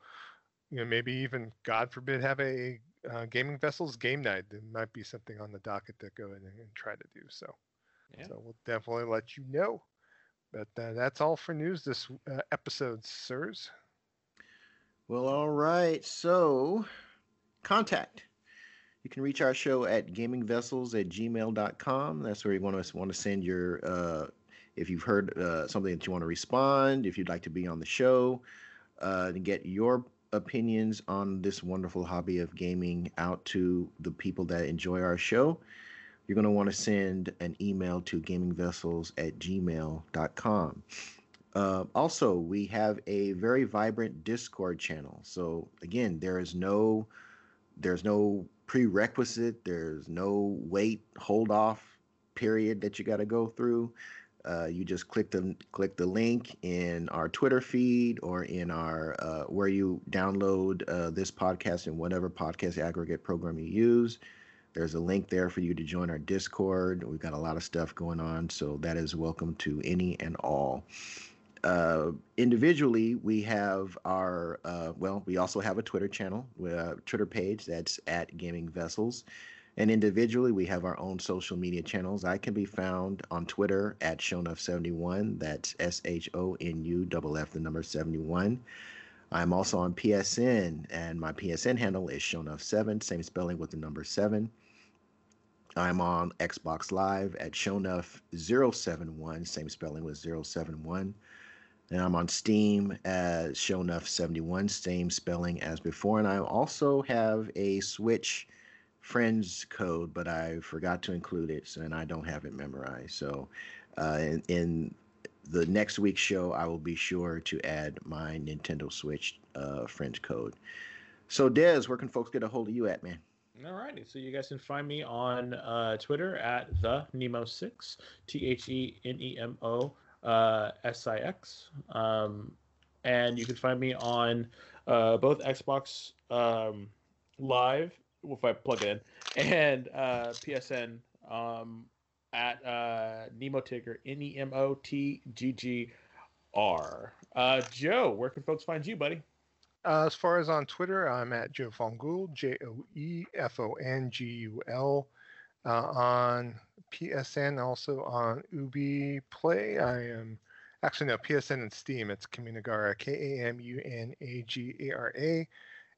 Speaker 3: you know, maybe even God forbid have a uh, gaming vessels game night. There might be something on the docket to go in and, and try to do so. Yeah. So we'll definitely let you know. But uh, that's all for news this uh, episode, sirs.
Speaker 1: Well, all right. So, contact you can reach our show at gamingvessels at gmail.com. That's where you want to want to send your uh, if you've heard uh, something that you want to respond, if you'd like to be on the show, uh, to get your opinions on this wonderful hobby of gaming out to the people that enjoy our show. You're going to want to send an email to gamingvessels at gmail.com. Uh, also, we have a very vibrant Discord channel. So again, there is no there's no prerequisite. There's no wait, hold off period that you got to go through. Uh, you just click the click the link in our Twitter feed or in our uh, where you download uh, this podcast in whatever podcast aggregate program you use. There's a link there for you to join our Discord. We've got a lot of stuff going on, so that is welcome to any and all uh, individually, we have our uh, well, we also have a Twitter channel, a Twitter page that's at Gaming Vessels, and individually, we have our own social media channels. I can be found on Twitter at Shonuff71. That's S H O N U the number 71. I'm also on PSN, and my PSN handle is Shonuff7, same spelling with the number 7. I'm on Xbox Live at Shonuff071, same spelling with 071. And I'm on Steam as Shonuff71, same spelling as before. And I also have a Switch friends code, but I forgot to include it, and I don't have it memorized. So, uh, in, in, the next week's show, I will be sure to add my Nintendo Switch uh, friends code. So, Dez, where can folks get a hold of you at, man?
Speaker 2: All righty. So you guys can find me on uh, Twitter at the Nemo6, T H E N E M O uh, SIX. Um, and you can find me on uh, both Xbox um, Live, if I plug it in, and uh, PSN um, at uh, Nemo Tigger, N E M O T G G R. Uh, Joe, where can folks find you, buddy?
Speaker 3: Uh, as far as on Twitter, I'm at Joe Fongul, J O E F O N G U L. Uh, on PSN, also on Ubi Play. I am actually no PSN and Steam. It's Kamunagara, K A M U N A G A R A.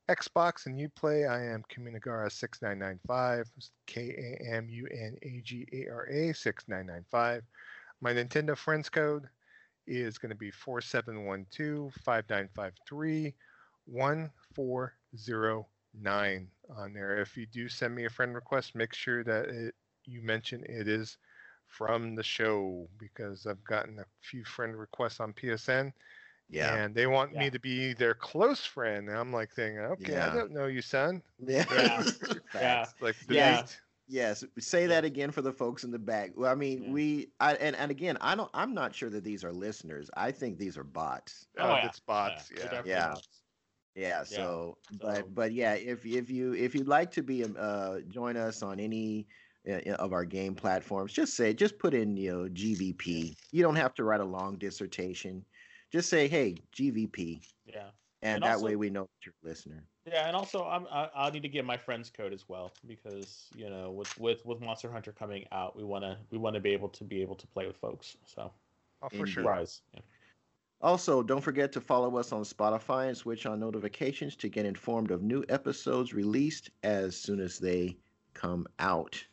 Speaker 3: Xbox and Uplay, I am Kamunagara 6995, K A M U N A G A R A 6995. My Nintendo Friends code is going to be 4712 5953 1409 on there. If you do send me a friend request, make sure that it, you mention it is from the show because I've gotten a few friend requests on PSN. Yeah. And they want yeah. me to be their close friend. And I'm like thinking, okay, yeah. I don't know you, son.
Speaker 1: Yeah.
Speaker 2: Yeah. yeah.
Speaker 3: Like
Speaker 1: yeah. Yes, say that again for the folks in the back. Well, I mean, yeah. we I, and and again, I don't. I'm not sure that these are listeners. I think these are bots.
Speaker 3: Oh, oh yeah. it's bots. Yeah,
Speaker 1: yeah. Yeah, so, yeah, so. but but yeah, if if you if you'd like to be um, uh join us on any uh, of our game platforms, just say just put in you know GVP. You don't have to write a long dissertation. Just say hey GVP.
Speaker 2: Yeah.
Speaker 1: And, and that also, way we know that you're a listener.
Speaker 2: Yeah, and also I'm I, I'll need to get my friend's code as well because you know with with with Monster Hunter coming out, we wanna we wanna be able to be able to play with folks. So.
Speaker 3: Oh, for sure.
Speaker 2: Rise. Yeah.
Speaker 1: Also, don't forget to follow us on Spotify and switch on notifications to get informed of new episodes released as soon as they come out.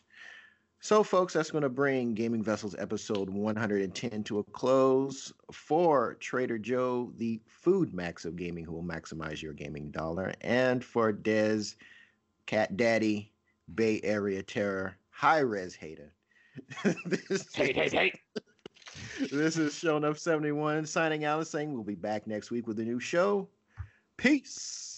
Speaker 1: So, folks, that's going to bring Gaming Vessels episode 110 to a close. For Trader Joe, the food max of gaming who will maximize your gaming dollar, and for Dez, Cat Daddy, Bay Area Terror, High Res Hater.
Speaker 2: hate, hate, hate.
Speaker 1: This is Shonuff 71 signing out and saying we'll be back next week with a new show. Peace.